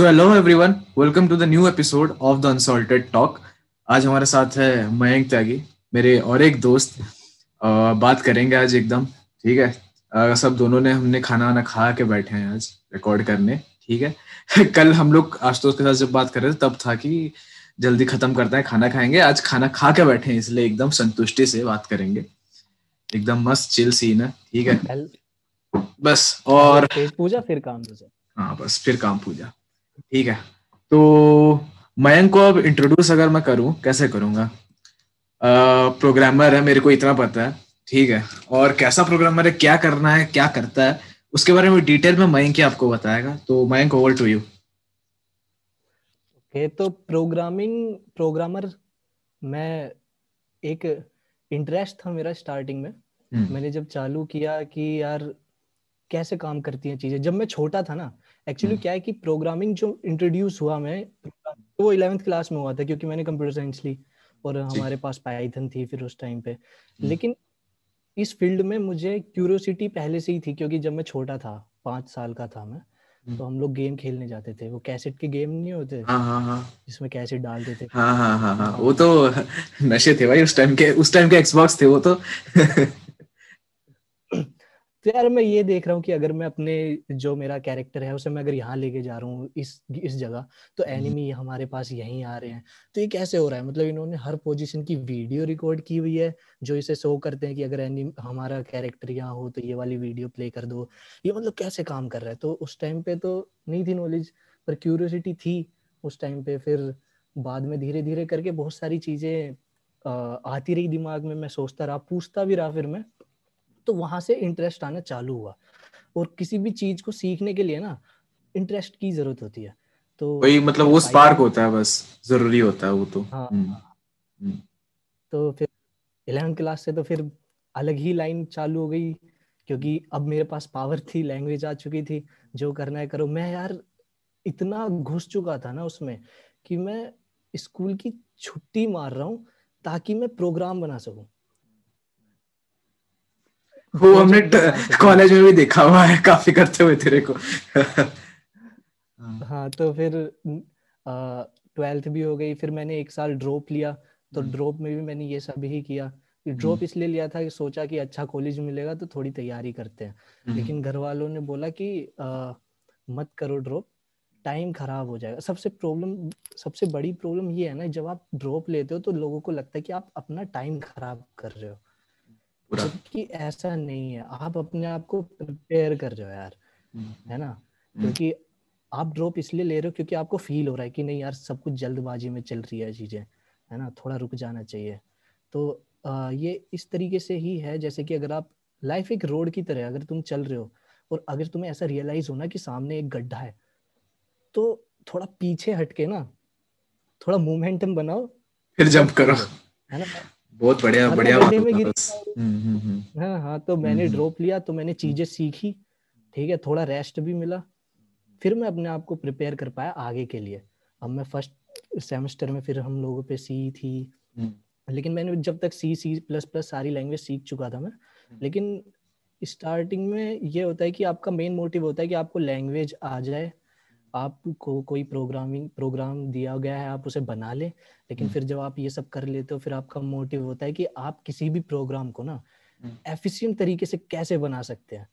So hello everyone welcome to the new episode of the unsalted talk आज हमारे साथ है मयंक त्यागी मेरे और एक दोस्त। आ, बात करेंगे आज एकदम ठीक है? आ, सब दोनों ने हमने खाना वाना खा के बैठे हैं आज रिकॉर्ड करने ठीक है? कल हम लोग आशुतोष के साथ जब बात कर रहे थे तब था कि जल्दी खत्म करते हैं खाना खाएँगे। आज खाना खा के बैठे हैं इसलिए एकदम संतुष्टि से बात करेंगे। एकदम मस्त चिल सीन है ठीक है? बस और पूजा फिर काम हाँ बस फिर काम पूजा। ठीक है। तो मयंक को अब इंट्रोड्यूस अगर मैं करूँ कैसे करूँगा? प्रोग्रामर है मेरे को इतना पता है ठीक है। और कैसा प्रोग्रामर है क्या करना है क्या करता है उसके बारे में डिटेल में मयंक ही आपको बताएगा। तो Mayank over to you okay तो प्रोग्रामिंग प्रोग्रामर मैं एक इंटरेस्ट था मेरा स्टार्टिंग में। हम्म। मैंने जब चालू किया कि यार कैसे काम करती हैं चीज़ें? जब मैं छोटा था ना एक्चुअली हम्म। क्या है कि प्रोग्रामिंग जो इंट्रोड्यूस हुआ मैं वो इलेवेंथ क्लास में हुआ था क्योंकि मैंने कंप्यूटर साइंस ली और हमारे पास पाइथन थी फिर उस टाइम पे हम्म। लेकिन इस फ़ील्ड में मुझे क्यूरियोसिटी पहले से ही थी क्योंकि जब मैं छोटा था पाँच साल का था मैं हम्म। तो हम लोग गेम खेलने जाते थे वो कैसेट के गेम नहीं होते हाँ, हाँ, हाँ. जिसमें कैसेट डालते थे हाँ हाँ हाँ हाँ वो तो नशे थे भाई उस टाइम के उस टाइम के एक्सबॉक्स थे वो तो तो यार मैं ये देख रहा हूँ कि अगर मैं अपने जो मेरा कैरेक्टर है उसे मैं अगर यहाँ लेके जा रहा हूँ इस इस जगह तो एनिमी। हमारे पास यहीं आ रहे हैं। तो ये कैसे हो रहा है? मतलब इन्होंने हर पोजीशन की वीडियो रिकॉर्ड की हुई है जो इसे शो करते हैं कि अगर एनिमी हमारा कैरेक्टर यहाँ हो तो ये वाली वीडियो प्ले कर दो। ये मतलब कैसे काम कर रहा है? तो उस टाइम पे तो नहीं थी नॉलेज पर क्यूरियोसिटी थी उस टाइम पे। फिर बाद में धीरे धीरे करके बहुत सारी चीज़ें आती रही दिमाग में। मैं सोचता रहा पूछता भी रहा फिर मैं तो वहाँ से इंटरेस्ट आना चालू हुआ। और किसी भी चीज़ को सीखने के लिए ना इंटरेस्ट की ज़रूरत होती है। तो वही मतलब वो स्पार्क होता है बस ज़रूरी होता है वो तो। हाँ, हम्म, हम्म। तो फिर इलेवेंथ क्लास से तो फिर अलग ही लाइन चालू हो गई क्योंकि अब मेरे पास पावर थी लैंग्वेज आ चुकी थी जो करना है करो। मैं यार इतना घुस चुका था ना उसमें कि मैं स्कूल की छुट्टी मार रहा हूँ ताकि मैं प्रोग्राम बना सकूँ। वो हमने कॉलेज में भी देखा हुआ है काफ़ी करते हुए तेरे को हाँ तो फिर ट्वेल्थ भी हो गई फिर मैंने एक साल ड्रॉप लिया तो ड्रॉप हम्म। में भी मैंने ये सब ही किया ड्रॉप हम्म। इसलिए लिया था कि सोचा कि अच्छा कॉलेज मिलेगा तो थोड़ी तैयारी करते हैं हम्म। लेकिन घर वालों ने बोला कि आ, मत करो ड्रॉप टाइम खराब हो जाएगा सबसे प्रॉब्लम सबसे बड़ी प्रॉब्लम ये है ना जब आप ड्रॉप लेते हो तो लोगों को लगता है कि आप अपना टाइम खराब कर रहे हो जबकि ऐसा नहीं है। आप अपने आप को प्रिपेयर कर रहे हो यार हम्म। है ना? हम्म। क्योंकि आप ड्रॉप इसलिए ले रहे हो क्योंकि आपको फील हो रहा है कि नहीं यार सब कुछ जल्दबाजी में चल रही है चीज़ें है ना? थोड़ा रुक जाना चाहिए। तो आ, ये इस तरीके से ही है जैसे कि अगर आप लाइफ एक रोड की तरह अगर तुम चल रहे हो और अगर तुम्हें ऐसा रियलाइज़ होना कि सामने एक गड्ढा है तो थोड़ा पीछे हटके ना थोड़ा मोमेंटम बनाओ। फिर जंप करो। है ना? बहुत बढ़िया बढ़िया बात है। हम्म, हम्म, हम्म। हाँ हाँ तो मैंने ड्रॉप लिया तो मैंने चीज़ें सीखी। ठीक है थोड़ा रेस्ट भी मिला। फिर मैं अपने आप को प्रिपेयर कर पाया आगे के लिए। अब मैं फ़र्स्ट सेमेस्टर में फिर हम लोगों पे सी थी। लेकिन मैंने जब तक सी सी प्लस प्लस सारी लैंग्वेज सीख चुका था मैं। लेकिन स्टार्टिंग में ये होता है कि आपका मेन मोटिव होता है कि आपको लैंग्वेज आ जाए। आपको कोई प्रोग्रामिंग प्रोग्राम दिया गया है आप उसे बना लें लेकिन हम्म। फिर जब आप ये सब कर लेते हो फिर आपका मोटिव होता है कि आप किसी भी प्रोग्राम को ना एफिशिएंट हम्म। तरीके से कैसे बना सकते हैं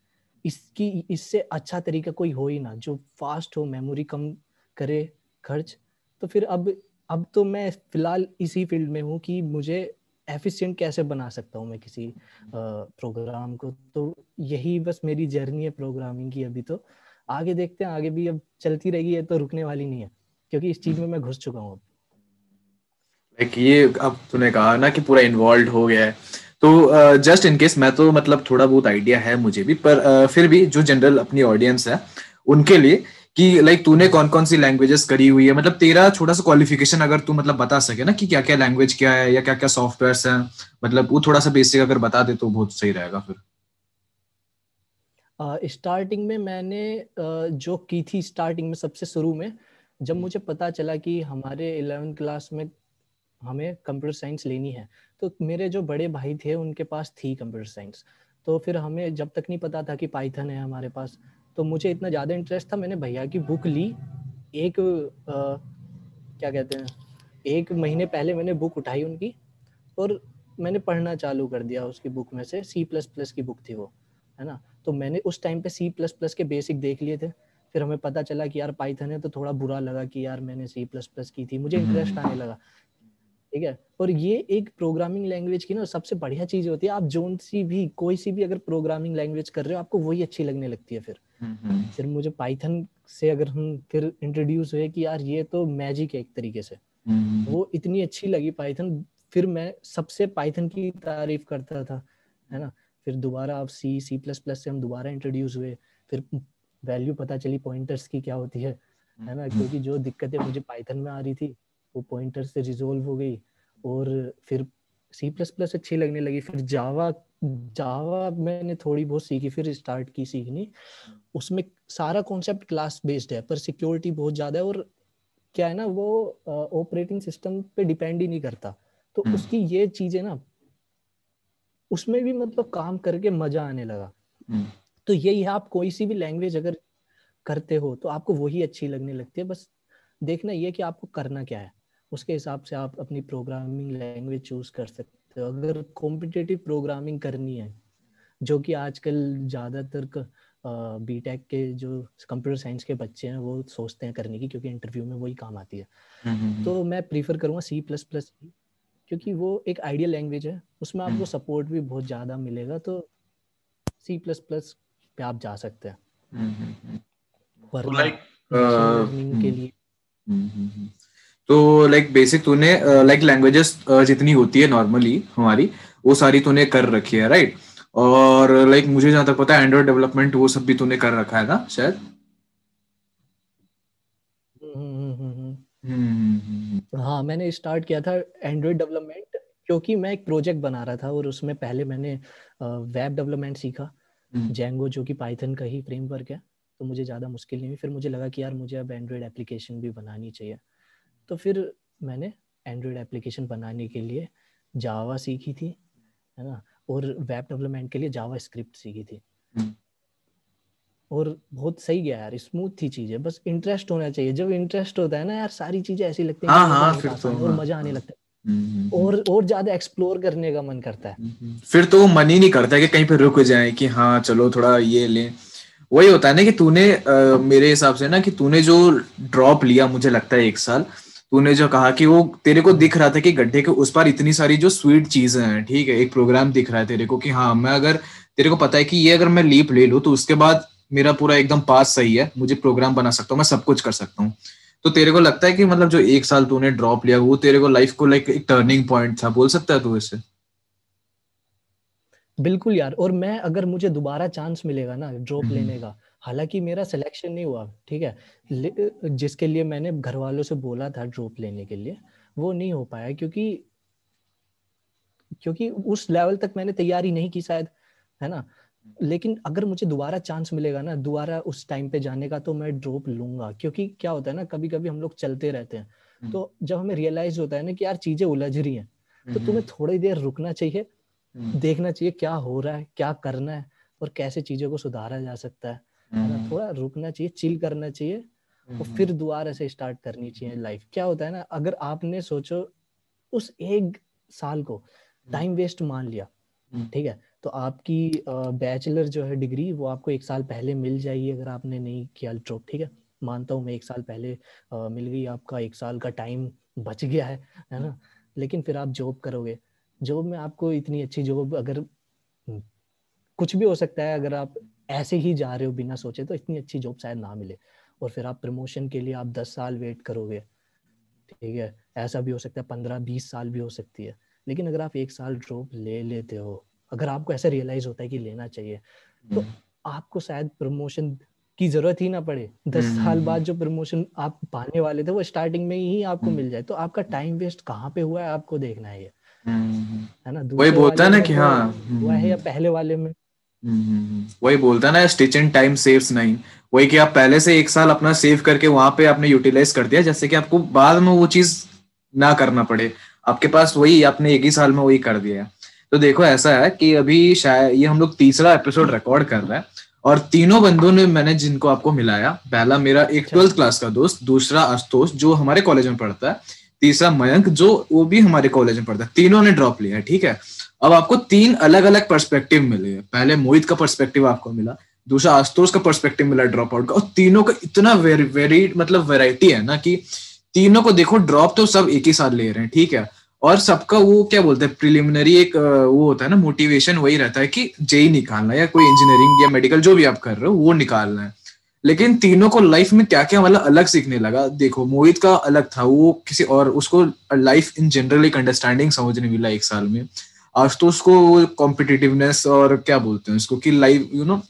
इसकी इससे अच्छा तरीका कोई हो ही ना जो फास्ट हो मेमोरी कम करे खर्च तो फिर अब अब तो मैं फ़िलहाल इसी फ़ील्ड में हूँ कि मुझे एफिशिएंट कैसे बना सकता हूँ मैं किसी प्रोग्राम को तो यही बस मेरी जर्नी है प्रोग्रामिंग की अभी तो आगे देखते हैं आगे भी अब चलती रहेगी ये तो रुकने वाली नहीं है क्योंकि इस चीज़ में मैं घुस चुका हूँ लाइक ये अब तूने कहा ना कि पूरा इन्वॉल्व हो गया है। तो जस्ट इन केस मैं तो मतलब थोड़ा बहुत आइडिया है मुझे भी पर uh, फिर भी जो जनरल अपनी ऑडियंस है उनके लिए कि लाइक तूने कौन कौन सी लैंग्वेजेस करी हुई है? मतलब तेरा छोटा सा क्वालिफिकेशन अगर तू मतलब बता सके ना कि क्या क्या लैंग्वेज क्या है या क्या क्या सॉफ्टवेयर है मतलब वो थोड़ा सा बेसिक अगर बता दे तो बहुत सही रहेगा फिर। स्टार्टिंग uh, में मैंने uh, जो की थी स्टार्टिंग में सबसे शुरू में जब हम्म। मुझे पता चला कि हमारे इलेवेंथ क्लास में हमें कंप्यूटर साइंस लेनी है तो मेरे जो बड़े भाई थे उनके पास थी कंप्यूटर साइंस तो फिर हमें जब तक नहीं पता था कि पाइथन है हमारे पास तो मुझे इतना ज़्यादा इंटरेस्ट था मैंने भैया की बुक ली। एक आ, क्या कहते हैं एक महीने पहले मैंने बुक उठाई उनकी और मैंने पढ़ना चालू कर दिया उसकी बुक में से सी प्लस प्लस की बुक थी वो है ना? तो मैंने उस टाइम पे सी प्लस प्लस के बेसिक देख लिए थे। फिर हमें पता चला कि यार पाइथन है तो थोड़ा बुरा लगा कि यार मैंने सी प्लस प्लस की थी। मुझे इंटरेस्ट आने लगा। ठीक है? और ये एक प्रोग्रामिंग लैंग्वेज की ना सबसे बढ़िया चीज़ होती है आप जोन सी भी कोई सी भी अगर प्रोग्रामिंग लैंग्वेज कर रहे हो आपको वही अच्छी लगने लगती है फिर। हम्म। फिर मुझे पाइथन से अगर हम फिर इंट्रोड्यूस हुए कि यार ये तो मैजिक है एक तरीके से। हम्म। वो इतनी अच्छी लगी पाइथन फिर मैं सबसे पाइथन की तारीफ़ करता था है ना? फिर दोबारा आप सी सी प्लस प्लस से हम दोबारा इंट्रोड्यूस हुए फिर वैल्यू पता चली पॉइंटर्स की क्या होती है है ना हम्म। क्योंकि जो दिक्कतें मुझे पाइथन में आ रही थी वो पॉइंटर से रिजोल्व हो गई और फिर सी प्लस प्लस अच्छी लगने लगी फिर जावा जावा मैंने थोड़ी बहुत सीखी फिर स्टार्ट की सीखनी उसमें सारा कॉन्सेप्ट क्लास बेस्ड है पर सिक्योरिटी बहुत ज़्यादा है और क्या है ना वो ऑपरेटिंग सिस्टम पे डिपेंड ही नहीं करता तो हम्म। उसकी ये चीज़ें ना उसमें भी मतलब काम करके मज़ा आने लगा। हम्म। तो यही है आप कोई सी भी लैंग्वेज अगर करते हो तो आपको वही अच्छी लगने लगती है। बस देखना ये कि आपको करना क्या है। उसके हिसाब से आप अपनी प्रोग्रामिंग लैंग्वेज चूज़ कर सकते हो। अगर कॉम्पिटेटिव प्रोग्रामिंग करनी है जो कि आजकल ज़्यादातर बी टेक के जो कंप्यूटर साइंस के बच्चे हैं वो सोचते हैं करने की क्योंकि इंटरव्यू में वही काम आती है। हम्म, हम्म। तो मैं प्रीफर करूँगा सी प्लस प्लस क्योंकि वो एक आइडियल लैंग्वेज है उसमें आपको सपोर्ट भी बहुत ज़्यादा मिलेगा तो सी प्लस प्लस पे आप जा सकते हैं। वरना के लिए। तो लाइक बेसिक तूने लाइक लैंग्वेजेस जितनी होती है नॉर्मली हमारी वो सारी तूने कर रखी है राइट और लाइक मुझे जहाँ तक पता है एंड्रॉइड डेवलपमेंट वो सब भी तूने कर रखा है ना शायद? हाँ मैंने स्टार्ट किया था एंड्रॉयड डेवलपमेंट क्योंकि मैं एक प्रोजेक्ट बना रहा था और उसमें पहले मैंने वेब डेवलपमेंट सीखा। जेंगो हम्म। जो कि पाइथन का ही फ्रेमवर्क है तो मुझे ज़्यादा मुश्किल नहीं हुई। फिर मुझे लगा कि यार मुझे अब एंड्रॉयड एप्लीकेशन भी बनानी चाहिए। तो फिर मैंने एंड्रॉयड एप्लीकेशन बनाने के लिए जावा सीखी थी है ना? और वेब डेवलपमेंट के लिए जावा स्क्रिप्ट सीखी थी। हम्म। और बहुत सही गया यार स्मूथ थी चीज़ें बस इंटरेस्ट होना चाहिए। जब इंटरेस्ट होता है ना यार सारी चीज़ें ऐसी लगती हैं हाँ, हाँ, फिर तो, और हाँ। मज़ा आने लगता है। हम्म, हम्म, और और ज़्यादा एक्सप्लोर करने का मन करता है। फिर तो मन ही नहीं करता कि कहीं पे रुक जाए कि हाँ चलो थोड़ा ये लें। वही होता है ना कि तूने मेरे हिसाब से ना कि तूने जो ड्रॉप लिया मुझे लगता है एक साल तूने जो कहा कि वो तेरे को दिख रहा था कि गड्ढे के उस पर इतनी सारी जो स्वीट चीज़ें हैं ठीक है एक प्रोग्राम दिख रहा है तेरे को कि हाँ मैं अगर तेरे को पता है कि ये अगर मैं लीप ले लू तो उसके बाद मेरा पूरा एकदम पास सही है मुझे प्रोग्राम बना सकता हूँ मैं सब कुछ कर सकता हूँ। तो तेरे को लगता है कि मतलब जो एक साल तूने ड्रॉप लिया वो तेरे को लाइफ को लाइक एक टर्निंग पॉइंट था बोल सकता है तू इससे बिल्कुल यार और मैं अगर मुझे दोबारा चांस मिलेगा ना ड्रॉप हम्म। लेने का हालाँकि मेरा सिलेक्शन नहीं हुआ ठीक है जिसके लिए मैंने घर वालों से बोला था ड्रॉप लेने के लिए वो नहीं हो पाया क्योंकि क्योंकि उस लेवल तक मैंने तैयारी नहीं की शायद है ना? लेकिन अगर मुझे दोबारा चांस मिलेगा ना दोबारा उस टाइम पे जाने का तो मैं ड्रॉप लूँगा क्योंकि क्या होता है ना कभी कभी हम लोग चलते रहते हैं हम्म। तो जब हमें रियलाइज़ होता है ना कि यार चीज़ें उलझ रही हैं तो हम्म। तुम्हें थोड़ी देर रुकना चाहिए हम्म। देखना चाहिए क्या हो रहा है क्या करना है और कैसे चीज़ों को सुधारा जा सकता है ना। थोड़ा रुकना चाहिए चिल करना चाहिए और। फिर दोबारा से स्टार्ट करनी चाहिए लाइफ क्या होता है ना अगर आपने सोचो उस एक साल को टाइम। वेस्ट मान लिया ठीक है तो आपकी बैचलर जो है डिग्री वो आपको एक साल पहले मिल जाएगी अगर आपने नहीं किया ड्रॉप ठीक है? मानता हूँ मैं एक साल पहले आ, मिल गई आपका एक साल का टाइम बच गया है है ना? लेकिन फिर आप जॉब करोगे। जॉब में आपको इतनी अच्छी जॉब अगर कुछ भी हो सकता है अगर आप ऐसे ही जा रहे हो बिना सोचे तो इतनी अच्छी जॉब शायद ना मिले। और फिर आप प्रमोशन के लिए आप दस साल वेट करोगे ठीक है? ऐसा भी हो सकता है पंद्रह बीस साल भी हो सकती है। लेकिन अगर आप एक साल ड्रॉप ले लेते हो अगर आपको ऐसा रियलाइज़ होता है कि लेना चाहिए तो हम्म। आपको शायद प्रमोशन की ज़रूरत ही ना पड़े। दस हम्म, साल बाद हम्म, जो प्रमोशन आप पाने वाले थे वो स्टार्टिंग में ही आपको मिल जाए। तो आपका टाइम वेस्ट कहाँ पे हुआ है आपको देखना है ये। है ना? वही बोलता है ना कि हाँ हुआ है या पहले वाले में? वही बोलता ना stitch in time saves nine वही कि आप पहले से एक साल अपना सेव करके वहाँ पे आपने यूटिलाइज कर दिया जैसे कि आपको बाद में वो चीज़ ना करना पड़े। आपके पास वही आपने एक ही साल में वही कर दिया। तो देखो ऐसा है कि अभी शायद ये हम लोग तीसरा एपिसोड रिकॉर्ड कर रहे हैं और तीनों बंदों ने मैंने जिनको आपको मिलाया पहला मेरा एक ट्वेल्थ अच्छा। क्लास का दोस्त दूसरा आशुतोष जो हमारे कॉलेज में पढ़ता है तीसरा मयंक जो वो भी हमारे कॉलेज में पढ़ता है। तीनों ने ड्रॉप लिया है ठीक है? अब आपको तीन अलग अलग पर्सपेक्टिव मिले पहले मोहित का पर्सपेक्टिव आपको मिला दूसरा आशुतोष का पर्सपेक्टिव मिला ड्रॉप आउट का और तीनों का इतना वेरी वेरी मतलब वेराइटी है ना कि तीनों को देखो ड्रॉप तो सब एक ही साथ ले रहे हैं ठीक है? और सबका वो क्या बोलते हैं प्रिलिमिनरी एक वो होता है ना मोटिवेशन वही रहता है कि जेई निकालना है या कोई इंजीनियरिंग या मेडिकल जो भी आप कर रहे हो, वो निकालना है। लेकिन तीनों को लाइफ में क्या क्या मतलब अलग सीखने लगा, देखो, मोहित का अलग था, वो किसी और, उसको लाइफ इन जनरल एक अंडरस्टैंडिंग समझने मिला एक साल में। आज तो उसको कॉम्पिटिटिवनेस और क्या बोलते हैं उसको कि लाइफ यू नो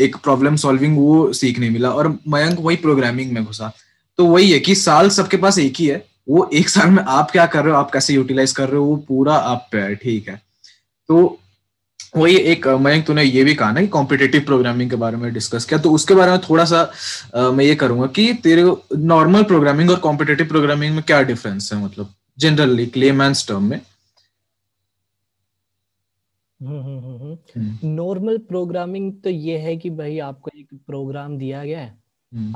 एक प्रॉब्लम सॉल्विंग वो सीखने मिला। और मयंक वही प्रोग्रामिंग में घुसा। तो वही है कि साल सबके पास एक ही है वो एक साल में आप क्या कर रहे हो? आप कैसे यूटिलाइज कर रहे हो? वो पूरा आप पे है ठीक है। तो वही एक मयंक तूने ये भी कहा ना कि कॉम्पिटेटिव प्रोग्रामिंग के बारे में डिस्कस किया। तो उसके बारे में थोड़ा सा आ, मैं ये करूँगा कि तेरे नॉर्मल प्रोग्रामिंग और कॉम्पिटेटिव प्रोग्रामिंग में क्या डिफरेंस है मतलब जनरली क्लेमैंस टर्म में? नॉर्मल प्रोग्रामिंग तो ये है कि भाई आपको एक प्रोग्राम दिया गया है।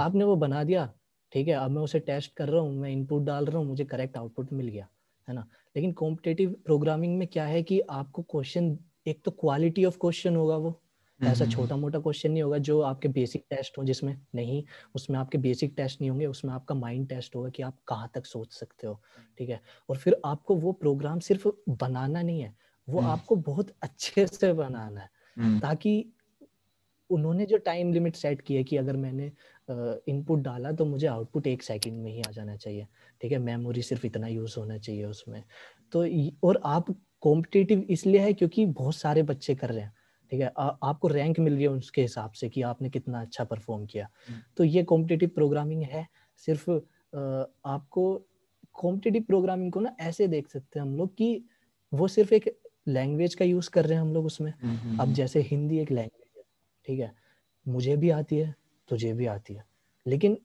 आपने वो बना दिया? ठीक है अब मैं उसे टेस्ट कर रहा हूँ मैं इनपुट डाल रहा हूँ मुझे करेक्ट आउटपुट मिल गया है ना? लेकिन कॉम्पिटेटिव प्रोग्रामिंग में क्या है कि आपको क्वेश्चन एक तो क्वालिटी ऑफ़ क्वेश्चन होगा वो। ऐसा छोटा मोटा क्वेश्चन नहीं होगा जो आपके बेसिक टेस्ट हो जिसमें नहीं उसमें आपके बेसिक टेस्ट नहीं होंगे उसमें आपका माइंड टेस्ट होगा कि आप कहाँ तक सोच सकते हो ठीक है? और फिर आपको वो प्रोग्राम सिर्फ़ बनाना नहीं है वो आपको बहुत अच्छे से बनाना है ताकि उन्होंने जो टाइम लिमिट सेट की है कि अगर मैंने इनपुट डाला तो मुझे आउटपुट एक सेकंड में ही आ जाना चाहिए। ठीक है? मेमोरी सिर्फ़ इतना यूज़ होना चाहिए उसमें। तो और आप कॉम्पिटिटिव इसलिए है क्योंकि बहुत सारे बच्चे कर रहे हैं। ठीक है? आ, आपको रैंक मिल रही है उसके हिसाब से कि आपने कितना अच्छा परफॉर्म किया। तो ये कॉम्पिटिटिव प्रोग्रामिंग है। सिर्फ़ आ, आपको कॉम्पिटिटिव प्रोग्रामिंग को ना ऐसे देख सकते हैं हम लोग कि वो सिर्फ़ एक लैंग्वेज का यूज़ कर रहे हैं हम लोग उसमें। अब जैसे हिंदी एक लैंग्वेज है। ठीक है? मुझे भी आती है। तुझे भी आती है। लेकिन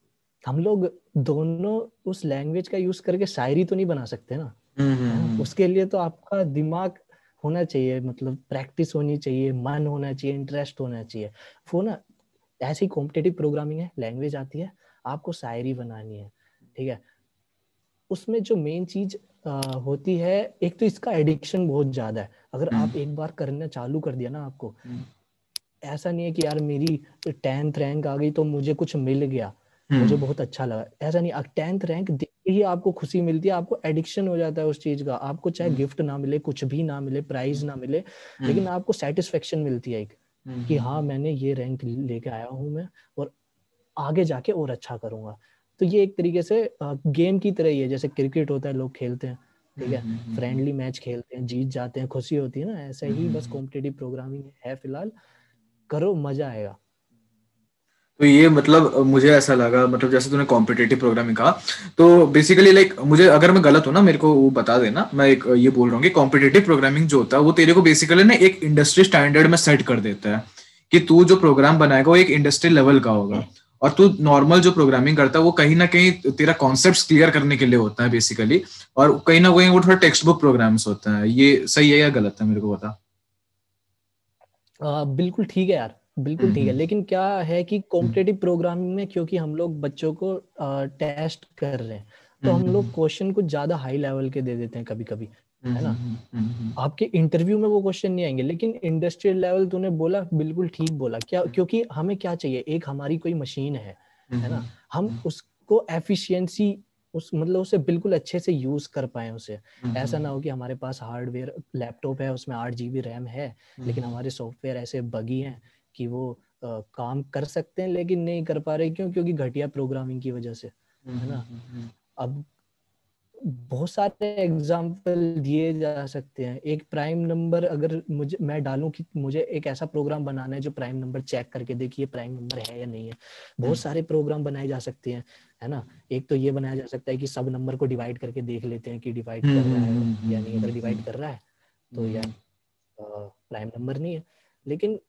हम लोग दोनों उस लैंग्वेज का यूज़ करके शायरी तो नहीं बना सकते ना। हाँ, उसके लिए तो आपका दिमाग होना चाहिए मतलब प्रैक्टिस होनी चाहिए मन होना चाहिए इंटरेस्ट होना चाहिए। वो ना ऐसी कॉम्पिटेटिव प्रोग्रामिंग है लैंग्वेज आती है आपको शायरी बनानी है ठीक है? उसमें जो मेन चीज़ होती है एक तो इसका एडिक्शन बहुत ज़्यादा है। अगर आप एक बार करना चालू कर दिया ना आपको ऐसा नहीं है कि यार मेरी टेंथ रैंक आ गई तो मुझे कुछ मिल गया। मुझे बहुत अच्छा लगा। ऐसा नहीं टेंथ रैंक देख ही आपको खुशी मिलती है आपको एडिक्शन हो जाता है उस चीज़ का। आपको चाहे गिफ्ट ना मिले कुछ भी ना मिले प्राइज ना मिले लेकिन आपको सेटिस्फेक्शन मिलती है एक कि हाँ मैंने ये रैंक लेके आया हूँ मैं और आगे जाके और अच्छा करूँगा। तो ये एक तरीके से गेम की तरह ही है। जैसे क्रिकेट होता है लोग खेलते हैं ठीक है? फ्रेंडली मैच खेलते हैं जीत जाते हैं खुशी होती है ना? ऐसा ही बस कॉम्पिटेटिव प्रोग्रामिंग है फ़िलहाल। करो, मज़ा आएगा। तो ये मतलब मुझे ऐसा लगा मतलब जैसे तूने कॉम्पिटेटिव प्रोग्रामिंग कहा तो बेसिकली लाइक मुझे अगर मैं गलत हूँ ना, मेरे को वो बता देना, मैं एक ये बोल रहा हूँ कि कॉम्पिटेटिव प्रोग्रामिंग जो होता है, वो तेरे को बेसिकली ना एक इंडस्ट्री स्टैंडर्ड में सेट कर देता है, कि तू जो प्रोग्राम बनाएगा, वो एक इंडस्ट्री लेवल का होगा। और तू नॉर्मल जो प्रोग्रामिंग करता है, वो कहीं ना कहीं तेरा कॉन्सेप्ट क्लियर करने के लिए होता है बेसिकली और कहीं ना कहीं वो थोड़ा टेक्स्ट बुक प्रोग्राम्स होता है। ये सही है या गलत है, मेरे को बता बिल्कुल ठीक है यार बिल्कुल ठीक है। लेकिन क्या है कि कॉम्पिटेटिव प्रोग्रामिंग में क्योंकि हम लोग बच्चों को टेस्ट कर रहे हैं तो हम लोग क्वेश्चन कुछ ज़्यादा हाई लेवल के दे देते हैं कभी कभी है ना? आपके इंटरव्यू में वो क्वेश्चन नहीं आएँगे लेकिन इंडस्ट्रियल लेवल तूने बोला बिल्कुल ठीक बोला। क्या क्योंकि हमें क्या चाहिए? एक हमारी कोई मशीन है है ना? हम उसको एफिशिएंसी उस मतलब उसे बिल्कुल अच्छे से यूज़ कर पाए उसे। ऐसा ना हो। कि हमारे पास हार्डवेयर लैपटॉप है उसमें आठ जीबी रैम है लेकिन हमारे सॉफ्टवेयर ऐसे बगी हैं कि वो आ, काम कर सकते हैं लेकिन नहीं कर पा रहे क्यों? क्योंकि घटिया प्रोग्रामिंग की वजह से है ना? अब बहुत सारे एग्ज़ाम्पल दिए जा सकते हैं। एक प्राइम नंबर अगर मुझे मैं डालूं कि मुझे एक ऐसा प्रोग्राम बनाना है जो प्राइम नंबर चेक करके देखिए प्राइम नंबर है या नहीं है। बहुत सारे प्रोग्राम बनाए जा सकते हैं है ना? एक तो ये बनाया जा सकता है कि सब नंबर को डिवाइड करके देख लेते हैं कि डिवाइड कर रहा है या नहीं। अगर डिवाइड कर रहा है तो यार प्राइम नंबर नहीं है। लेकिन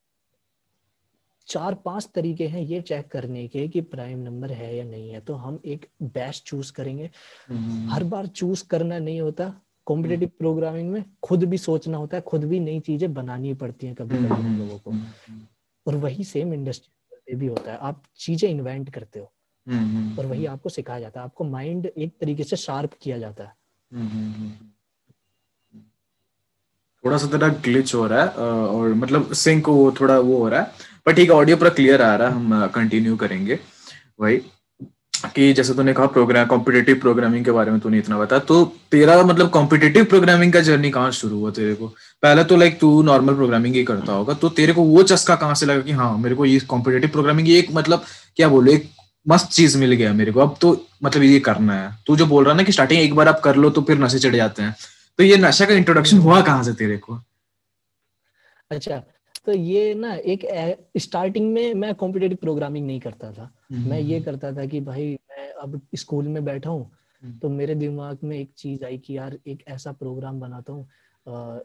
चार पाँच तरीके हैं ये चेक करने के कि प्राइम नंबर है या नहीं है। तो हम एक बेस्ट चूज़ करेंगे। हर बार चूज़ करना नहीं होता। कॉम्पिटेटिव प्रोग्रामिंग में खुद भी सोचना होता है खुद भी नई चीज़ें बनानी पड़ती हैं कभी कभी हम लोगों को। और वही सेम इंडस्ट्री पे भी होता है। आप चीज़ें इन्वेंट करते हो। और वही आपको सिखाया जाता है। आपको माइंड एक तरीके से शार्प किया जाता है। थोड़ा सा तेरा ग्लिच हो रहा है और मतलब सिंक वो थोड़ा वो हो रहा है। पर ठीक है ऑडियो पूरा क्लियर आ रहा है हम कंटिन्यू करेंगे। वही कि जैसे तूने कहा प्रोग्राम कॉम्पिटेटिव प्रोग्रामिंग के बारे में तूने इतना बताया तो तेरा मतलब कॉम्पिटेटिव प्रोग्रामिंग का जर्नी कहाँ शुरू हुआ तेरे को? पहले तो लाइक तू नॉर्मल प्रोग्रामिंग ही करता होगा तो तेरे को वो चस्का कहाँ से लगा कि हाँ मेरे को ये कॉम्पिटेटिव प्रोग्रामिंग एक मतलब क्या बोलो, एक मस्त चीज़ मिल गया मेरे को। अब तो मतलब ये करना है। तू जो बोल रहा ना कि स्टार्टिंग एक बार आप कर लो तो फिर नशे चढ़ जाते हैं। तो ये नशा का इंट्रोडक्शन हुआ कहाँ से तेरे को? अच्छा तो ये ना एक स्टार्टिंग में मैं कॉम्पिटेटिव प्रोग्रामिंग नहीं करता था हम्म, मैं ये हम्म। करता था कि भाई मैं अब स्कूल में बैठा हूँ हम्म। तो मेरे दिमाग में एक चीज़ आई कि यार एक ऐसा प्रोग्राम बनाता हूँ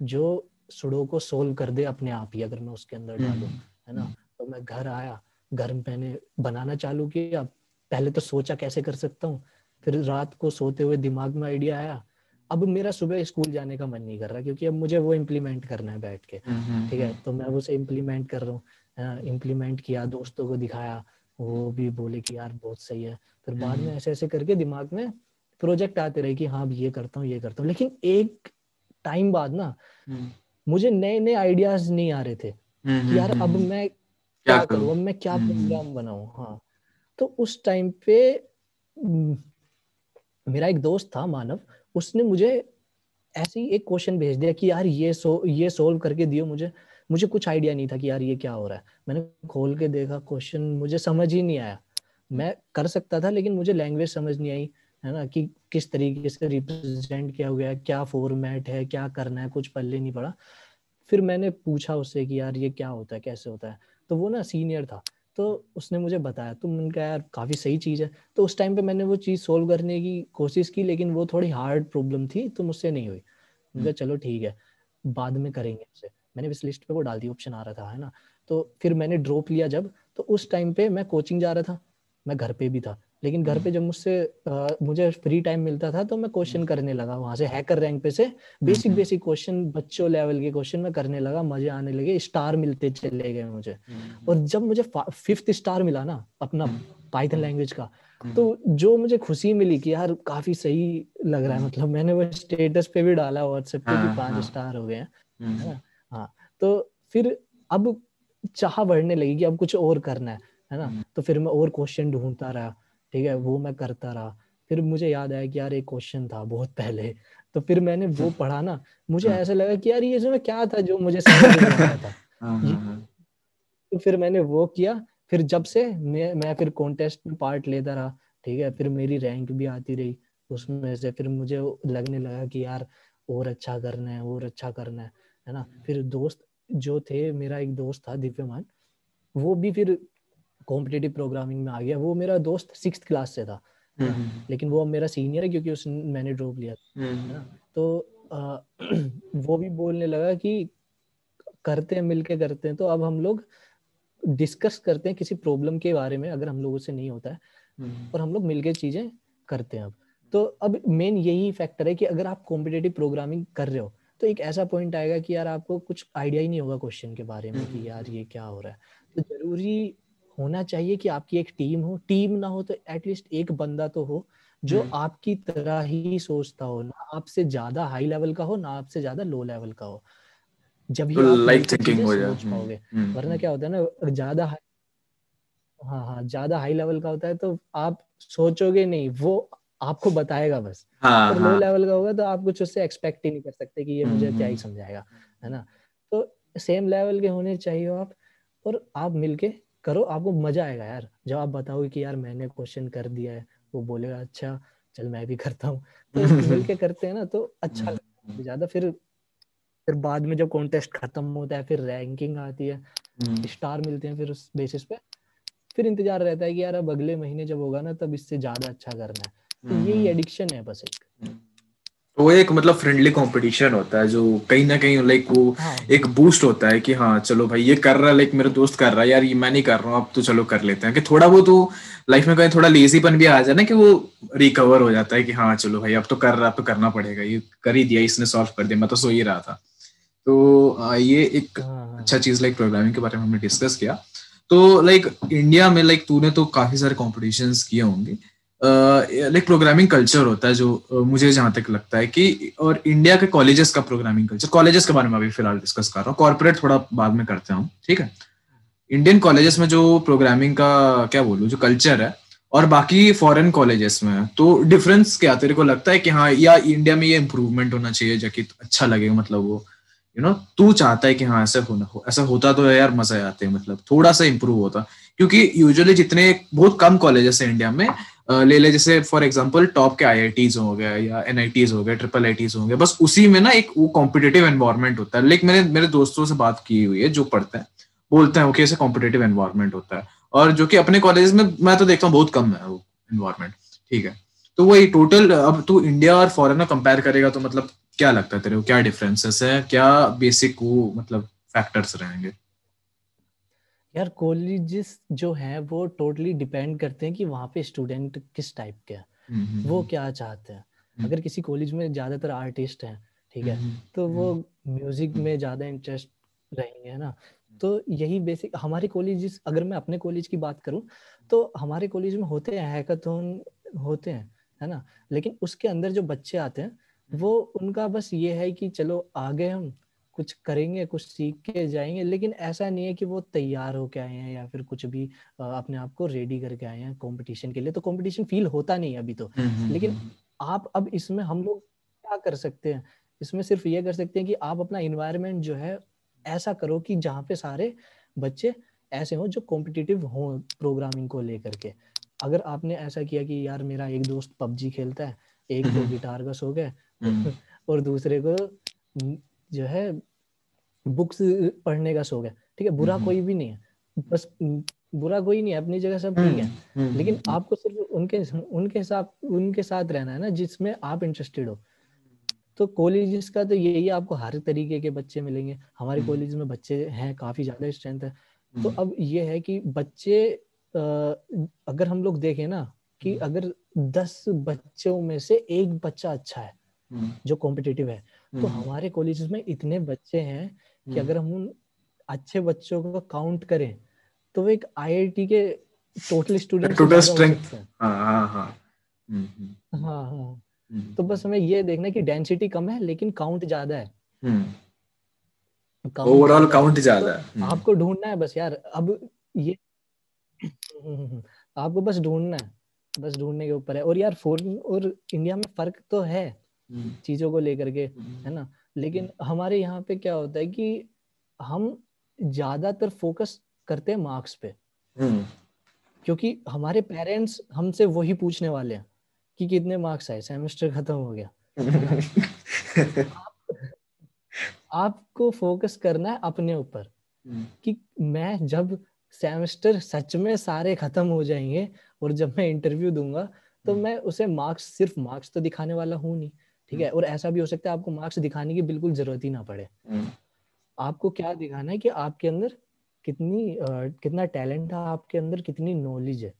जो सुडो को सोल्व कर दे अपने आप ही अगर मैं उसके अंदर डालू है ना तो मैं घर आया घर में मैंने बनाना चालू किया पहले तो सोचा कैसे कर सकता हूँ फिर रात को सोते हुए दिमाग में आइडिया आया अब मेरा सुबह स्कूल जाने का मन नहीं कर रहा क्योंकि अब मुझे वो इम्प्लीमेंट करना है बैठ के। हम्म, हम्म, ठीक है? हम्म। तो मैं उसे इम्प्लीमेंट कर रहा हूँ। इम्प्लीमेंट किया दोस्तों को दिखाया वो भी बोले कि यार बहुत सही है। फिर बाद में ऐसे ऐसे करके दिमाग में प्रोजेक्ट आते रहे कि हाँ ये करता हूँ ये करता हूँ। लेकिन एक टाइम बाद ना मुझे नए नए आइडियाज़ नहीं आ रहे थे कि यार अब मैं क्या करूँ? अब मैं क्या प्रोग्राम बनाऊ? हाँ। तो उस टाइम पे मेरा एक दोस्त था मानव उसने मुझे ऐसे ही एक क्वेश्चन भेज दिया कि यार ये सो ये सोल्व करके दियो मुझे। मुझे कुछ आइडिया नहीं था कि यार ये क्या हो रहा है। मैंने खोल के देखा क्वेश्चन मुझे समझ ही नहीं आया। मैं कर सकता था, लेकिन मुझे लैंग्वेज समझ नहीं आई, है ना, कि किस तरीके से रिप्रेजेंट किया गया क्या फॉर्मेट है, क्या करना है, कुछ पल्ले नहीं पड़ा। फिर मैंने पूछा उससे कि यार ये क्या होता है, कैसे होता है। तो वो ना सीनियर था। तो उसने मुझे बताया। तो मैंने कहा यार काफ़ी सही चीज़ है। तो उस टाइम पे मैंने वो चीज़ सोल्व करने की कोशिश की लेकिन वो थोड़ी हार्ड प्रॉब्लम थी तो मुझसे नहीं हुई। मुझे हम्म। चलो ठीक है बाद में करेंगे उसे। मैंने इस लिस्ट पे वो डाल दी ऑप्शन आ रहा था है ना? तो फिर मैंने ड्रॉप लिया जब तो उस टाइम पे मैं कोचिंग जा रहा था। मैं घर पे भी था। लेकिन घर पे जब मुझसे मुझे फ्री टाइम मिलता था तो मैं क्वेश्चन करने लगा वहाँ से हैकर रैंक पे से। बेसिक बेसिक क्वेश्चन बच्चों लेवल के क्वेश्चन में करने लगा मज़े आने लगे स्टार मिलते चले गए मुझे। हम्म। और जब मुझे फिफ्थ स्टार मिला ना अपना पाइथन हम्म। लैंग्वेज का हम्म। तो जो मुझे खुशी मिली कि यार काफ़ी सही लग रहा है मतलब मैंने वो स्टेटस पे भी डाला व्हाट्सएप पे भी हाँ, पाँच स्टार हाँ। हो गए हैं हाँ तो फिर अब चाह बढ़ने लगी कि अब कुछ और करना है है ना? तो फिर मैं और क्वेश्चन ढूंढता रहा। ठीक है वो मैं करता रहा। फिर मुझे याद आया कि यार एक क्वेश्चन था बहुत पहले। तो फिर मैंने वो पढ़ा ना मुझे हाँ। ऐसा लगा कि यार ये इसमें क्या था जो मुझे समझ नहीं आया था। हाँ, हाँ, तो फिर मैंने वो किया। फिर जब से मैं मैं फिर कॉन्टेस्ट में पार्ट लेता रहा ठीक है फिर मेरी रैंक भी आती रही उसमें से। फिर मुझे लगने लगा कि यार और अच्छा करना है और अच्छा करना है है ना। फिर दोस्त जो थे मेरा एक दोस्त था दिव्यमान वो भी फिर कॉम्पिटेटिव प्रोग्रामिंग में आ गया। वो मेरा दोस्त सिक्स क्लास से था। हम्म, हम्म, हम्म। लेकिन वो अब मेरा सीनियर है क्योंकि उस मैंने ड्रॉप लिया था। तो आ, वो भी बोलने लगा कि करते हैं मिलके करते हैं। तो अब हम लोग डिस्कस करते हैं किसी प्रॉब्लम के बारे में अगर हम लोगों से नहीं होता है। और हम लोग मिलके चीज़ें करते हैं अब। तो अब मेन यही फैक्टर है कि अगर आप कॉम्पिटेटिव प्रोग्रामिंग कर रहे हो तो एक ऐसा पॉइंट आएगा कि यार आपको कुछ आइडिया ही नहीं होगा क्वेश्चन के बारे में कि यार ये क्या हो रहा है। तो ज़रूरी होना चाहिए कि आपकी एक टीम हो। टीम ना हो तो एटलीस्ट एक बंदा तो हो जो हम्म। आपकी तरह ही सोचता हो ना आपसे ज़्यादा हाई लेवल का हो ना आपसे ज़्यादा लो लेवल का हो। जब ही तो लाइक थिंकिंग हो जाए पाओगे हम्म, हम्म, वरना क्या होता है ना ज़्यादा हाँ हाँ ज़्यादा हाई लेवल का होता है तो आप सोचोगे नहीं वो आपको बताएगा बस। हाँ, लो हाँ. लेवल का होगा तो आप कुछ उससे एक्सपेक्ट ही नहीं कर सकते कि ये मुझे क्या ही समझाएगा है ना? तो सेम लेवल के होने चाहिए आप और आप मिलके करो आपको मज़ा आएगा यार। जब आप बताओगे कि यार मैंने क्वेश्चन कर दिया है वो बोलेगा अच्छा चल मैं भी करता हूँ। तो मिलके करते हैं ना तो अच्छा हम्म। ज़्यादा। फिर फिर बाद में जब कॉन्टेस्ट खत्म होता है फिर रैंकिंग आती है स्टार हम्म। मिलते हैं फिर उस बेसिस पे। फिर इंतज़ार रहता है कि यार अब अगले महीने जब होगा ना तब इससे ज़्यादा अच्छा करना है। तो यही एडिक्शन हम्म। है बस एक। वो एक मतलब फ्रेंडली कंपटीशन होता है जो कहीं ना कहीं लाइक वो हाँ. एक बूस्ट होता है कि हाँ चलो भाई ये कर रहा है लाइक मेरा दोस्त कर रहा है यार ये मैं नहीं कर रहा हूँ अब तो चलो कर लेते हैं। कि थोड़ा वो तो लाइफ में कहीं थोड़ा लेजीपन भी आ जाए ना कि वो रिकवर हो जाता है कि हाँ चलो भाई अब तो कर रहा अब तो करना पड़ेगा ये कर ही दिया इसने सॉल्व कर दिया मैं तो सो ही रहा था। तो ये एक अच्छा चीज़ लाइक प्रोग्रामिंग के बारे में हमने डिस्कस किया। तो लाइक इंडिया में लाइक तूने तो काफ़ी सारे कॉम्पिटिशन किए होंगे। लाइक प्रोग्रामिंग कल्चर होता है जो मुझे जहाँ तक लगता है कि, और इंडिया के कॉलेजेस का प्रोग्रामिंग कल्चर कॉलेजेस के बारे में अभी फ़िलहाल डिस्कस कर रहा हूँ। कॉर्पोरेट थोड़ा बाद में करते हूँ ठीक है? इंडियन कॉलेजेस में जो प्रोग्रामिंग का, क्या बोलूँ, जो कल्चर है, और बाकी फॉरेन कॉलेजेस में तो डिफरेंस क्या? तेरे को लगता है कि हाँ या इंडिया में ये इम्प्रूवमेंट होना चाहिए जाकि अच्छा लगेगा मतलब वो यू नो तू चाहता है कि हाँ ऐसा होना हो, ऐसा होता तो यार, मज़ा आते हैं मतलब थोड़ा सा इम्प्रूव होता। क्योंकि यूजुअली जितने बहुत कम कॉलेजेस है इंडिया में ले ले, जैसे फॉर एग्ज़ाम्पल टॉप के आई हो गए या एन हो गए ट्रिपल आई हो गए बस उसी में ना एक वो कॉम्पिटेटिव एनवायरमेंट होता है। लेकिन मैंने, मेरे दोस्तों से बात की हुई है जो पढ़ते हैं, बोलते हैं ओके ऐसे कॉम्पिटेटिव एनवायरमेंट होता है। और जो कि अपने कॉलेज में मैं तो देखता हूँ बहुत कम है वो एनवायरमेंट ठीक है? तो वही टोटल अब तू इंडिया और फॉरेन में कंपेयर करेगा तो मतलब क्या लगता है तेरे को? क्या डिफरेंसेस है? क्या बेसिक वो मतलब फैक्टर्स रहेंगे? यार कॉलेजेस जो है वो टोटली डिपेंड करते हैं कि वहाँ पे स्टूडेंट किस टाइप के हैं। हम्म, हम्म, वो हम्म। क्या चाहते हैं। अगर किसी कॉलेज में ज़्यादातर आर्टिस्ट हैं ठीक है तो वो म्यूज़िक में ज़्यादा इंटरेस्ट रहेंगे है ना? तो यही बेसिक हमारे कॉलेज अगर मैं अपने कॉलेज की बात करूँ तो हमारे कॉलेज में होते हैं हैकाथन होते हैं है ना? लेकिन उसके अंदर जो बच्चे आते हैं वो उनका बस ये है कि चलो आगे हम कुछ करेंगे कुछ सीख के जाएँगे लेकिन ऐसा नहीं है कि वो तैयार होके आए हैं या फिर कुछ भी अपने आप को रेडी करके आए हैं कंपटीशन के लिए तो कंपटीशन फील होता नहीं अभी तो। हम्म, हम्म, लेकिन हम्म, आप अब इसमें हम लोग क्या कर सकते हैं? इसमें सिर्फ़ ये कर सकते हैं कि आप अपना इन्वायरमेंट जो है ऐसा करो कि जहाँ पे सारे बच्चे ऐसे हों जो कॉम्पिटिटिव हों प्रोग्रामिंग को लेकर के। अगर आपने ऐसा किया कि यार मेरा एक दोस्त पबजी खेलता है एक दो गिटार का शौक है और दूसरे को जो है बुक्स पढ़ने का शौक है। ठीक है बुरा कोई भी नहीं है। बस बुरा कोई नहीं है अपनी जगह सब ठीक है। लेकिन आपको सिर्फ़ उनके उनके साथ उनके साथ रहना है ना जिसमें आप इंटरेस्टेड हो। तो कॉलेज का तो यही आपको हर तरीके के बच्चे मिलेंगे। हमारे कॉलेज हम्म। में बच्चे हैं काफ़ी ज़्यादा स्ट्रेंथ है। तो हम्म। अब ये है कि बच्चे अगर हम लोग देखें ना कि हम्म। अगर दस बच्चों में से एक बच्चा अच्छा है जो कॉम्पिटेटिव है तो हमारे कॉलेज में इतने बच्चे हैं कि अगर हम उन अच्छे बच्चों को काउंट करें तो वो एक आईआईटी के टोटल स्टूडेंट टोटल स्ट्रेंथ हाँ हाँ। हाँ हाँ हाँ। हम्म। तो बस हमें ये देखना है कि डेंसिटी कम है लेकिन काउंट ज़्यादा है। ओवरऑल काउंट ज़्यादा है। तो हम्म। आपको ढूंढना है बस यार अब ये आपको बस ढूंढना है बस ढूँढने के ऊपर है। और यार फॉरन और इंडिया में फ़र्क तो है। हम्म। चीज़ों को लेकर के है ना? लेकिन हमारे यहाँ पे क्या होता है कि हम ज़्यादातर फोकस करते हैं मार्क्स पे। क्योंकि हमारे पेरेंट्स हमसे वही पूछने वाले हैं कि कितने मार्क्स आए सेमेस्टर खत्म हो गया। आप, आपको फोकस करना है अपने ऊपर हम्म। कि मैं जब सेमेस्टर सच में सारे खत्म हो जाएँगे और जब मैं इंटरव्यू दूँगा तो हम्म। मैं उसे मार्क्स सिर्फ़ मार्क्स तो दिखाने वाला हूँ नहीं। ठीक है हम्म। और ऐसा भी हो सकता है आपको मार्क्स दिखाने की बिल्कुल ज़रूरत ही ना पड़े आपको क्या दिखाना है कि आपके अंदर कितनी कितना टैलेंट है आपके अंदर कितनी नॉलेज है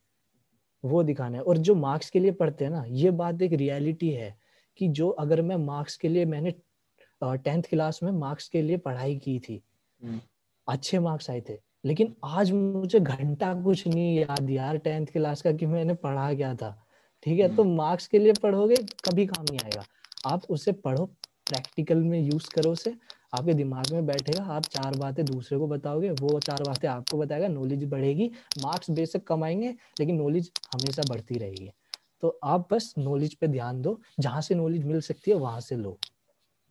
वो दिखाना है और जो मार्क्स के लिए पढ़ते हैं ना ये बात एक रियलिटी है कि जो अगर मैं मार्क्स के लिए मैंने टेंथ क्लास में मार्क्स के लिए पढ़ाई की थी हम्म। अच्छे मार्क्स आए थे लेकिन आज मुझे घंटा कुछ नहीं याद यार टेंथ क्लास का कि मैंने पढ़ा क्या था ठीक है तो मार्क्स हम्म। के लिए पढ़ोगे कभी काम नहीं आएगा आप उसे पढ़ो प्रैक्टिकल में यूज़ करो उसे। आपके दिमाग में बैठेगा आप चार बातें दूसरे को बताओगे वो चार बातें आपको बताएगा नॉलेज बढ़ेगी मार्क्स बेशक कमाएँगे लेकिन नॉलेज हमेशा बढ़ती रहेगी। तो आप बस नॉलेज पे ध्यान दो जहाँ से नॉलेज मिल सकती है वहाँ से लो।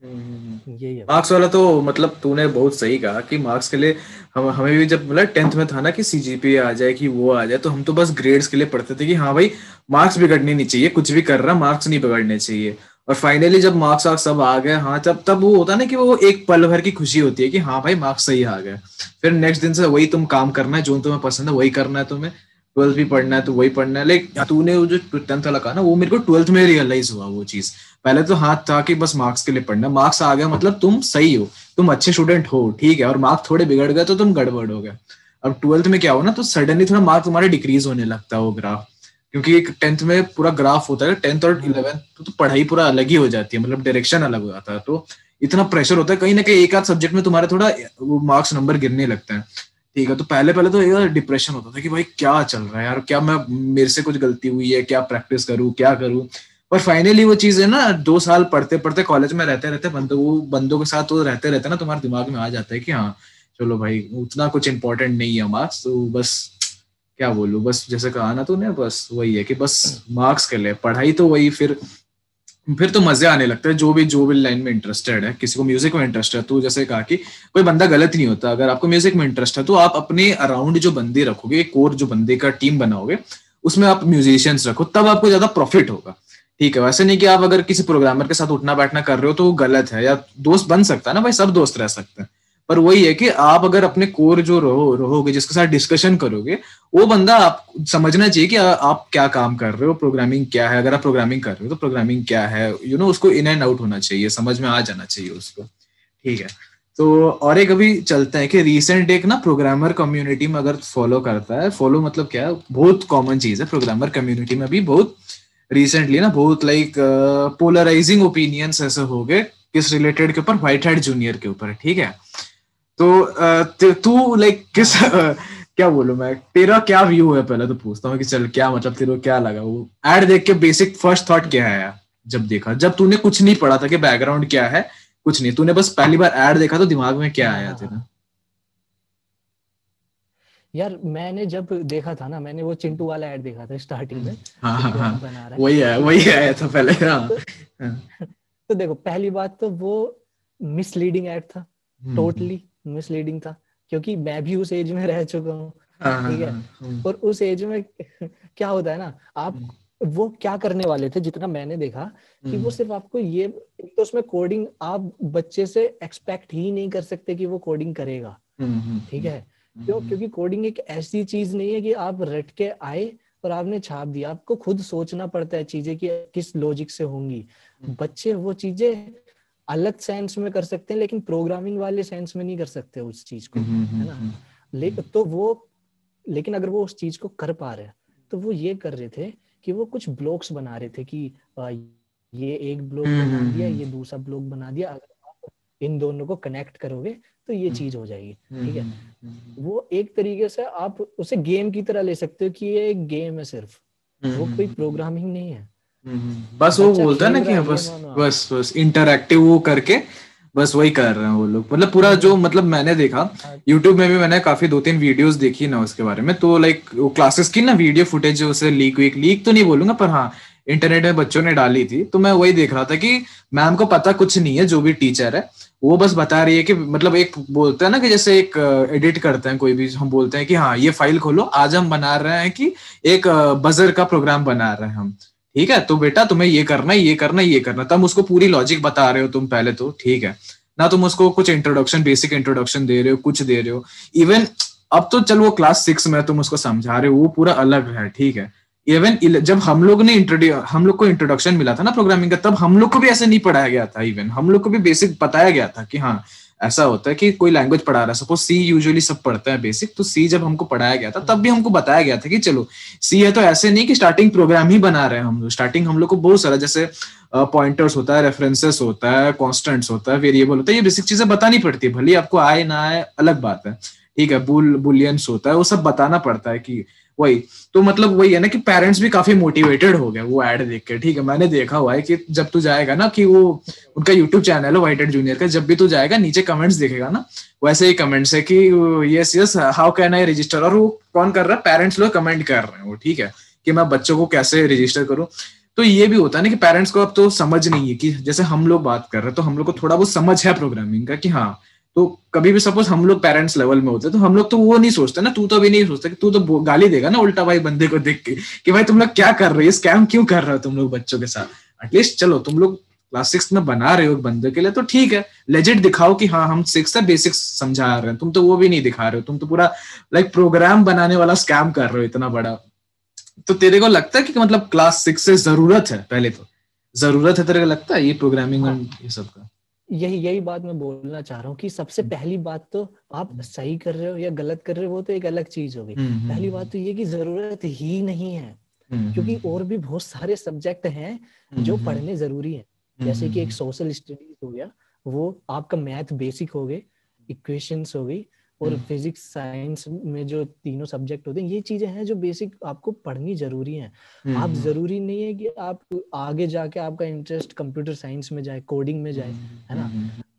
यही है। मार्क्स वाला तो मतलब तूने बहुत सही कहा कि मार्क्स के लिए हम हमें भी जब मतलब टेंथ में था ना कि सीजीपीए आ जाए कि वो आ जाए तो हम तो बस ग्रेड्स के लिए पढ़ते थे कि हाँ भाई मार्क्स बिगड़ने नहीं चाहिए कुछ भी कर रहा मार्क्स नहीं बिगड़ने चाहिए। और फाइनली जब मार्क्स वार्क्स सब आ गए हाँ तब तब वो होता ना कि वो एक पल भर की खुशी होती है कि हाँ भाई मार्क्स सही आ गए। फिर नेक्स्ट दिन से वही तुम काम करना है, जो तुम्हें पसंद है, वही करना है तुम्हें। ट्वेल्थ भी पढ़ना है तो वही पढ़ना है। लेकिन तूने जो टेंथ वाला कहा ना, वो मेरे को ट्वेल्थ में रियलाइज़ हुआ वो चीज़। पहले तो हाथ था कि बस मार्क्स के लिए पढ़ना। मार्क्स आ गया मतलब तुम सही हो। तुम अच्छे स्टूडेंट हो, ठीक है। और मार्क्स थोड़े बिगड़ गए तो तुम गड़बड़ हो गए। अब ट्वेल्थ में क्या हो ना तो सडनली थोड़ा मार्क्स तुम्हारे डिक्रीज होने लगता है वो ग्राफ क्योंकि एक टेंथ में पूरा ग्राफ होता है टेंथ और इलेवेंथ तो, तो पढ़ाई पूरा अलग ही हो जाती है मतलब डायरेक्शन अलग हो जाता है तो इतना प्रेशर होता है कहीं ना कहीं एक आध सब्जेक्ट में तुम्हारे थोड़ा मार्क्स नंबर गिरने लगते हैं ठीक है तो पहले पहले तो एक डिप्रेशन होता था कि भाई क्या चल रहा है यार क्या मैं मेरे से कुछ गलती हुई है क्या प्रैक्टिस करूँ क्या करूँ पर फाइनली वो चीज़ है ना दो साल पढ़ते पढ़ते कॉलेज में रहते रहते बंदो वो बंदों के साथ वो रहते रहते ना तुम्हारे दिमाग में आ जाता है कि हाँ चलो भाई उतना कुछ इंपॉर्टेंट नहीं है मार्क्स तो बस क्या बोलू? बस जैसे कहा ना तूने, बस वही है कि बस मार्क्स के लिए पढ़ाई तो वही, फिर फिर तो मज़े आने लगते हैं, जो भी जो भी लाइन में इंटरेस्टेड है, किसी को म्यूज़िक में इंटरेस्ट है तो जैसे कहा कि कोई बंदा गलत नहीं होता। अगर आपको म्यूज़िक में इंटरेस्ट है तो आप अपने अराउंड जो बंदे रखोगे कोर जो बंदे का टीम बनाओगे, उसमें आप म्यूजिशियंस रखो, तब आपको ज़्यादा प्रॉफिट होगा। ठीक है, वैसे नहीं कि आप अगर किसी प्रोग्रामर के साथ उठना बैठना कर रहे हो तो वो गलत है, या दोस्त बन सकता है ना भाई, सब दोस्त रह सकते हैं। पर वही है कि आप अगर अपने कोर जो रहो रहोगे जिसके साथ डिस्कशन करोगे वो बंदा आप समझना चाहिए कि आ, आप क्या काम कर रहे हो प्रोग्रामिंग क्या है? अगर आप प्रोग्रामिंग कर रहे हो तो प्रोग्रामिंग क्या है? यू you नो know, उसको इन एंड आउट होना चाहिए समझ में आ जाना चाहिए उसको। ठीक है? तो और एक अभी चलते हैं कि रिसेंट एक ना प्रोग्रामर कम्युनिटी में अगर फॉलो करता है फॉलो मतलब क्या है? बहुत कॉमन चीज़ है प्रोग्रामर कम्युनिटी में भी बहुत रिसेंटली ना बहुत लाइक पोलराइजिंग ओपिनियंस ऐसे हो गए किस रिलेटेड के ऊपर? व्हाइट हेड जूनियर के ऊपर ठीक है? तो तू लाइक किस क्या बोलू मैं? तेरा क्या व्यू है? पहले तो पूछता हूँ कि चल क्या मतलब तेरे को क्या लगा? वो एड देख के बेसिक फ़र्स्ट थॉट क्या है जब देखा जब तूने कुछ नहीं पढ़ा था कि बैकग्राउंड क्या है कुछ नहीं। तूने बस पहली बार एड देखा तो दिमाग में क्या आया तेरा? यार मैंने जब देखा था ना मैंने वो चिंटू वाला ऐड देखा था स्टार्टिंग में। हाँ हाँ। हाँ? वही है वही आया था पहले। हाँ, हाँ। तो देखो पहली बात तो वो मिसलीडिंग ऐड था। Totally hmm. मिसलीडिंग था क्योंकि मैं भी उस एज में रह चुका हूँ हाँ, ठीक है? हाँ, हाँ, और उस एज में क्या होता है ना आप हम्म। वो क्या करने वाले थे जितना मैंने देखा कि वो हम्म। सिर्फ़ आपको ये तो उसमें कोडिंग आप बच्चे से एक्सपेक्ट ही नहीं कर सकते कि वो कोडिंग करेगा हम्म, ठीक है? क्यों? क्योंकि कोडिंग एक ऐसी चीज़ नहीं है कि आप रट के आए और आपने छाप दिया। आपको खुद सोचना पड़ता है चीज़ें कि किस लॉजिक से होंगी। बच्चे वो चीज़ें अलग सेंस में कर सकते हैं लेकिन प्रोग्रामिंग वाले सेंस में नहीं कर सकते उस चीज़ को हम्म, हम्म, है ना? हम्म, लेकिन तो वो लेकिन अगर वो उस चीज़ को कर पा रहे तो वो ये कर रहे थे कि वो कुछ ब्लॉक्स बना रहे थे कि ये एक ब्लॉक बना दिया ये दूसरा ब्लॉक बना दिया अगर आप इन दोनों को कनेक्ट करोगे तो ये चीज़ हो जाएगी ठीक है? वो एक तरीके से आप उसे गेम की तरह ले सकते हो कि ये एक गेम है सिर्फ़। वो कोई प्रोग्रामिंग नहीं है। बस वो बोलता है ना कि बस बस बस इंटरक्टिव वो करके बस वही कर रहे हैं वो लोग। मतलब पूरा जो मतलब मैंने देखा यूट्यूब में भी मैंने काफ़ी दो तीन वीडियोस देखी ना उसके बारे में तो लाइक वो क्लासेस की ना वीडियो फुटेज उसे लीक वीक लीक तो नहीं बोलूँगा पर हाँ इंटरनेट में बच्चों ने डाली थी तो मैं वही देख रहा था कि मैम को पता कुछ नहीं है जो भी टीचर है वो बस बता रही है कि मतलब एक बोलता है ना कि जैसे एक एडिट करते हैं कोई भी हम बोलते हैं कि हाँ ये फ़ाइल खोलो आज हम बना रहे हैं कि एक बजर का प्रोग्राम बना रहे हैं हम। ठीक है? तो बेटा तुम्हें ये करना है ये करना है ये करना। तुम उसको पूरी लॉजिक बता रहे हो तुम पहले तो ठीक है? ना तुम उसको कुछ इंट्रोडक्शन बेसिक इंट्रोडक्शन दे रहे हो, कुछ दे रहे हो। इवन अब तो चल वो क्लास सिक्स में तुम उसको समझा रहे हो, वो पूरा अलग है, ठीक है? इवन जब हम लोग ने इंट्रोड्यू हम लोग को इंट्रोडक्शन मिला था ना प्रोग्रामिंग का, तब हम लोग को भी ऐसे नहीं पढ़ाया गया था इवन हम लोग को भी बेसिक बताया गया था कि हाँ ऐसा होता है कि कोई लैंग्वेज पढ़ा रहा है सपोज़ सी यूजुअली सब पढ़ते हैं बेसिक तो सी जब हमको पढ़ाया गया था, तब भी हमको बताया गया था कि चलो सी है तो ऐसे नहीं कि स्टार्टिंग प्रोग्राम ही बना रहे हैं हम लोग। स्टार्टिंग हम लोग को बहुत सारा, जैसे पॉइंटर्स होता है रेफरेंसेस होता है कॉन्स्टेंट्स होता है वेरिएबल होता है, ये बेसिक चीज़ें बतानी पड़ती है। भले आपको आए ना आए, अलग बात है। ठीक है बुल बुलियंस होता है, वो सब बताना पड़ता है कि वही। तो मतलब वही है ना कि पेरेंट्स भी काफ़ी मोटिवेटेड हो गए वो एड देख के। ठीक है, मैंने देखा हुआ है कि जब तू जाएगा ना कि वो उनका यूट्यूब चैनल है व्हाइट एड जूनियर का, जब भी तू जाएगा, नीचे कमेंट्स देखेगा ना, वैसे ही कमेंट्स है कि yes yes how can I register और वो कौन कर रहा है? पेरेंट्स लोग कमेंट कर रहे हैं वो, ठीक है, कि मैं बच्चों को कैसे रजिस्टर करूँ? तो ये भी होता है ना कि पेरेंट्स को अब तो समझ नहीं है कि जैसे हम लोग बात कर रहे हैं तो हम लोग को थोड़ा बहुत समझ है प्रोग्रामिंग का कि हाँ तो कभी भी सपोज़ हम लोग पेरेंट्स लेवल में होते तो हम लोग तो वो नहीं सोचते ना तू तो अभी नहीं सोचता कि तू तो गाली देगा ना उल्टा भाई बंदे को देख के कि भाई तुम लोग क्या कर रहे हो स्कैम क्यों कर रहे हो तुम लोग बच्चों के साथ? एटलीस्ट चलो तुम लोग क्लास सिक्स में बना रहे हो बंदे के लिए तो ठीक है लेजिट दिखाओ कि हाँ हम सिक्स है बेसिक्स समझा रहे हैं। तुम तो वो भी नहीं दिखा रहे हो तुम तो पूरा लाइक प्रोग्राम बनाने वाला स्कैम कर रहे हो इतना बड़ा। तो तेरे को लगता है कि मतलब क्लास सिक्स से ज़रूरत है पहले तो? ज़रूरत है तेरे को लगता है ये प्रोग्रामिंग ये सब का? यही यही बात मैं बोलना चाह रहा हूँ कि सबसे हम्म। पहली बात तो आप हम्म। सही कर रहे हो या गलत कर रहे हो वो तो एक अलग चीज़ होगी। हम्म, पहली बात तो ये कि ज़रूरत ही नहीं है क्योंकि और भी बहुत सारे सब्जेक्ट हैं जो पढ़ने ज़रूरी हैं। जैसे कि एक सोशल स्टडीज़ हो गया वो आपका मैथ बेसिक हो गए इक्वेशंस हो गई और फिजिक्स साइंस में जो तीनों सब्जेक्ट होते हैं ये चीज़ें हैं जो बेसिक आपको पढ़नी ज़रूरी है। आप ज़रूरी नहीं है कि आप आगे जाके आपका इंटरेस्ट कंप्यूटर साइंस में जाए कोडिंग में जाए है ना?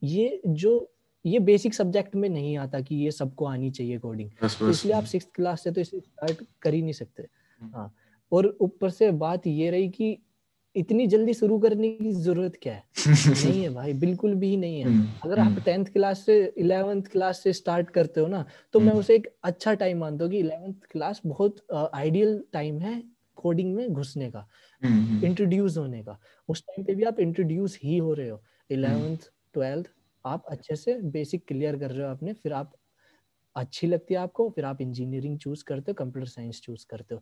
ये जो ये बेसिक सब्जेक्ट में नहीं आता कि ये सबको आनी चाहिए कोडिंग। तो इसलिए आप सिक्स क्लास से तो इसे स्टार्ट कर ही नहीं सकते। हाँ और ऊपर से बात ये रही कि इतनी जल्दी शुरू करने की ज़रूरत क्या है? नहीं है भाई बिल्कुल भी नहीं है। हम्म, अगर आप टेंथ हम्म। क्लास से इलेवेंथ क्लास से स्टार्ट करते हो ना तो मैं हम्म। उसे एक अच्छा टाइम मानता हूँ कि इलेवेंथ क्लास बहुत आइडियल टाइम है कोडिंग में घुसने का इंट्रोड्यूस होने का। उस टाइम पे भी आप इंट्रोड्यूस ही हो रहे हो। इलेवेंथ ट्वेल्थ आप अच्छे से बेसिक क्लियर कर रहे हो आपने फिर आप अच्छी लगती है आपको फिर आप इंजीनियरिंग चूज़ करते हो कंप्यूटर साइंस चूज़ करते हो।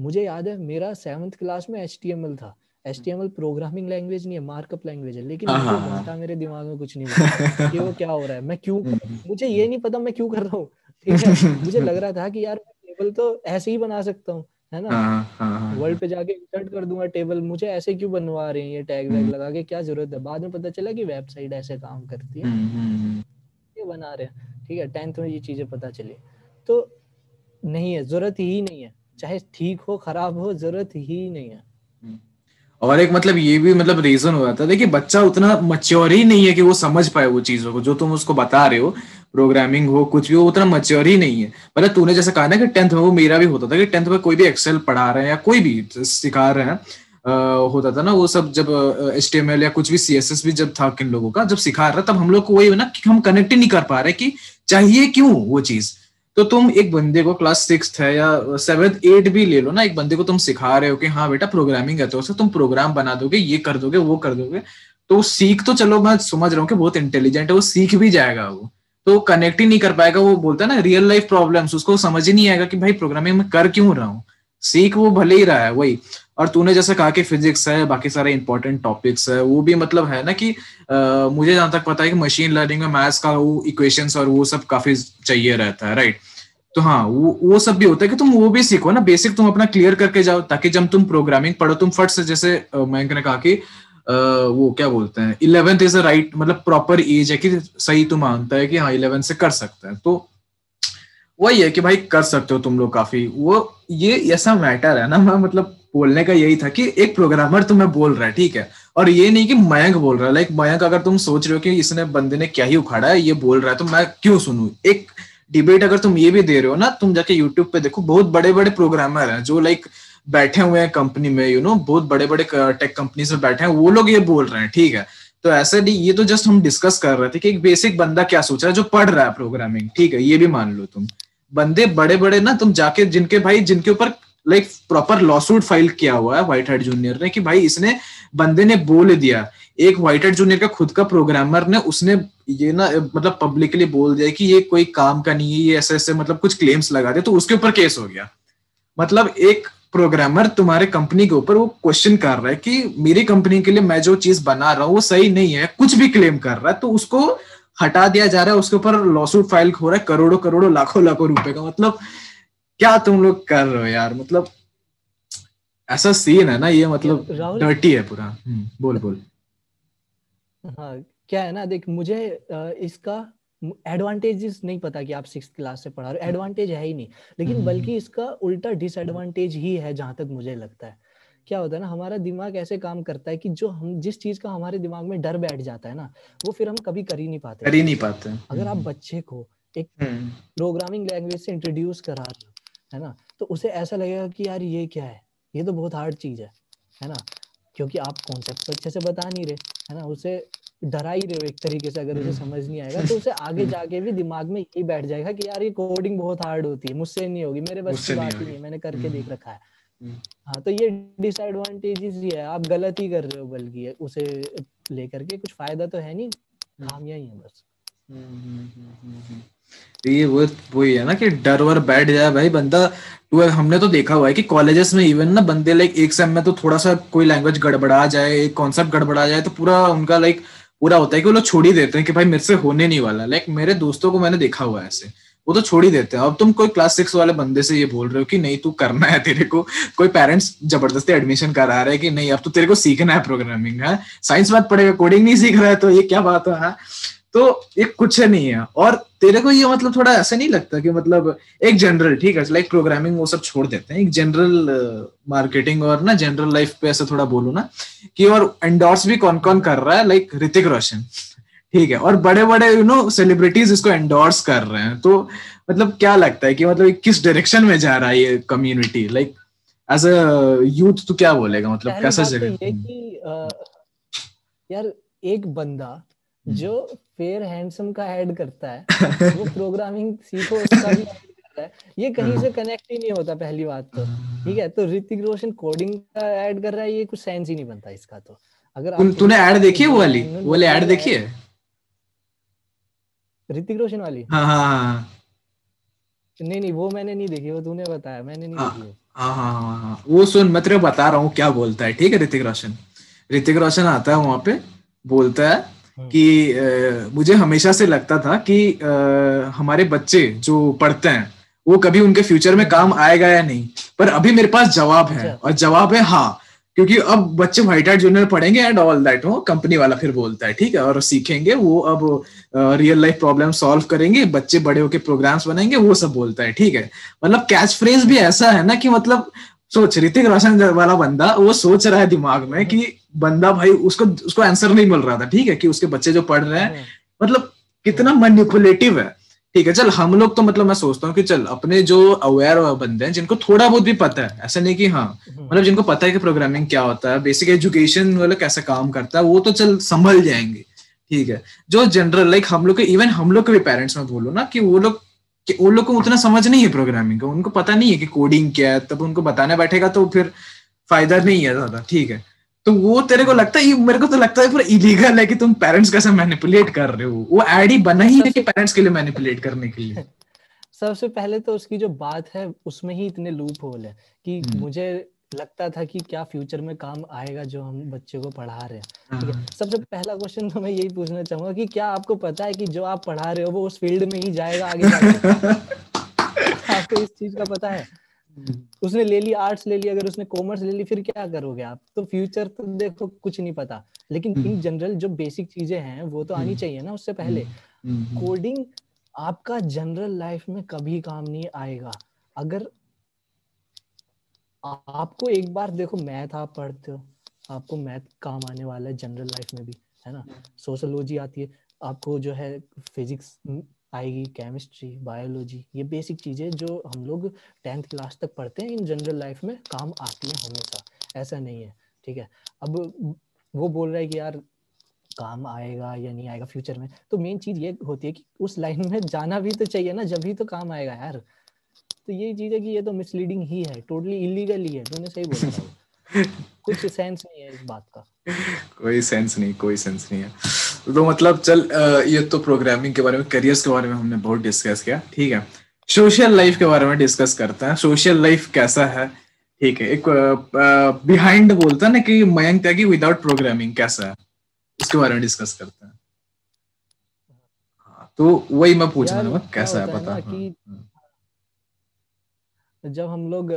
मुझे याद है मेरा सेवंथ क्लास में HTML था। H T M L programming language नहीं है मार्कअप लैंग्वेज है लेकिन हाँ, मुझे हाँ, हाँ। मेरे दिमाग में कुछ नहीं कि वो क्या हो रहा है। मैं क्यों। मुझे ये नहीं पता मैं क्यों कर रहा हूँ। ठीक है? मुझे लग रहा था कि यार टेबल तो ऐसे ही बना सकता हूँ है ना? वर्ल्ड पे जाके इंसर्ट कर दूँगा टेबल मुझे ऐसे क्यों बनवा रहे हैं ये टैग वैग हम्म। लगा के क्या ज़रूरत है? बाद में पता चला कि वेबसाइट ऐसे काम करती है। हम्म, ये बना रहे हैं। ठीक है? टेंथ में ये चीज़ें पता चली। तो नहीं है ज़रूरत ही नहीं है। चाहे ठीक हो खराब हो ज़रूरत ही नहीं है। और एक मतलब ये भी मतलब रीजन हो जाता है देखिए, बच्चा उतना मच्योर ही नहीं है कि वो समझ पाए वो चीज़ों को, जो तुम उसको बता रहे हो प्रोग्रामिंग हो, कुछ भी हो उतना मच्योर ही नहीं है। मतलब तूने जैसे कहा ना कि टेंथ में वो मेरा भी होता था, कि टेंथ में कोई भी एक्सेल पढ़ा रहे हैं या कोई भी सिखा रहे हैं होता था ना वो सब जब एच या कुछ भी CSS भी जब था किन लोगों का, जब सिखा रहा तब हम लोग को वही ना कि हम कनेक्ट ही नहीं कर पा रहे कि चाहिए क्यों वो चीज़। तो तुम एक बंदे को क्लास सिक्स है या सेवेंथ एट भी ले लो ना, एक बंदे को तुम सिखा रहे हो कि हाँ बेटा प्रोग्रामिंग है तो तुम प्रोग्राम बना दोगे, ये कर दोगे, वो कर दोगे। तो सीख तो चलो, मैं समझ रहा हूँ कि बहुत इंटेलिजेंट है, वो सीख भी जाएगा वो। तो कनेक्ट ही नहीं कर पाएगा, वो बोलता है ना रियल लाइफ प्रॉब्लम्स उसको समझ ही नहीं आएगा कि भाई प्रोग्रामिंग में कर क्यों रहा हूँ। सीख वो भले ही रहा है, वही। और तूने जैसे कहा कि फिजिक्स है बाकी सारे इंपॉर्टेंट टॉपिक्स है वो भी मतलब है ना कि आ, मुझे जहाँ तक पता है कि मशीन लर्निंग में मैथ्स का वो इक्वेशंस और वो सब काफ़ी चाहिए रहता है राइट तो हाँ वो वो सब भी होता है कि तुम वो भी सीखो ना बेसिक तुम अपना क्लियर करके जाओ ताकि जब तुम प्रोग्रामिंग पढ़ो तुम फट से जैसे मैं ने कहा कि वो क्या बोलते हैं इलेवेंथ इज़ अ राइट मतलब प्रॉपर एज है कि सही तुम मानता है कि हाँ इलेवेंथ से कर सकते हैं। तो वही है कि भाई कर सकते हो तुम लोग काफ़ी। वो, ये, ऐसा मैटर है ना, मैं मतलब बोलने का यही था कि एक प्रोग्रामर तुम्हें बोल रहा है, ठीक है? और ये नहीं कि मयंक बोल रहा है लाइक मयंक अगर तुम सोच रहे हो कि इसने बंदे ने क्या ही उखाड़ा है, ये बोल रहा है तो मैं क्यों सुनू? एक डिबेट अगर तुम ये भी दे रहे हो ना, तुम जाके यूट्यूब पे देखो, बहुत बड़े बड़े प्रोग्रामर हैं जो लाइक बैठे हुए हैं कंपनी में यू नो बहुत बड़े बड़े टेक कंपनी से बैठे हैं, वो लोग ये बोल रहे हैं, ठीक है? तो ऐसे नहीं, ये तो जस्ट हम डिस्कस कर रहे थे कि एक बेसिक बंदा क्या सोच रहा है, जो पढ़ रहा है प्रोग्रामिंग ठीक है? ये भी मान लो तुम। बंदे बड़े बड़े ना, तुम जाके जिनके भाई, जिनके ऊपर लाइक प्रॉपर लॉसूट फ़ाइल किया हुआ है व्हाइट हेड जूनियर ने, कि भाई इसने, बंदे ने बोल दिया। एक व्हाइट हेड जूनियर का खुद का प्रोग्रामर ने, उसने ये ना मतलब पब्लिकली बोल दिया कि ये कोई काम का नहीं है, ये ऐसे ऐसे मतलब कुछ क्लेम्स लगा दे तो उसके ऊपर केस हो गया। मतलब एक प्रोग्रामर तुम्हारे कंपनी के ऊपर वो क्वेश्चन कर रहा है कि मेरी कंपनी के लिए मैं जो चीज़ बना रहा हूँ, वो सही नहीं है, कुछ भी क्लेम कर रहा है तो उसको हटा दिया जा रहा है उसके ऊपर लॉसूट फ़ाइल हो रहा है करोड़ों करोड़ों लाखों लाखों रुपए का। मतलब क्या तुम लोग कर रहे हो यार? मतलब ऐसा सीन है ना ये मतलब डर्टी है पूरा। हम्म, बोल बोल। हाँ क्या है ना देख मुझे इसका एडवांटेजेस नहीं पता कि आप सिक्स क्लास से पढ़ा रहे एडवांटेज है ही नहीं। लेकिन हम्म। बल्कि इसका उल्टा डिसएडवांटेज ही है जहाँ तक मुझे लगता है। क्या होता है ना हमारा दिमाग ऐसे काम करता है कि जो हम जिस चीज़ का हमारे दिमाग में डर बैठ जाता है ना वो फिर हम कभी कर ही नहीं पाते कर ही नहीं पाते अगर आप हम्म। बच्चे को एक प्रोग्रामिंग लैंग्वेज से इंट्रोड्यूस करा रहे हो है ना तो उसे ऐसा लगेगा कि यार ये क्या है ये तो बहुत हार्ड चीज़ है है ना क्योंकि आप कॉन्सेप्ट अच्छे से बता नहीं रहे है ना उसे डरा ही रहे हो एक तरीके से अगर उसे हम्म। समझ नहीं आएगा तो उसे आगे हम्म। जाके भी दिमाग में यही बैठ जाएगा कि यार ये कोडिंग बहुत हार्ड होती है मुझसे नहीं होगी मेरे बस की बात ही नहीं है मैंने करके देख हम्म। रखा है हाँ तो ये डिसएडवांटेजेस ही है। आप गलत ही कर रहे हो बल्कि उसे लेकर के कुछ फ़ायदा तो है नहीं खामियाँ ही है बस। ये वो वही है ना कि डर वर बैठ जाए भाई बंदा। तो हमने तो देखा हुआ है कि कॉलेजेस में इवन ना बंदे लाइक एक सेम में तो थोड़ा सा कोई लैंग्वेज गड़बड़ा जाए एक कॉन्सेप्ट गड़बड़ा जाए तो पूरा उनका लाइक पूरा होता है कि वो लोग छोड़ ही देते हैं कि भाई मेरे से होने नहीं वाला। लाइक मेरे दोस्तों को मैंने देखा हुआ है ऐसे। वो तो छोड़ ही देते हैं। अब तुम कोई क्लास सिक्स वाले बंदे से ये बोल रहे हो कि नहीं, तू करना है तेरे को। कोई पेरेंट्स ज़बरदस्ती एडमिशन करा रहे हैं कि नहीं, अब तो तेरे को सीखना है प्रोग्रामिंग है? साइंस बात पड़ेगा कोडिंग नहीं सीख रहा है तो ये क्या बात है तो ये कुछ है नहीं है। और तेरे को ये मतलब थोड़ा ऐसा नहीं लगता कि मतलब एक जनरल ठीक है लाइक प्रोग्रामिंग वो सब छोड़ देते हैं। एक जनरल मार्केटिंग और ना जनरल लाइफ पे ऐसा थोड़ा बोलू ना कि और एंडोर्स भी कौन कौन कर रहा है लाइक ऋतिक रोशन ठीक है और बड़े बड़े यू नो सेलिब्रिटीज इसको एंडोर्स कर रहे हैं। तो मतलब क्या लगता है कि मतलब किस डायरेक्शन में जा रहा है ये community like as a youth तो क्या बोलेगा? मतलब कैसा तो जगह आ, यार एक बंदा हम्म। जो फेयर हैंडसम का ऐड करता है वो प्रोग्रामिंग सीखो उसका भी करता है। ये कहीं से कनेक्ट ही नहीं होता पहली बात तो। ठीक है तो ऋतिक रोशन कोडिंग का ऐड कर रहा है ये कुछ सेंस ही नहीं बनता इसका तो। अगर तूने ऐड देखी है वो वाली? वो वाली ऐड देखी है? ऋतिक रोशन वाली हाँ हाँ हाँ, हाँ। नहीं नहीं वो मैंने नहीं देखी वो तूने बताया मैंने नहीं हाँ, देखी हाँ हाँ हाँ हाँ वो सुन मैं तेरे बता रहा हूँ क्या बोलता है ठीक है ऋतिक रोशन ऋतिक रोशन आता है वहाँ पे बोलता है। कि आ, मुझे हमेशा से लगता था कि आ, हमारे बच्चे जो पढ़ते हैं वो कभी उनके फ्यूचर में काम आएगा या नहीं पर अभी मेरे पास जवाब है अच्छा। और जवाब है हाँ क्योंकि अब बच्चे व्हाइट हार्ट जूनियर पढ़ेंगे एंड ऑल दैट वो कंपनी वाला फिर बोलता है ठीक है? और सीखेंगे वो अब रियल लाइफ प्रॉब्लम सॉल्व करेंगे बच्चे बड़े होके प्रोग्राम्स बनाएँगे वो सब बोलता है ठीक है? मतलब कैच फ्रेज भी ऐसा है ना कि मतलब सोच ऋतिक रोशन वाला बंदा वो सोच रहा है दिमाग में कि बंदा भाई उसको उसको आंसर नहीं मिल रहा था ठीक है? कि उसके बच्चे जो पढ़ रहे हैं हाँ। मतलब कितना मैनिपुलेटिव है। ठीक है चल हम लोग तो मतलब मैं सोचता हूँ कि चल अपने जो अवेयर बंदे हैं जिनको थोड़ा बहुत भी पता है ऐसा नहीं कि हाँ हम्म। मतलब जिनको पता है कि प्रोग्रामिंग क्या होता है बेसिक एजुकेशन वाला कैसा काम करता है वो तो चल संभल जाएँगे ठीक है जो जनरल लाइक हम लोग के इवन हम लोग के भी पेरेंट्स में बोलो ना कि वो लोग कि उन लोग को उतना समझ नहीं है प्रोग्रामिंग का उनको पता नहीं है कि कोडिंग क्या है तब उनको बताने बैठेगा तो फिर फ़ायदा नहीं है ज़्यादा ठीक है तो वो तेरे को लगता है मेरे को तो लगता है पूरा इलीगल है कि तुम पेरेंट्स कैसे मैनिपुलेट कर रहे हो। वो एड ही बना ही है कि पेरेंट्स के लिए मैनिपुलेट करने के लिए। सबसे पहले तो उसकी जो बात है उसमें ही इतने लूप होल है कि हम्म। मुझे लगता था कि क्या फ्यूचर में काम आएगा जो हम बच्चे को पढ़ा रहे हैं। ठीक है हाँ। सबसे पहला क्वेश्चन तो मैं यही पूछना चाहूँगा कि क्या आपको पता है कि जो आप पढ़ा रहे हो वो उस फ़ील्ड में ही जाएगा आगे आपको इस चीज़ का पता है? उसने ले ली आर्ट्स ले ली अगर उसने कॉमर्स ले ली फिर क्या करोगे आप? तो फ्यूचर तो देखो कुछ नहीं पता। लेकिन इन हम्म। जनरल जो बेसिक चीज़ें हैं वो तो आनी हम्म। चाहिए ना उससे पहले। कोडिंग हम्म, आपका जनरल लाइफ में कभी काम नहीं आएगा। अगर आपको एक बार देखो मैथ आप पढ़ते हो आपको मैथ काम आने वाला है जनरल लाइफ में भी है ना? सोशोलॉजी आती है आपको जो है फिजिक्स आएगी केमिस्ट्री बायोलॉजी ये बेसिक चीज़ें जो हम लोग टेंथ क्लास तक पढ़ते हैं इन जनरल लाइफ में काम आती हैं हमेशा। ऐसा नहीं है ठीक है? अब वो बोल रहा है कि यार काम आएगा या नहीं आएगा फ्यूचर में तो मेन चीज़ ये होती है कि उस लाइन में जाना भी तो चाहिए ना जब भी तो काम आएगा यार। तो यही चीज़ है कि ये तो मिसलीडिंग ही है टोटली इलीगल ही है तूने सही बोला कुछ सेंस नहीं है इस बात का। कोई सेंस नहीं कोई सेंस नहीं है। तो मतलब चल ये तो प्रोग्रामिंग के बारे में करियर्स के बारे में हमने बहुत डिस्कस किया ठीक है? सोशल लाइफ के बारे में डिस्कस करते हैं। सोशल लाइफ कैसा है? ठीक है एक बिहाइंड बोलता है ना कि मयंक त्यागी विदाउट प्रोग्रामिंग कैसा है? उसके बारे में डिस्कस करते हैं। हाँ, तो वही मैं पूछ रहा कैसा है पता कि हाँ, हाँ। जब हम लोग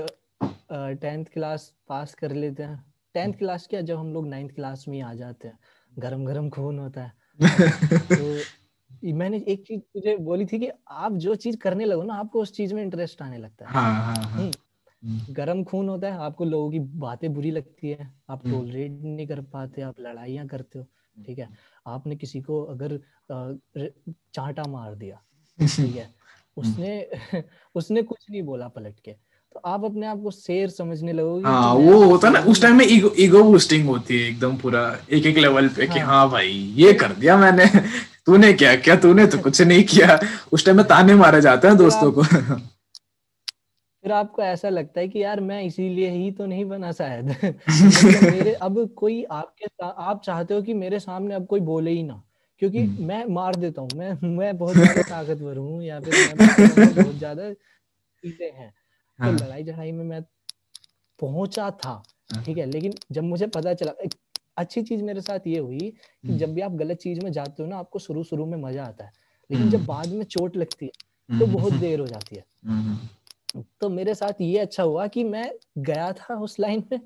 टेंथ क्लास पास कर लेते हैं टेंथ क्लास क्या जब हम लोग नाइन्थ क्लास में आ जाते हैं गरम गरम खून होता है। तो मैंने एक चीज़ तुझे बोली थी कि आप जो चीज़ करने लगो ना आपको उस चीज़ में इंटरेस्ट आने लगता है हाँ, हाँ, हाँ. हम्म। हम्म। गरम खून होता है आपको लोगों की बातें बुरी लगती है आप टोलरेट हम्म। नहीं कर पाते आप लड़ाइयाँ करते हो ठीक है आपने किसी को अगर चांटा मार दिया ठीक है उसने उसने कुछ नहीं बोला पलट के तो आप अपने आप को शेर समझने लगोगे हाँ वो होता ना उस टाइम में ईगो ईगो बूस्टिंग होती है एकदम पूरा एक एक लेवल पे हाँ. कि हाँ। भाई ये कर दिया मैंने तूने क्या क्या तूने तो कुछ नहीं किया। उस टाइम में ताने मारे जाते हैं दोस्तों को। फिर आपको ऐसा लगता है कि यार मैं इसीलिए ही तो नहीं बना शायद। मतलब मेरे अब कोई आपके आप चाहते हो कि मेरे सामने अब कोई बोले ही ना क्योंकि हम्म। मैं मार देता हूँ मैं मैं बहुत ज़्यादा ताकतवर हूँ या फिर बहुत ज़्यादा चीज़ें हैं। तो हाँ. लड़ाई झड़ाई में मैं पहुँचा था हाँ। ठीक है लेकिन जब मुझे पता चला एक अच्छी चीज़ मेरे साथ ये हुई कि हम्म। जब भी आप गलत चीज़ में जाते हो ना आपको शुरू शुरू में मज़ा आता है लेकिन जब हम्म। बाद में चोट लगती है तो बहुत देर हो जाती है तो मेरे साथ ये अच्छा हुआ कि मैं गया था उस लाइन में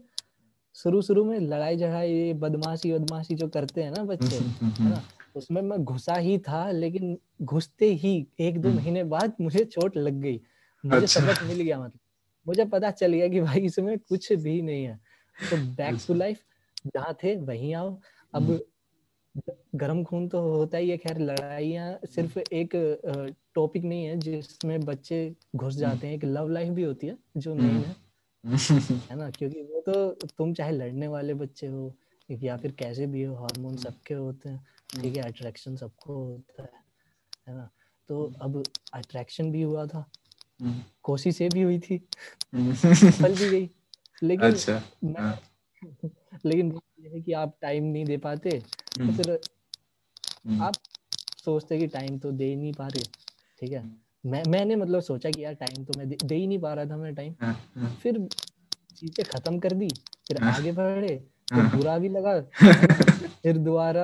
शुरू शुरू में लड़ाई झड़ाई बदमाशी बदमाशी जो करते हैं ना बच्चे है ना उसमें मैं घुसा ही था लेकिन घुसते ही एक दो महीने बाद मुझे चोट लग गई मुझे अच्छा। सबक मिल गया मतलब मुझे पता चल गया कि भाई इसमें कुछ भी नहीं है। तो बैक टू लाइफ जहाँ थे वहीं आओ। अब हम्म। गर्म खून तो होता ही है खैर लड़ाइया सिर्फ़ एक टॉपिक नहीं है जिसमें बच्चे घुस जाते हैं। एक लव लाइफ भी होती है जो नहीं है। हम्म। है ना? क्योंकि वो तो तुम चाहे लड़ने वाले बच्चे हो या फिर कैसे भी हो हार्मोन सबके होते हैं। ठीक है अट्रैक्शन सबको होता है। है ना? तो अब अट्रैक्शन भी हुआ था। हम्म। कोशिश भी हुई थी। फल भी गई। लेकिन अच्छा, मैं हाँ। लेकिन ये है कि आप टाइम नहीं दे पाते। तो हम्म। फिर हम्म। आप सोचते कि टाइम तो दे नहीं पा रहे ठीक है? मैं मैंने मतलब सोचा कि यार टाइम तो मैं दे, दे ही नहीं पा रहा था मैं टाइम। हाँ, हाँ। फिर चीज़ें खत्म कर दी फिर आगे बढ़े तो बुरा भी लगा। फिर दोबारा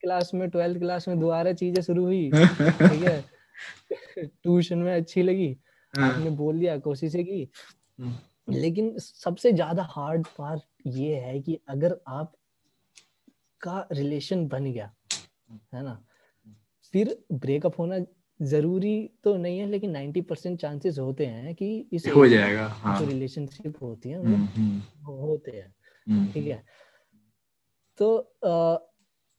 क्लास में ट्वेल्थ क्लास में दोबारा चीज़ें शुरू हुई ठीक है? ट्यूशन में अच्छी लगी आपने बोल दिया कोशिशें की हम्म। लेकिन सबसे ज़्यादा हार्ड पार्ट ये है कि अगर आप का रिलेशन बन गया है ना फिर ब्रेकअप होना ज़रूरी तो नहीं है लेकिन 90 परसेंट चांसेस होते हैं कि इस हो जाएगा हाँ। जो रिलेशनशिप होती है वो हम्म, हम्म। होते हैं ठीक है तो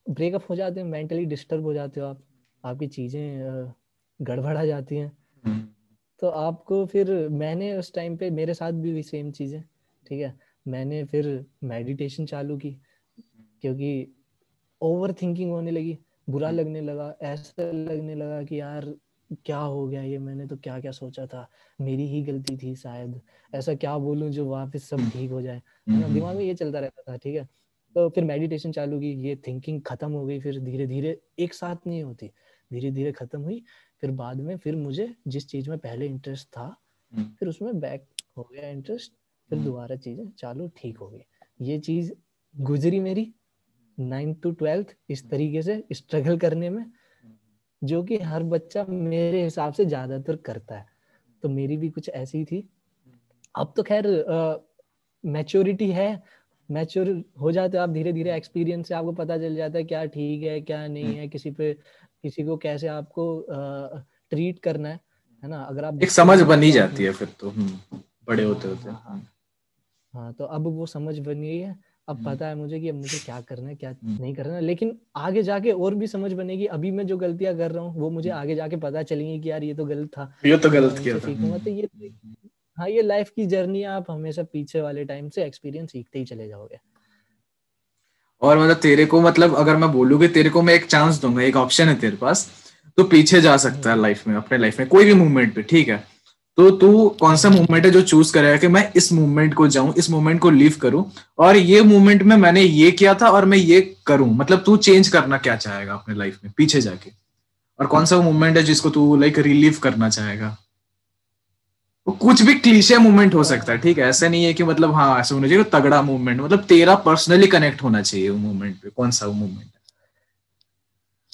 ब्रेकअप हो जाते हैं मेंटली डिस्टर्ब हो जाते हो आप आपकी चीज़ें गड़बड़ा जाती हैं तो आपको फिर मैंने उस टाइम पे मेरे साथ भी हुई सेम चीज़ें ठीक है? मैंने फिर मेडिटेशन चालू की क्योंकि ओवर थिंकिंग होने लगी बुरा हम्म। लगने लगा ऐसा लगने लगा कि यार क्या हो गया ये? मैंने तो क्या क्या सोचा था? मेरी ही गलती थी शायद। ऐसा क्या बोलूँ जो वापस सब। ठीक हो जाए? हम्म, दिमाग में ये चलता रहता था ठीक है? तो फिर मेडिटेशन चालू की ये थिंकिंग खत्म हो गई फिर धीरे धीरे एक साथ नहीं होती धीरे धीरे खत्म हुई फिर बाद में फिर मुझे जिस चीज़ में पहले इंटरेस्ट था हम्म। फिर उसमें बैक हो गया इंटरेस्ट फिर हम्म। दोबारा चीज़ें चालू ठीक हो गई। ये चीज़ गुजरी मेरी नाइन्थ टू ट्वेल्थ इस तरीके से स्ट्रगल करने में जो कि हर बच्चा मेरे हिसाब से ज़्यादातर करता है। तो मेरी भी कुछ ऐसी थी। अब तो खैर मैच्योरिटी है। मैच्योर हो जाते हो आप धीरे धीरे एक्सपीरियंस से आपको पता चल जाता है क्या ठीक है क्या नहीं है किसी पे किसी को कैसे आपको ट्रीट करना है है ना? अगर आप एक समझ बनी जाती है फिर तो हम्म, बड़े होते होते। हाँ, हाँ, हाँ तो अब वो समझ बन गई है अब हम्म। पता है मुझे कि अब मुझे क्या करना है क्या हम्म। नहीं करना है लेकिन आगे जाके और भी समझ बनेगी अभी मैं जो गलतियाँ कर रहा हूँ वो मुझे आगे जाके पता चलेंगी कि यार ये तो गलत था। ये तो गलत किया था। तो ये हाँ ये लाइफ की जर्नी आप हमेशा पीछे वाले टाइम से एक्सपीरियंस सीखते ही चले जाओगे। और मतलब तेरे को मतलब अगर मैं बोलूँ कि तेरे को मैं एक चांस दूँगा, एक ऑप्शन है तेरे पास तो पीछे जा सकता है लाइफ में, अपने लाइफ में, कोई भी मूवमेंट पे, ठीक है? तो तू कौन सा मूवमेंट है जो चूज़ करेगा कि मैं इस मूवमेंट को जाऊँ, इस मूवमेंट को लीव करूँ, और ये मूवमेंट में मैंने ये किया था और मैं ये करूँ? मतलब तू चेंज करना क्या चाहेगा अपने लाइफ में, पीछे जाके? और कौन सा वो मूवमेंट है जिसको तू लाइक रिलीव करना चाहेगा? कुछ भी क्लीशे मूवमेंट हो सकता है ठीक है ऐसा नहीं है कि मतलब हाँ ऐसा होना चाहिए तगड़ा मूवमेंट मतलब तेरा पर्सनली कनेक्ट होना चाहिए वो मूवमेंट पे कौन सा वो मूवमेंट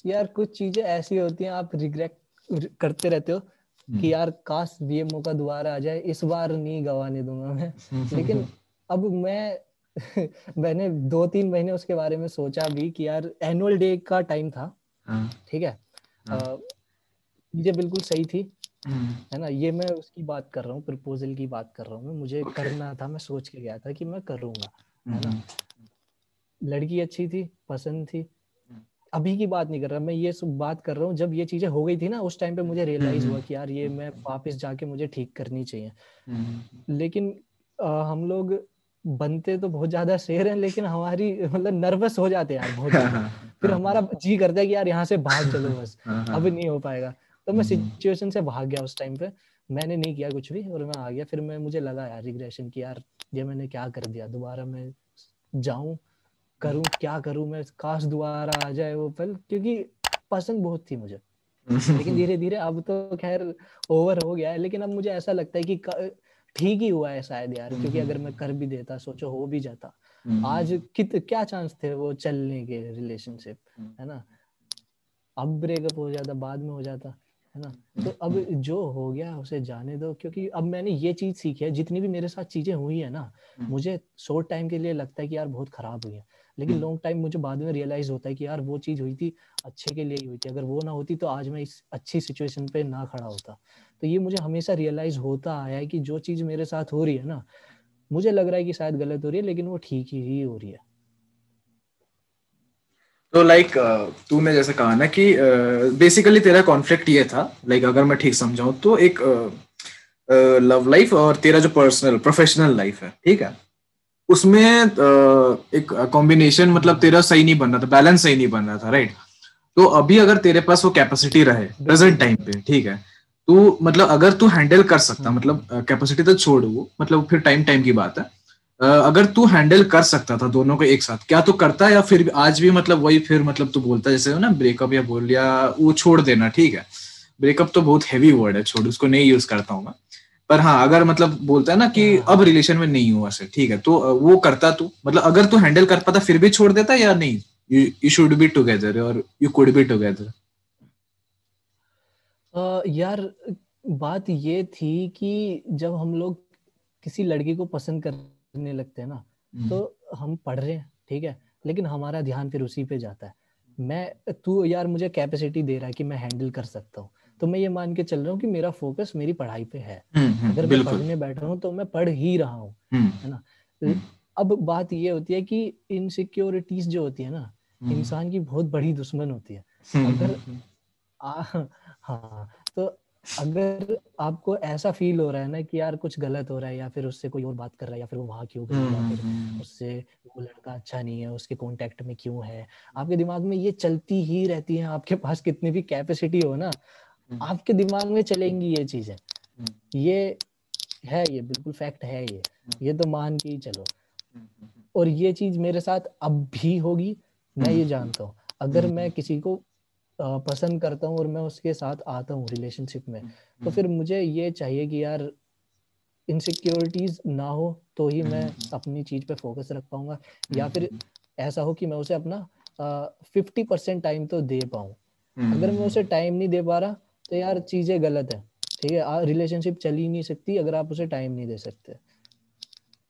यार कुछ चीज़ें ऐसी होती हैं आप रिग्रेट करते रहते हो कि हम्म। यार काश ये मौका दोबारा आ जाए इस बार नहीं गवाने दूँगा मैं लेकिन अब मैं मैंने दो तीन महीने उसके बारे में सोचा भी कि यार एनुअल डे का टाइम था हाँ। ठीक है हाँ। चीज़ें बिल्कुल सही थी। है ना? ये मैं उसकी बात कर रहा हूँ प्रपोजल की बात कर रहा हूँ मुझे okay. करना था मैं सोच के गया था कि मैं करूँगा है ना? हम्म। लड़की अच्छी थी पसंद थी। हम्म। अभी की बात नहीं कर रहा मैं ये सब बात कर रहा हूँ जब ये चीज़ें हो गई थी ना उस टाइम पे मुझे रियलाइज़ हुआ कि यार ये मैं वापस जाके मुझे ठीक करनी चाहिए। लेकिन आ, हम लोग बनते तो बहुत ज़्यादा शेर हैं लेकिन हमारी मतलब नर्वस हो जाते हैं यार बहुत हाँ, हाँ, फिर हाँ, हमारा जी करता है कि यार यहाँ से बाहर चलो बस अब नहीं हो पाएगा। तो मैं सिचुएशन हम्म। से भाग गया उस टाइम पे। मैंने नहीं किया कुछ भी और मैं आ गया। फिर मैं मुझे लगा यार रिग्रेशन की यार ये मैंने क्या कर दिया? दोबारा मैं जाऊँ करूँ क्या करूँ? मैं काश दोबारा आ जाए वो पल क्योंकि पसंद बहुत थी मुझे। लेकिन धीरे धीरे अब तो खैर ओवर हो गया है। लेकिन अब मुझे ऐसा लगता है कि ठीक ही हुआ है शायद यार क्योंकि अगर मैं कर भी देता सोचो हो भी जाता। हम्म। आज कित क्या चांस थे वो चलने के रिलेशनशिप है ना? अब ब्रेकअप हो जाता बाद में हो जाता। है ना? तो अब जो हो गया उसे जाने दो क्योंकि अब मैंने ये चीज़ सीखी है जितनी भी मेरे साथ चीज़ें हुई है ना हम्म। मुझे शॉर्ट टाइम के लिए लगता है कि यार बहुत खराब हुई है। लेकिन लॉन्ग हम्म। टाइम मुझे बाद में रियलाइज़ होता है कि यार वो चीज़ हुई थी अच्छे के लिए ही हुई थी। अगर वो ना होती तो आज मैं इस अच्छी सिचुएशन पे ना खड़ा होता। तो ये मुझे हमेशा रियलाइज़ होता आया है कि जो चीज़ मेरे साथ हो रही है ना मुझे लग रहा है कि शायद गलत हो रही है लेकिन वो ठीक ही हो रही है। तो लाइक like, तूने जैसे कहा ना कि बेसिकली uh, तेरा कॉन्फ्लिक्ट ये था लाइक अगर मैं ठीक समझाऊं तो एक लव uh, लाइफ uh, और तेरा जो पर्सनल प्रोफेशनल लाइफ है ठीक है? उसमें uh, एक कॉम्बिनेशन मतलब तेरा सही नहीं बन रहा था बैलेंस सही नहीं बन रहा था राइट तो अभी अगर तेरे पास वो कैपेसिटी रहे प्रेजेंट टाइम पे ठीक है? तो मतलब अगर तू हैंडल कर सकता। मतलब कैपेसिटी तो छोड़ वो मतलब फिर टाइम टाइम की बात है। अगर तू हैंडल कर सकता था दोनों को एक साथ क्या तू करता या फिर आज भी मतलब वही फिर मतलब तू बोलता जैसे ना ब्रेकअप या बोल या वो छोड़ देना ठीक है। ब्रेकअप तो बहुत हैवी वर्ड है छोड़ उसको नहीं यूज़ करता हूँ मैं। पर हाँ अगर मतलब बोलता है ना कि हाँ। अब रिलेशन में नहीं हुआ सर ठीक है तो वो करता तू। मतलब अगर तू हैंडल कर पाता फिर भी छोड़ देता या नहीं? यू शुड बी टुगेदर और यू कुड बी टुगेदर यार बात ये थी कि जब हम लोग किसी लड़की को पसंद कर करने लगते हैं ना हम्म। तो हम पढ़ रहे हैं ठीक है? लेकिन हमारा ध्यान फिर उसी पे जाता है। मैं तू यार मुझे कैपेसिटी दे रहा है कि मैं हैंडल कर सकता हूँ। तो मैं ये मान के चल रहा हूँ कि मेरा फोकस मेरी पढ़ाई पे है। हम्म, हम्म, अगर मैं पढ़ने बैठा हूँ तो मैं पढ़ ही रहा हूँ है ना? अब बात ये होती है कि इनसिक्योरिटीज जो होती है ना इंसान की बहुत बड़ी दुश्मन होती है। अगर आ, हाँ तो अगर आपको ऐसा फील हो रहा है ना कि यार कुछ गलत हो रहा है या फिर उससे कोई और बात कर रहा है या फिर वो वहाँ क्यों गया या हम्म, फिर हम्म, हम्म। उससे वो लड़का अच्छा नहीं है उसके कांटेक्ट में क्यों है? आपके दिमाग में ये चलती ही रहती है आपके पास कितनी भी कैपेसिटी हो ना आपके दिमाग में चलेंगी ये चीज़ें। ये है ये बिल्कुल फैक्ट है ये। ये तो मान के ही चलो। और ये चीज़ मेरे साथ अब भी होगी मैं ये जानता हूँ। अगर मैं किसी को पसंद करता हूँ और मैं उसके साथ आता हूँ रिलेशनशिप में तो हम्म। फिर मुझे ये चाहिए कि यार इनसिक्योरिटीज ना हो तो ही मैं हम्म। अपनी चीज़ पे फोकस रख पाऊँगा या फिर हम्म। ऐसा हो कि मैं उसे अपना फिफ्टी परसेंट टाइम तो दे पाऊँ अगर मैं उसे टाइम नहीं दे पा रहा तो यार चीज़ें गलत है ठीक है रिलेशनशिप चल ही नहीं सकती अगर आप उसे टाइम नहीं दे सकते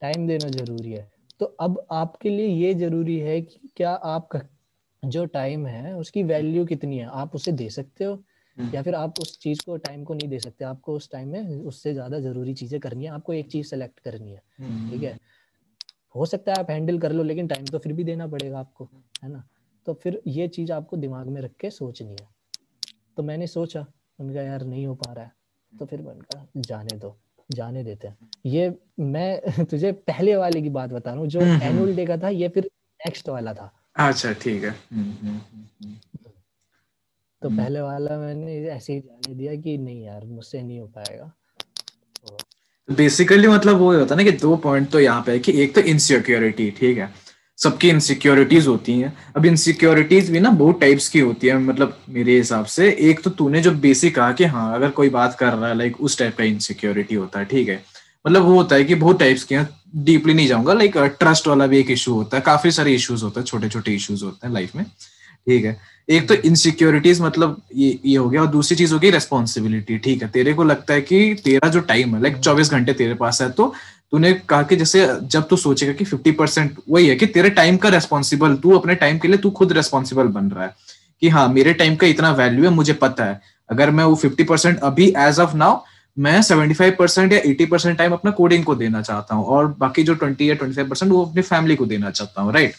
टाइम देना ज़रूरी है तो अब आपके लिए ये ज़रूरी है कि क्या आप जो टाइम है उसकी वैल्यू कितनी है आप उसे दे सकते हो? हम्म। या फिर आप उस चीज़ को टाइम को नहीं दे सकते आपको उस टाइम में उससे ज़्यादा ज़रूरी चीज़ें करनी है आपको एक चीज़ सेलेक्ट करनी है हम्म। ठीक है? हो सकता है आप हैंडल कर लो लेकिन टाइम तो फिर भी देना पड़ेगा आपको है ना? तो फिर ये चीज़ आपको दिमाग में रख के सोचनी है। तो मैंने सोचा उनका यार नहीं हो पा रहा है। तो फिर उनका जाने दो जाने देते हैं। ये मैं तुझे पहले वाले की बात बता रहा हूँ जो एनुअल हम्म, डे का था ये फिर नेक्स्ट वाला था। अच्छा ठीक है। हम्म, हम्म, हम्म, तो पहले वाला मैंने ऐसे ही जाने दिया कि नहीं यार मुझसे नहीं हो पाएगा। बेसिकली तो मतलब वो होता है ना कि दो पॉइंट तो यहाँ पे है कि एक तो इनसिक्योरिटी ठीक है। सबकी इनसिक्योरिटीज होती हैं। अब इनसिक्योरिटीज भी ना बहुत टाइप्स की होती है मतलब मेरे हिसाब से। एक तो तूने जो बेसिक कहा कि हाँ अगर कोई बात कर रहा है लाइक उस टाइप का इनसिक्योरिटी होता है ठीक है। मतलब वो होता है कि बहुत टाइप्स के हैं। डीपली नहीं जाऊँगा लाइक ट्रस्ट वाला भी एक इशू होता है, काफ़ी सारे इश्यूज़ होते हैं छोटे छोटे इश्यूज़ होते हैं लाइफ में, ठीक है? एक तो इनसिक्योरिटीज मतलब ये ये हो गया, और दूसरी चीज़ हो गई रेस्पॉन्सिबिलिटी ठीक है? तेरे को लगता है कि तेरा जो टाइम है लाइक चौबीस घंटे तेरे पास है तो तूने कहा कि जैसे जब तू सोचेगा कि फिफ्टी परसेंट वही है कि तेरे टाइम का रेस्पॉन्सिबल तू अपने टाइम के लिए तू खुद रेस्पॉन्सिबल बन रहा है, कि हाँ मेरे टाइम का इतना वैल्यू है, मुझे पता है, अगर मैं वो फिफ्टी परसेंट अभी एज ऑफ़ नाउ मैं 75 परसेंट या 80 परसेंट टाइम अपना कोडिंग को देना चाहता हूँ और बाकी जो 20 या 25 परसेंट वो अपनी फैमिली को देना चाहता हूँ राइट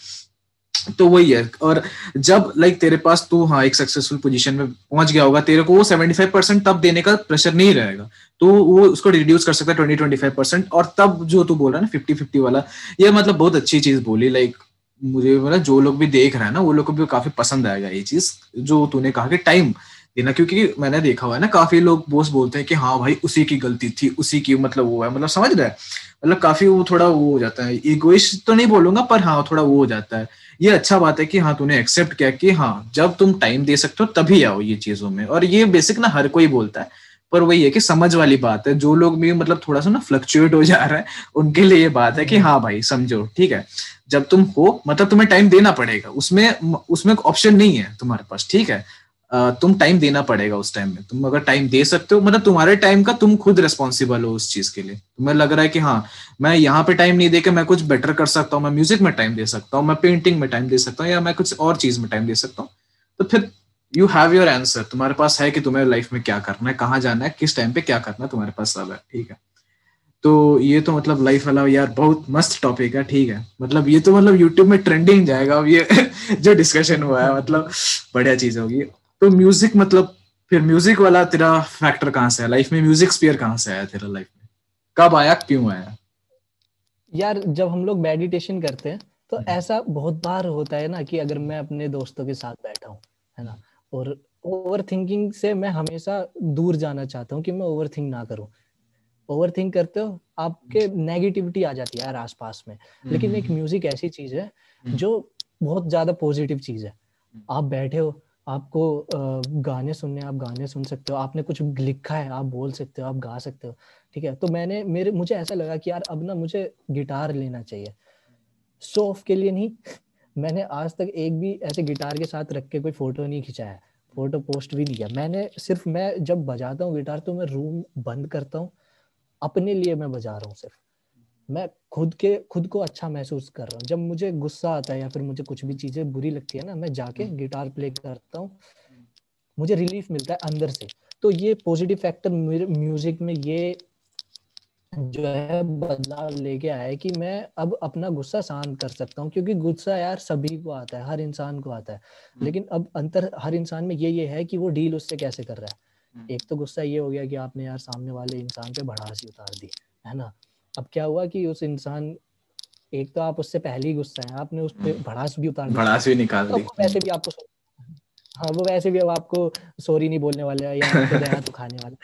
तो वही है। और जब लाइक तेरे पास तू हाँ एक सक्सेसफुल पोजीशन में पहुँच गया होगा, तेरे को वो 75 परसेंट तब देने का प्रेशर नहीं रहेगा। तो वो उसको रिड्यूस कर सकता है ट्वेंटी ट्वेंटी फाइव परसेंट और तब जो तू बोल रहा है ना फिफ्टी फिफ्टी वाला, ये मतलब बहुत अच्छी चीज़ बोली। लाइक मुझे मतलब जो लोग भी देख रहे हैं ना, वो लोग को भी काफ़ी पसंद आएगा ये चीज़, जो तूने कहा कि टाइम देना क्योंकि मैंने देखा हुआ है ना, काफ़ी लोग बोस बोलते हैं कि हाँ भाई, उसी की गलती थी, उसी की मतलब वो है। मतलब समझ रहा है? मतलब काफ़ी वो थोड़ा वो हो जाता है। इगोइस्ट तो नहीं बोलूँगा, पर हाँ थोड़ा वो हो जाता है। ये अच्छा बात है कि हाँ तूने एक्सेप्ट किया कि हाँ जब तुम टाइम दे सकते हो, तभी आओ ये चीज़ों में। और ये बेसिक ना हर कोई बोलता है। पर वही है कि समझ वाली बात है। जो लोग भी मतलब थोड़ा सा ना फ्लक्चुएट हो जा रहा है, उनके लिए ये बात है कि हाँ भाई, समझो, ठीक है? जब तुम हो मतलब तुम्हें टाइम देना पड़ेगा। उसमें उसमें ऑप्शन नहीं है तुम्हारे पास, ठीक है? तुम टाइम देना पड़ेगा उस टाइम में। तुम अगर टाइम दे सकते हो मतलब तुम्हारे टाइम का तुम खुद रिस्पॉन्सिबल हो उस चीज़ के लिए। तुम्हें लग रहा है कि हाँ मैं यहाँ पे टाइम नहीं दे के मैं कुछ बेटर कर सकता हूँ, मैं म्यूज़िक में टाइम दे सकता हूँ, मैं पेंटिंग में टाइम दे सकता हूँ या मैं कुछ और चीज़ में टाइम दे सकता हूँ। तो फिर यू हैव योर आंसर तुम्हारे पास है कि तुम्हें लाइफ में क्या करना है, कहाँ जाना है, किस टाइम पे क्या करना है, तुम्हारे पास सब है, ठीक है। तो ये तो मतलब लाइफ वाला यार बहुत मस्त टॉपिक है, ठीक है। मतलब ये तो मतलब यूट्यूब में ट्रेंडिंग जाएगा अब ये जो डिस्कशन हुआ है मतलब बढ़िया चीज़ होगी। तो म्यूज़िक मतलब फिर म्यूज़िक वाला तेरा फैक्टर कहाँ से है लाइफ में म्यूज़िक स्पीयर कहाँ से आया तेरा लाइफ में? कब आया क्यों आया? यार जब हम लोग मेडिटेशन करते हैं तो हम्म। ऐसा बहुत बार होता है ना कि अगर मैं अपने दोस्तों के साथ बैठा हूँ है ना? और ओवर थिंकिंग से मैं हमेशा दूर जाना चाहता हूँ कि मैं ओवर थिंक ना करूँ। ओवर थिंक करते हो आपके नेगेटिविटी आ जाती है यार आसपास में। लेकिन एक म्यूज़िक हम्म। ऐसी चीज़ है हम्म। जो बहुत ज़्यादा पॉजिटिव चीज़ है। आप बैठे हो आपको गाने सुनने, आप गाने सुन सकते हो, आपने कुछ लिखा है, आप बोल सकते हो, आप गा सकते हो, ठीक है? तो मैंने, मेरे, मुझे ऐसा लगा कि यार, अब ना मुझे गिटार लेना चाहिए। शो ऑफ़ के लिए नहीं, मैंने आज तक एक भी ऐसे गिटार के साथ रख के कोई फ़ोटो नहीं खिंचाया फ़ोटो पोस्ट भी नहीं किया। मैंने सिर्फ़, मैं जब बजाता हूँ गिटार तो मैं रूम बंद करता हूँ, अपने लिए मैं बजा रहा हूँ सिर्फ़। मैं खुद के खुद को अच्छा महसूस कर रहा हूँ। जब मुझे गुस्सा आता है या फिर मुझे कुछ भी चीज़ें बुरी लगती है ना मैं जाके गिटार प्ले करता हूँ। मुझे रिलीफ मिलता है अंदर से। तो ये पॉजिटिव फैक्टर म्यूज़िक में ये जो है बदलाव लेके आया है कि मैं अब अपना गुस्सा शांत कर सकता हूँ क्योंकि गुस्सा यार सभी को आता है हर इंसान को आता है। हम्म। लेकिन अब अंतर हर इंसान में ये ये है कि वो डील उससे कैसे कर रहा है। हम्म। एक तो गुस्सा ये हो गया कि आपने यार सामने वाले इंसान पे भड़ासी उतार दी है ना? अब क्या हुआ कि उस इंसान एक तो आप उससे पहले ही गुस्सा है आपने उस पर भड़ास भी उतार भड़ास भी निकाल तो दी। वैसे भी आपको हाँ वो वैसे भी अब आपको सॉरी नहीं बोलने वाले या दया तो खाने वाले।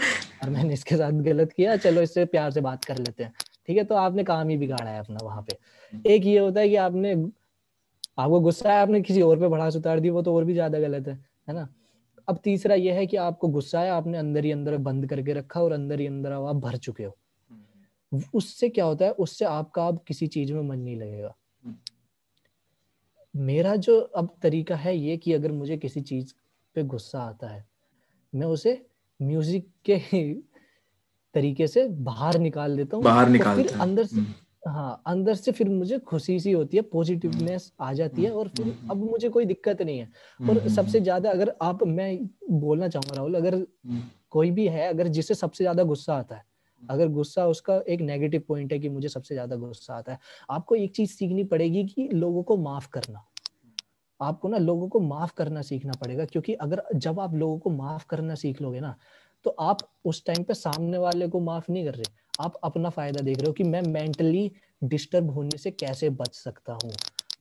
और मैंने इसके साथ गलत किया चलो इससे प्यार से बात कर लेते हैं। ठीक है तो आपने काम ही बिगाड़ा है अपना वहाँ पे। हम्म। एक ये होता है कि आपने आपको गुस्सा है आपने किसी और पे भड़ास उतार दी वो तो और भी ज़्यादा गलत है है ना? अब तीसरा यह है कि आपको गुस्सा है आपने अंदर ही अंदर बंद करके रखा और अंदर ही अंदर आप भर चुके हो। हम्म। उससे क्या होता है उससे आपका अब किसी चीज़ में मन नहीं लगेगा। हम्म। मेरा जो अब तरीका है ये कि अगर मुझे किसी चीज़ पे गुस्सा आता है मैं उसे म्यूज़िक के तरीके से बाहर निकाल देता हूँ बाहर निकाल फिर अंदर से हम्म। हाँ अंदर से फिर मुझे खुशी सी होती है पॉजिटिवनेस आ जाती है और फिर अब मुझे कोई दिक्कत नहीं है। और सबसे ज़्यादा अगर आप मैं बोलना चाहूँगा राहुल अगर कोई भी है अगर जिसे सबसे ज़्यादा गुस्सा आता है अगर गुस्सा उसका एक नेगेटिव पॉइंट है कि मुझे सबसे ज़्यादा गुस्सा आता है, आपको एक चीज़ सीखनी पड़ेगी कि लोगों को माफ़ करना। आपको ना लोगों को माफ़ करना सीखना पड़ेगा, क्योंकि अगर जब आप लोगों को माफ़ करना सीख लोगे ना तो आप उस टाइम पे सामने वाले को माफ़ नहीं कर रहे। आप अपना फ़ायदा देख रहे हो कि मैं मेंटली डिस्टर्ब होने से कैसे बच सकता हूँ,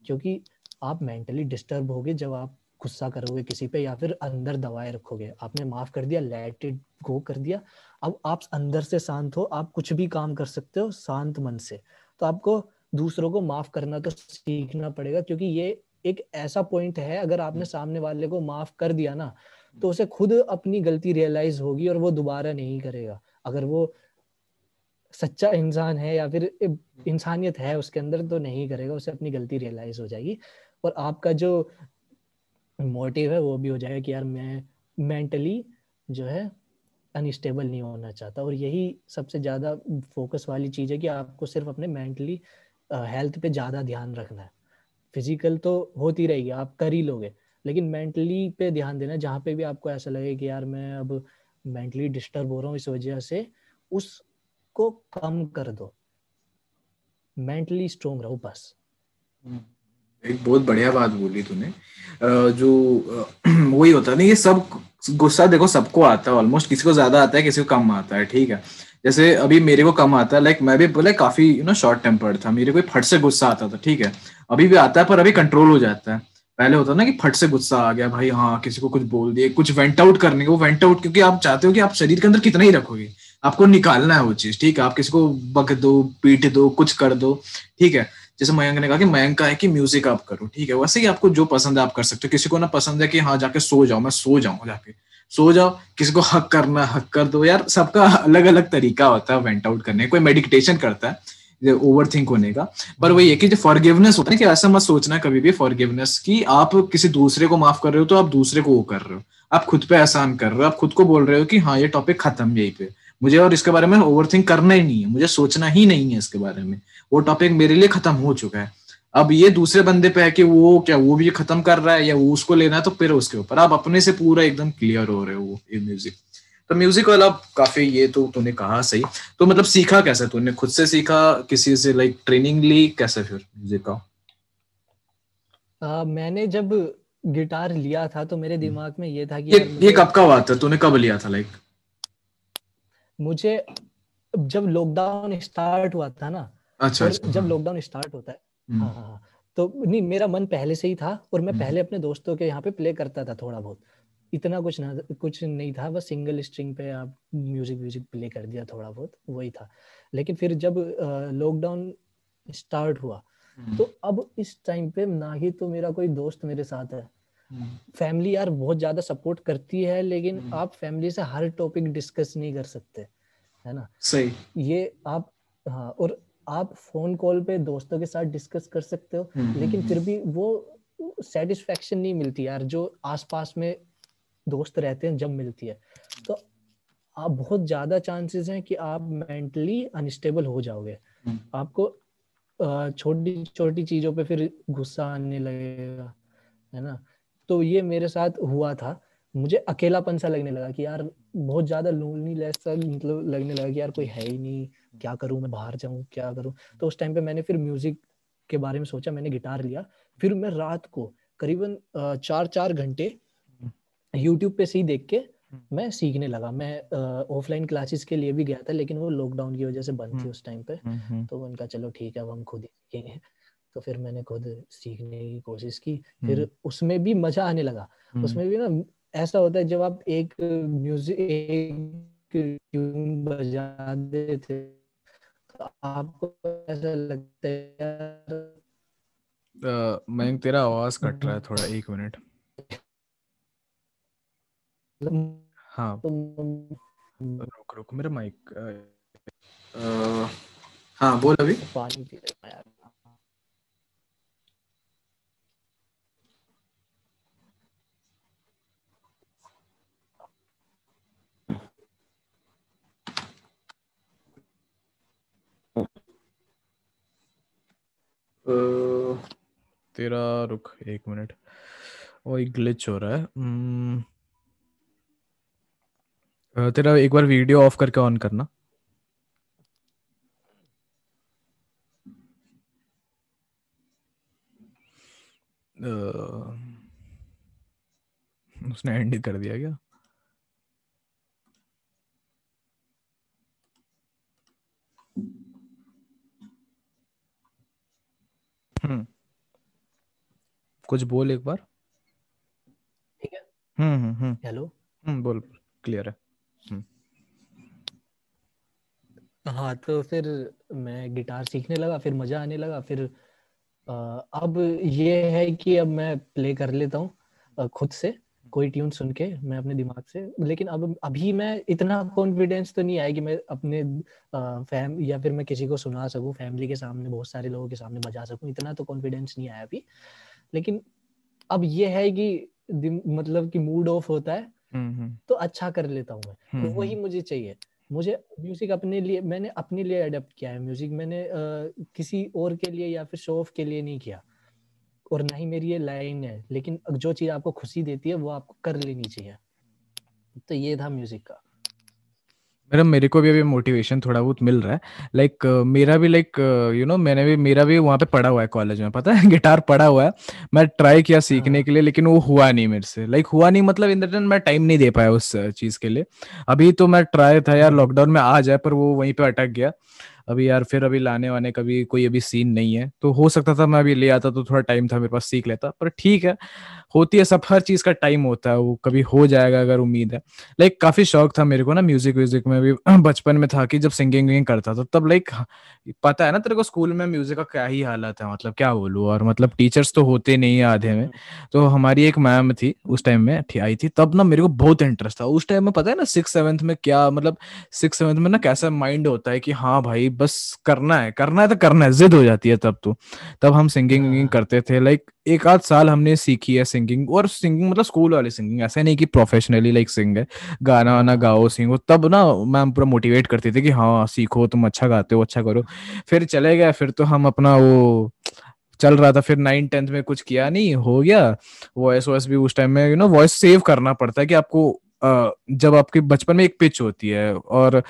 क्योंकि आप मेंटली डिस्टर्ब होगे जब आप गुस्सा करोगे किसी पे या फिर अंदर दवाएँ रखोगे। आपने माफ़ कर दिया लेट इट गो कर दिया। अब आप अंदर से शांत हो आप कुछ भी काम कर सकते हो शांत मन से। तो आपको दूसरों को माफ़ करना तो सीखना पड़ेगा क्योंकि ये एक ऐसा पॉइंट है अगर आपने सामने वाले को माफ़ कर दिया ना तो उसे खुद अपनी गलती रियलाइज़ होगी और वो दोबारा नहीं करेगा। अगर वो सच्चा इंसान है या फिर इंसानियत है उसके अंदर तो नहीं करेगा उसे अपनी गलती रियलाइज़ हो जाएगी। और आपका जो मोटिव है, वो भी हो जाएगा कि यार मैं मेंटली जो है अनस्टेबल नहीं होना चाहता। और यही सबसे ज़्यादा फोकस वाली चीज़ है कि आपको सिर्फ़ अपने मेंटली हेल्थ पे ज़्यादा ध्यान रखना है। फ़िज़िकल तो होती रहेगी, आप कर ही लोगे, लेकिन मेंटली पे ध्यान देना, जहाँ पे भी आपको ऐसा लगे कि यार मैं अब मेंटली डिस्टर्ब हो रहा हूँ, इस वजह से उसको कम कर दो। मेंटली स्ट्रोंग रहो बस। हम्म। एक बहुत बढ़िया बात बोली तूने। जो वही होता है ना, ये सब गुस्सा देखो सबको आता है ऑलमोस्ट किसी को ज़्यादा आता है, किसी को कम आता है, ठीक है। जैसे अभी मेरे को कम आता है लाइक मैं भी बोले काफ़ी यू नो शॉर्ट टेम्पर्ड था, मेरे को फट से गुस्सा आता था, ठीक है। अभी भी आता है, पर अभी कंट्रोल हो जाता है। पहले होता ना कि फट से गुस्सा आ गया, भाई हाँ किसी को कुछ बोल दिए, कुछ वेंट आउट करने को वेंट आउट क्योंकि आप चाहते हो कि आप शरीर के अंदर कितना ही रखोगे। आपको निकालना है वो चीज़, ठीक है। आप किसी को बक दो, पीट दो, कुछ कर दो, ठीक है। जैसे मयंक ने कहा कि मयंक का है कि म्यूज़िक आप करो, ठीक है? वैसे ही आपको जो पसंद है आप कर सकते हो। किसी को ना पसंद है कि हाँ जाके सो जाओ, मैं सो जाऊँ जाके। सो जाओ, किसी को हक करना हक कर दो। यार, सबका अलग अलग तरीका होता है वेंट आउट करने कोई मेडिटेशन करता है ओवर थिंक होने का। पर वही है कि जो फॉरगिवनेस होता है कि ऐसा मत सोचना कभी भी फॉरगिवनेस कि, आप किसी दूसरे को माफ़ कर रहे हो तो आप दूसरे को वो कर रहे हो। आप खुद पे एहसान कर रहे हो। आप खुद को बोल रहे हो कि हाँ ये टॉपिक खत्म यही पे। मुझे और इसके बारे में ओवर थिंक करना ही नहीं है। मुझे सोचना ही नहीं है इसके बारे में। वो टॉपिक मेरे लिए खत्म हो चुका है। अब ये दूसरे बंदे पे है कि वो क्या वो भी खत्म कर रहा है या वो उसको लेना है तो फिर उसके ऊपर। आप अपने से पूरा एकदम क्लियर हो रहे हो वो ये म्यूज़िक तो म्यूज़िक वाला काफ़ी ये तो तूने कहा सही। तो मतलब सीखा कैसे तूने? खुद से सीखा किसी से लाइक ट्रेनिंग ली? कैसे फिर म्यूज़िक का? आ, मैंने जब गिटार लिया था तो मेरे हम्म। दिमाग में ये था कि ये, ये कब का बात है? तूने कब लिया था लाइक मुझे जब लॉकडाउन स्टार्ट हुआ था ना अच्छा, अच्छा जब लॉकडाउन हाँ। स्टार्ट होता है। हम्म। हाँ, हाँ तो नहीं मेरा मन पहले से ही था और मैं हम्म। पहले अपने दोस्तों के यहाँ पे प्ले करता था थोड़ा बहुत। इतना कुछ ना कुछ नहीं था बस सिंगल स्ट्रिंग पे आप म्यूज़िक म्यूज़िक प्ले कर दिया थोड़ा बहुत वही था। लेकिन फिर जब लॉकडाउन स्टार्ट हुआ हम्म। तो अब इस टाइम पे ना ही तो मेरा कोई दोस्त मेरे साथ है। फैमिली यार बहुत ज़्यादा सपोर्ट करती है लेकिन आप फैमिली से हर टॉपिक डिस्कस नहीं कर सकते है ना? सही। ये आप हाँ और आप फ़ोन कॉल पे दोस्तों के साथ डिस्कस कर सकते हो हम्म, लेकिन हम्म, फिर हम्म। भी वो सेटिस्फेक्शन नहीं मिलती यार जो आसपास में दोस्त रहते हैं जब मिलती है। तो आप बहुत ज़्यादा चांसेस हैं कि आप मेंटली अनस्टेबल हो जाओगे। आपको छोटी छोटी चीज़ों पे फिर गुस्सा आने लगेगा है ना? तो ये मेरे साथ हुआ था। मुझे अकेलापन सा लगने लगा कि यार बहुत ज़्यादा लोनलीनेस सा मतलब लगने लगा कि यार कोई है ही नहीं। क्या करूँ मैं बाहर जाऊँ क्या करूँ? तो उस टाइम पे मैंने फिर म्यूज़िक के बारे में सोचा मैंने गिटार लिया। फिर मैं रात को करीबन चार चार घंटे यूट्यूब पे से ही देख के मैं सीखने लगा। मैं ऑफलाइन क्लासेस के लिए भी गया था लेकिन वो लॉकडाउन की वजह से बंद थी हम्म। उस टाइम पे। हम्म, हम्म। तो उनका चलो ठीक है अब हम खुद ही सीखेंगे तो फिर मैंने खुद सीखने की कोशिश की। फिर उसमें भी मज़ा आने लगा। उसमें भी ना ऐसा होता है जब आप एक म्यूज़िक एक ट्यून बजा देते तो आपको ऐसा लगता है मैं तेरा आवाज़ कट रहा है थोड़ा एक मिनट। हाँ। रुक रुक मेरा माइक हाँ बोल अभी। पानी पी रहा यार। तेरा रुक, एक मिनट। वो एक ग्लिच हो रहा है। Hmm. तेरा एक बार वीडियो ऑफ़ करके ऑन करना। उसने एंड कर दिया क्या हम्म कुछ बोल एक बार। ठीक है। हम्म हम्म हम्म। हेलो। हम्म बोल क्लियर है। हम्म। हाँ तो फिर मैं गिटार सीखने लगा फिर मज़ा आने लगा फिर अब ये है कि अब मैं प्ले कर लेता हूँ खुद से कोई ट्यून सुन के मैं अपने दिमाग से। लेकिन अब अभी मैं इतना कॉन्फिडेंस तो नहीं आया कि मैं अपने फैम या फिर मैं किसी को सुना सकूँ फैमिली के सामने बहुत सारे लोगों के सामने बजा सकूँ इतना तो कॉन्फिडेंस नहीं आया अभी। लेकिन अब ये है कि मतलब कि मूड ऑफ़ होता है हम्म, हम्म। तो अच्छा कर लेता हूँ मैं। तो वही मुझे चाहिए। मुझे म्यूज़िक अपने लिए मैंने अपने लिए अडेप्ट किया है म्यूज़िक मैंने आ, किसी और के लिए या फिर शो ऑफ़ के लिए नहीं किया। और ना ही मेरी ये लाइन है लेकिन जो चीज़ आपको खुशी देती है वो आपको कर लेनी चाहिए। तो ये था म्यूज़िक का। मेरा मेरे को भी अभी मोटिवेशन थोड़ा बहुत मिल रहा है। लाइक like, uh, मेरा भी लाइक यू नो मैंने भी मेरा भी वहाँ पे पढ़ा हुआ है कॉलेज में पता है? गिटार पढ़ा हुआ है। मैं ट्राई किया सीखने हाँ। के लिए लेकिन वो हुआ नहीं मेरे से। लाइक like, हुआ नहीं मतलब इन द मैं टाइम नहीं दे पाया उस चीज़ के लिए। अभी तो मैं ट्राई था यार लॉकडाउन में आ जाए पर वो वहीं पे अटक गया। अभी यार फिर अभी लाने वाने का भी कोई अभी सीन नहीं है। तो हो सकता था मैं अभी ले आता तो थोड़ा टाइम था मेरे पास सीख लेता पर ठीक है। होती है सब हर चीज़ का टाइम होता है वो कभी हो जाएगा अगर उम्मीद है। लाइक काफ़ी शौक था मेरे को ना म्यूज़िक व्यूजिक में भी बचपन में था कि जब सिंगिंग विंगिंग करता था तब लाइक पता है ना तेरे को स्कूल में म्यूज़िक का क्या ही हालत है मतलब क्या बोलू? और मतलब टीचर्स तो होते नहीं है आधे में। तो हमारी एक मैम थी उस टाइम में आई थी तब ना मेरे को बहुत इंटरेस्ट था। उस टाइम में पता है ना सिक्स सेवंथ में क्या मतलब सिक्स सेवंथ में ना कैसा माइंड होता है कि हाँ भाई बस करना है करना है तो करना है जिद हो जाती है तब तो। तब हम सिंगिंग विंगिंग हाँ। करते थे लाइक एक आध साल हमने सीखी है सिंगिंग, और सिंगिंग मतलब स्कूल वाली सिंगिंग, ऐसा नहीं कि प्रोफेशनली लाइक सिंग है गाना वाना। गाओ सिंगो तब ना मैम पूरा मोटिवेट करती थी कि हाँ सीखो, तुम अच्छा गाते हो अच्छा करो फिर चले गए फिर तो हम अपना वो चल रहा था, फिर नाइन टेंथ में कुछ किया नहीं, हो गया वॉइस वॉइस भी उस टाइम में यू नो वॉइस सेव करना पड़ता है कि आपको जब आपके बचपन में एक पिच होती है और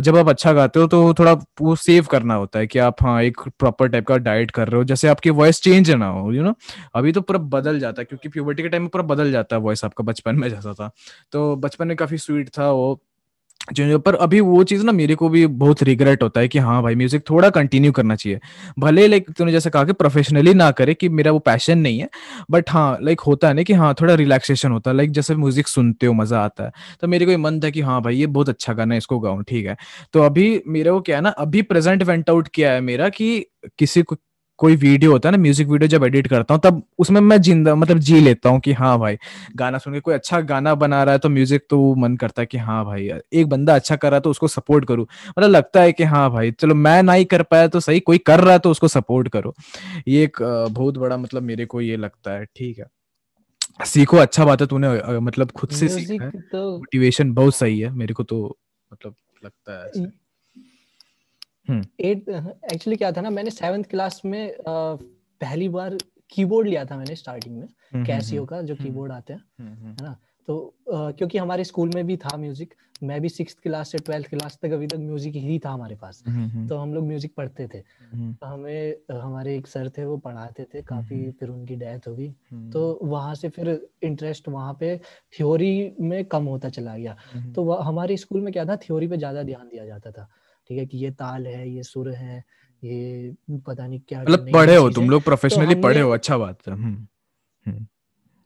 जब आप अच्छा गाते हो तो थोड़ा वो सेव करना होता है कि आप हाँ एक प्रॉपर टाइप का डाइट कर रहे हो, जैसे आपकी वॉइस चेंज ना हो यू नो अभी तो पूरा बदल जाता है, क्योंकि प्यूबर्टी के टाइम में पूरा बदल जाता है वॉइस आपका बचपन में जैसा था। तो बचपन में काफ़ी स्वीट था वो। पर अभी वो चीज़ ना मेरे को भी बहुत रिग्रेट होता है कि हाँ भाई म्यूज़िक थोड़ा कंटिन्यू करना चाहिए। भले लाइक तूने जैसे कहा कि प्रोफेशनली ना करे कि मेरा वो पैशन नहीं है बट हाँ लाइक होता है ना कि हाँ थोड़ा रिलैक्सेशन होता है। लाइक जैसे म्यूज़िक सुनते हो, मज़ा आता है। तो मेरे को ये मन था कि हाँ भाई, ये बहुत अच्छा गाना है, इसको गाऊं, ठीक है। तो अभी मेरे को क्या है ना, अभी प्रेजेंट वेंट आउट किया है मेरा कि किसी को कोई वीडियो होता है ना म्यूज़िक वीडियो जब एडिट करता हूँ तब उसमें मैं ज़िंदा मतलब जी लेता हूँ कि हाँ भाई गाना सुन के कोई अच्छा गाना बना रहा है तो म्यूज़िक तो मन करता है कि हाँ भाई एक बंदा अच्छा कर रहा है तो उसको सपोर्ट करूँ। मतलब लगता है कि हाँ भाई चलो मैं ना ही कर पाया तो सही कोई कर रहा है तो उसको सपोर्ट करो। ये एक बहुत बड़ा मतलब मेरे को ये लगता है ठीक है। सीखो अच्छा बात है तूने मतलब खुद से सीखा है। तो मोटिवेशन बहुत सही है मेरे को तो मतलब लगता है। एट एक्चुअली क्या था ना मैंने सेवेंथ क्लास में पहली बार कीबोर्ड लिया था मैंने स्टार्टिंग में हम्म, कैसियो हम्म, का जो हम्म, कीबोर्ड आते हैं हम्म, हम्म, है ना? तो क्योंकि हमारे स्कूल में भी था म्यूज़िक मैं भी सिक्स क्लास से ट्वेल्थ क्लास तक अभी तक म्यूज़िक ही था हमारे पास। हम्म, हम्म, तो हम लोग म्यूज़िक पढ़ते थे। हम्म, तो हमें हमारे एक सर थे वो पढ़ाते थे काफ़ी हम्म। फिर उनकी डेथ हो गई हम्म, तो वहाँ से फिर इंटरेस्ट वहाँ पे थ्योरी में कम होता चला गया। हम्म, तो हमारे स्कूल में क्या था थ्योरी पे ज़्यादा ध्यान दिया जाता था। ठीक है कि ये ताल है ये सुर है ये पता नहीं क्या मतलब पढ़े हो तुम लोग प्रोफेशनली पढ़े हो? अच्छा बात है। हम्म, हम्म,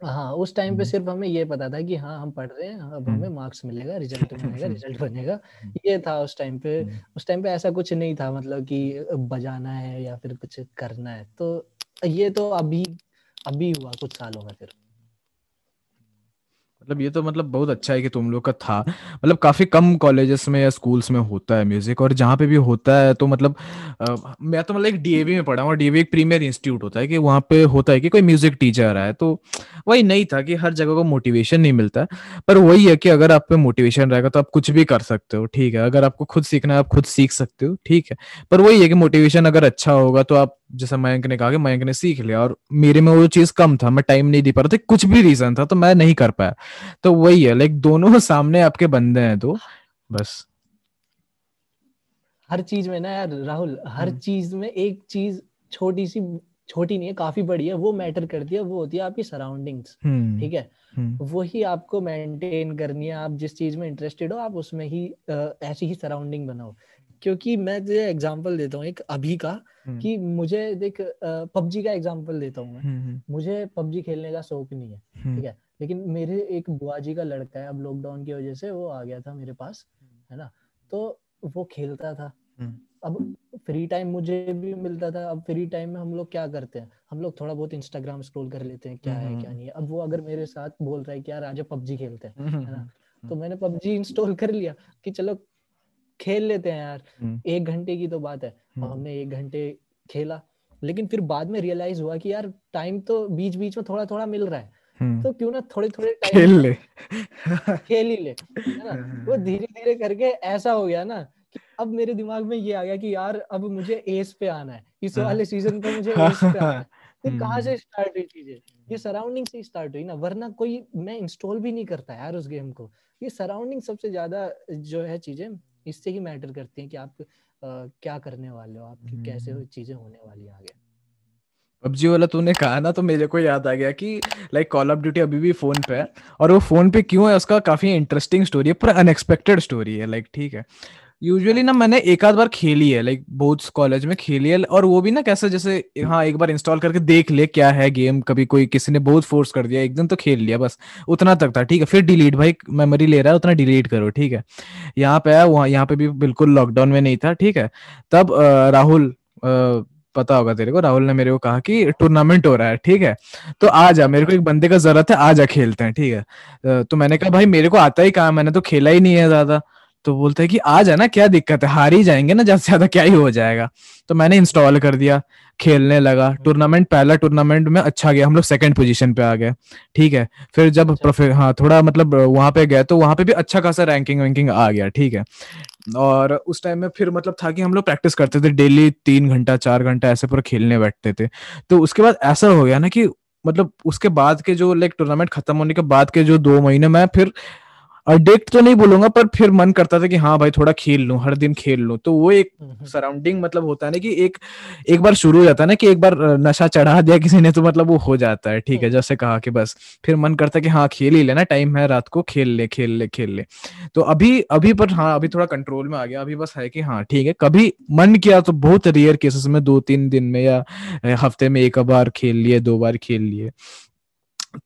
हाँ उस टाइम पे हम्म। सिर्फ़ हमें ये पता था कि हाँ हम पढ़ रहे हैं अब। हमें मार्क्स मिलेगा रिज़ल्ट बनेगा रिज़ल्ट बनेगा। ये था उस टाइम पे। उस टाइम पे ऐसा कुछ नहीं था मतलब कि बजाना है या फिर कुछ करना है। तो ये तो अभी अभी हुआ कुछ सालों में फिर। मतलब ये तो मतलब बहुत अच्छा है कि तुम लोग का था। मतलब काफ़ी कम कॉलेजेस में या स्कूल्स में होता है म्यूज़िक और जहाँ पे भी होता है तो मतलब अ, मैं तो मतलब एक डीएवी में पढ़ा हूँ डीएवी एक प्रीमियर इंस्टीट्यूट होता है कि वहाँ पे होता है कि कोई म्यूज़िक टीचर है तो वही नहीं था कि हर जगह को मोटिवेशन नहीं मिलता। पर वही है कि अगर आप पे मोटिवेशन रहेगा तो आप कुछ भी कर सकते हो ठीक है। अगर आपको खुद सीखना है आप खुद सीख सकते हो ठीक है। पर वही है कि मोटिवेशन अगर अच्छा होगा तो आप जैसा मयंक ने कहा कि मयंक ने सीख लिया और मेरे में वो चीज़ कम था मैं टाइम नहीं दे पा रहा था कुछ भी रीजन था तो मैं नहीं कर पाया। तो वही है लाइक दोनों सामने आपके बंदे हैं तो बस। हर चीज़ में ना यार राहुल हर हम्म। चीज़ में एक चीज़ छोटी सी छोटी नहीं है काफ़ी बड़ी है वो मैटर करती है वो होती है आपकी सराउंडिंग्स हम्म। ठीक है? हम्म। वही आपको मेंटेन करनी है आप जिस चीज़ में इंटरेस्टेड हो आप उसमें ही अ, ऐसी ही सराउंडिंग बनाओ। क्योंकि मैं तुझे एग्जांपल देता हूँ एक अभी का हम्म, कि मुझे देख पबजी का एग्जांपल देता हूँ मैं। हम्म, मुझे पबजी खेलने का शौक नहीं है हम्म, ठीक है? लेकिन मेरे एक बुआ जी का लड़का है अब लॉकडाउन की वजह से वो आ गया था मेरे पास है ना? तो वो खेलता था। हम्म, अब फ्री टाइम मुझे भी मिलता था। अब फ्री टाइम में हम लोग क्या करते हैं? हम लोग थोड़ा बहुत इंस्टाग्राम स्क्रॉल कर लेते हैं क्या है क्या हम्म। नहीं है? अब वो अगर मेरे साथ बोल रहा है कि यार आज पबजी खेलते हैं हम्म, है ना? तो मैंने पबजी इंस्टॉल कर लिया कि चलो खेल लेते हैं यार। हम्म, एक घंटे की तो बात है। और हम्म, हमने एक घंटे खेला। लेकिन फिर बाद में रियलाइज़ हुआ कि यार टाइम तो बीच बीच में थोड़ा थोड़ा मिल रहा है। हम्म, तो क्यों ना थोड़े थोड़े टाइम खेल ले। खेल ही ले। है ना? वो धीरे धीरे करके ऐसा हो गया ना कि अब मेरे दिमाग में ये आ गया कि यार अब मुझे एस पे आना है। इस हाँ। वाले सीज़न पे मुझे एस पे आना है। तो कहाँ से स्टार्ट हुई चीज़ें? ये सराउंडिंग से स्टार्ट हुई ना। वरना कोई मैं इंस्टॉल भी नहीं करता यार उस गेम को। ये सराउंडिंग सबसे ज़्यादा जो है चीज़ें इससे ही मैटर करती है कि आप आ, क्या करने वाले हो आपकी कैसे हम्म। चीज़ें होने वाली है आगे पबजी वाला तूने कहा ना तो मेरे को याद आ गया कि लाइक कॉल ऑफ़ ड्यूटी अभी भी फ़ोन पे है और वो फ़ोन पे क्यों है उसका काफ़ी इंटरेस्टिंग स्टोरी है पूरा अनएक्सपेक्टेड स्टोरी है लाइक ठीक है यूजुअली ना मैंने एक आध बार खेली है लाइक बहुत कॉलेज में खेली है, और वो भी ना कैसे जैसे हाँ एक बार इंस्टॉल करके देख ले क्या है गेम कभी कोई किसी ने बहुत फोर्स कर दिया, एक दिन तो खेल लिया बस, उतना तक था, ठीक है। फिर डिलीट भाई मेमोरी ले रहा है, उतना डिलीट करो, ठीक है। यहाँ पे है, वहाँ, यहाँ पे भी बिल्कुल लॉकडाउन में नहीं था, ठीक है। तब राहुल पता होगा तेरे को, राहुल ने मेरे को कहा कि टूर्नामेंट हो रहा है, ठीक है। तो आ जा, मेरे को एक बंदे का ज़रूरत है, आ जा खेलते हैं, ठीक है। तो मैंने कहा, भाई, मेरे को आता ही कहा मैंने तो खेला ही नहीं है ज़्यादा। तो बोलते हैं कि आ जाना क्या दिक्कत है? हार ही जाएँगे ना ज़्यादा से ज़्यादा क्या ही हो जाएगा। तो मैंने इंस्टॉल कर दिया खेलने लगा। टूर्नामेंट पहला टूर्नामेंट में अच्छा गया हम लोग सेकंड पोजीशन पे आ गए ठीक है? फिर जब अच्छा। हाँ थोड़ा मतलब वहाँ पे गए तो वहाँ पे भी अच्छा खासा रैंकिंग वैंकिंग आ गया ठीक है? और उस टाइम में फिर मतलब था कि हम लोग प्रैक्टिस करते थे डेली तीन घंटा चार घंटा ऐसे पूरा खेलने बैठते थे। तो उसके बाद ऐसा हो गया ना कि मतलब उसके बाद के जो लाइक टूर्नामेंट खत्म होने के बाद के जो दो महीने में फिर अडिक्ट तो नहीं बोलूँगा पर फिर मन करता था कि हाँ भाई थोड़ा खेल लू हर दिन खेल लू। तो वो एक सराउंडिंग मतलब होता है ना कि एक एक बार शुरू हो जाता है ना कि एक बार नशा चढ़ा दिया किसी ने तो मतलब वो हो जाता है ठीक है जैसे कहा कि बस। फिर मन करता है कि हाँ खेल ही लेना टाइम है रात को खेल ले खेल ले खेल ले। तो अभी अभी पर हाँ अभी थोड़ा कंट्रोल में आ गया अभी बस है कि हाँ ठीक है कभी मन किया तो बहुत रेयर केसेस में दो तीन दिन में या हफ़्ते में एक बार खेल लिए दो बार खेल लिए।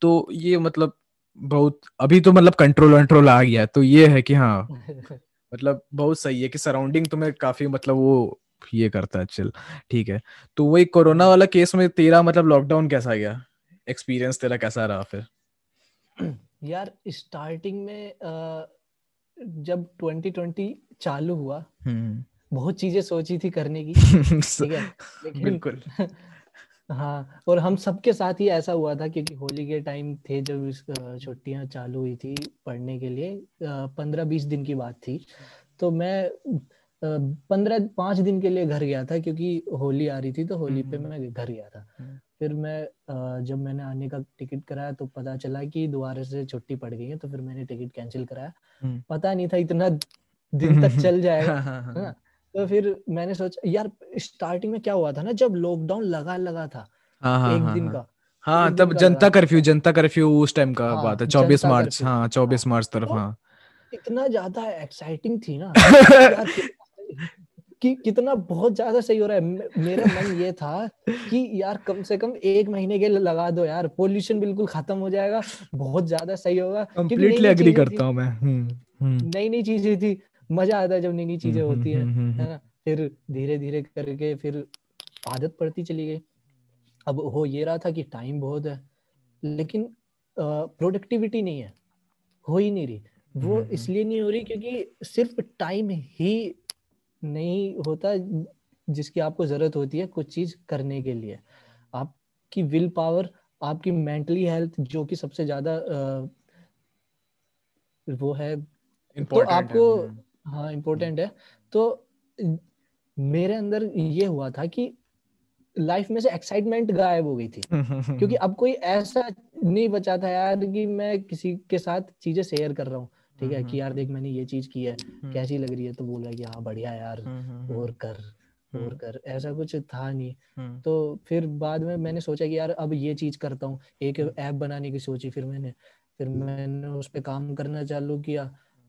तो ये मतलब बहुत अभी तो मतलब कंट्रोल कंट्रोल आ गया तो ये है कि हाँ मतलब बहुत सही है कि सराउंडिंग तुम्हें काफ़ी मतलब वो ये करता है चल ठीक है। तो वही कोरोना वाला केस में तेरा मतलब लॉकडाउन कैसा गया? एक्सपीरियंस तेरा कैसा रहा फिर? यार स्टार्टिंग में जब 2020 चालू हुआ हम्म। बहुत चीज़ें सोची थी करने की ठीक है लेकिन बिल्कुल। हाँ और हम सबके साथ ही ऐसा हुआ था क्योंकि होली के टाइम थे जब छुट्टियाँ चालू हुई थी पढ़ने के लिए पंद्रह बीस दिन की बात थी तो मैं पंद्रह पाँच दिन के लिए घर गया था क्योंकि होली आ रही थी तो होली पे हम्म, मैं घर गया था हम्म। फिर मैं जब मैंने आने का टिकट कराया तो पता चला कि दोबारा से छुट्टी पड़ गई है तो फिर मैंने टिकट कैंसिल कराया हम्म। पता नहीं था इतना दिन तक चल जाएगा हाँ, हाँ, हाँ। तो फिर मैंने सोचा यार स्टार्टिंग में क्या हुआ था ना जब लॉकडाउन लगा लगा था हाँ, हाँ, एक हाँ, दिन हाँ, का हाँ तब जनता कर्फ्यू जनता कर्फ्यू उस टाइम का हाँ, बात है चौबीस मार्च हाँ चौबीस मार्च तरफ़ तो हाँ। इतना ज़्यादा एक्साइटिंग थी ना कि कितना बहुत ज़्यादा सही हो रहा है। मेरा मन ये था कि यार कम से कम एक महीने के लिए लगा दो यार पोल्यूशन बिल्कुल खत्म हो जाएगा बहुत ज़्यादा सही होगा कंप्लीटली एग्री करता हूँ मैं हम्म, हम्म। नई नई चीज़ें थी मज़ा आता है जब नई नई चीज़ें हम्म, होती है है ना? फिर धीरे धीरे करके फिर आदत पड़ती चली गई। अब हो ये रहा था कि टाइम बहुत है लेकिन प्रोडक्टिविटी नहीं है हो ही नहीं रही। वो इसलिए नहीं हो रही क्योंकि सिर्फ़ टाइम ही नहीं होता जिसकी आपको ज़रूरत होती है कुछ चीज़ करने के लिए। आपकी विल पावर आपकी मेंटली हेल्थ जो कि सबसे ज़्यादा वो है तो आपको है। हम्म। हाँ। इम्पोर्टेंट है तो मेरे अंदर ये हुआ था कि लाइफ में से एक्साइटमेंट गायब हो गई थी। क्योंकि अब कोई ऐसा नहीं बचा था यार कि मैं किसी के साथ चीज़ें शेयर कर रहा हूँ। ठीक है कि यार देख मैंने ये चीज़ की है हम्म। कैसी लग रही है? तो बोल रहा है कि हाँ बढ़िया यार हम्म, और कर और कर। ऐसा कुछ था नहीं। तो फिर बाद में मैंने सोचा कि यार अब ये चीज़ करता हूँ। एक ऐप बनाने की सोची फिर मैंने फिर मैंने उस पर काम करना चालू किया।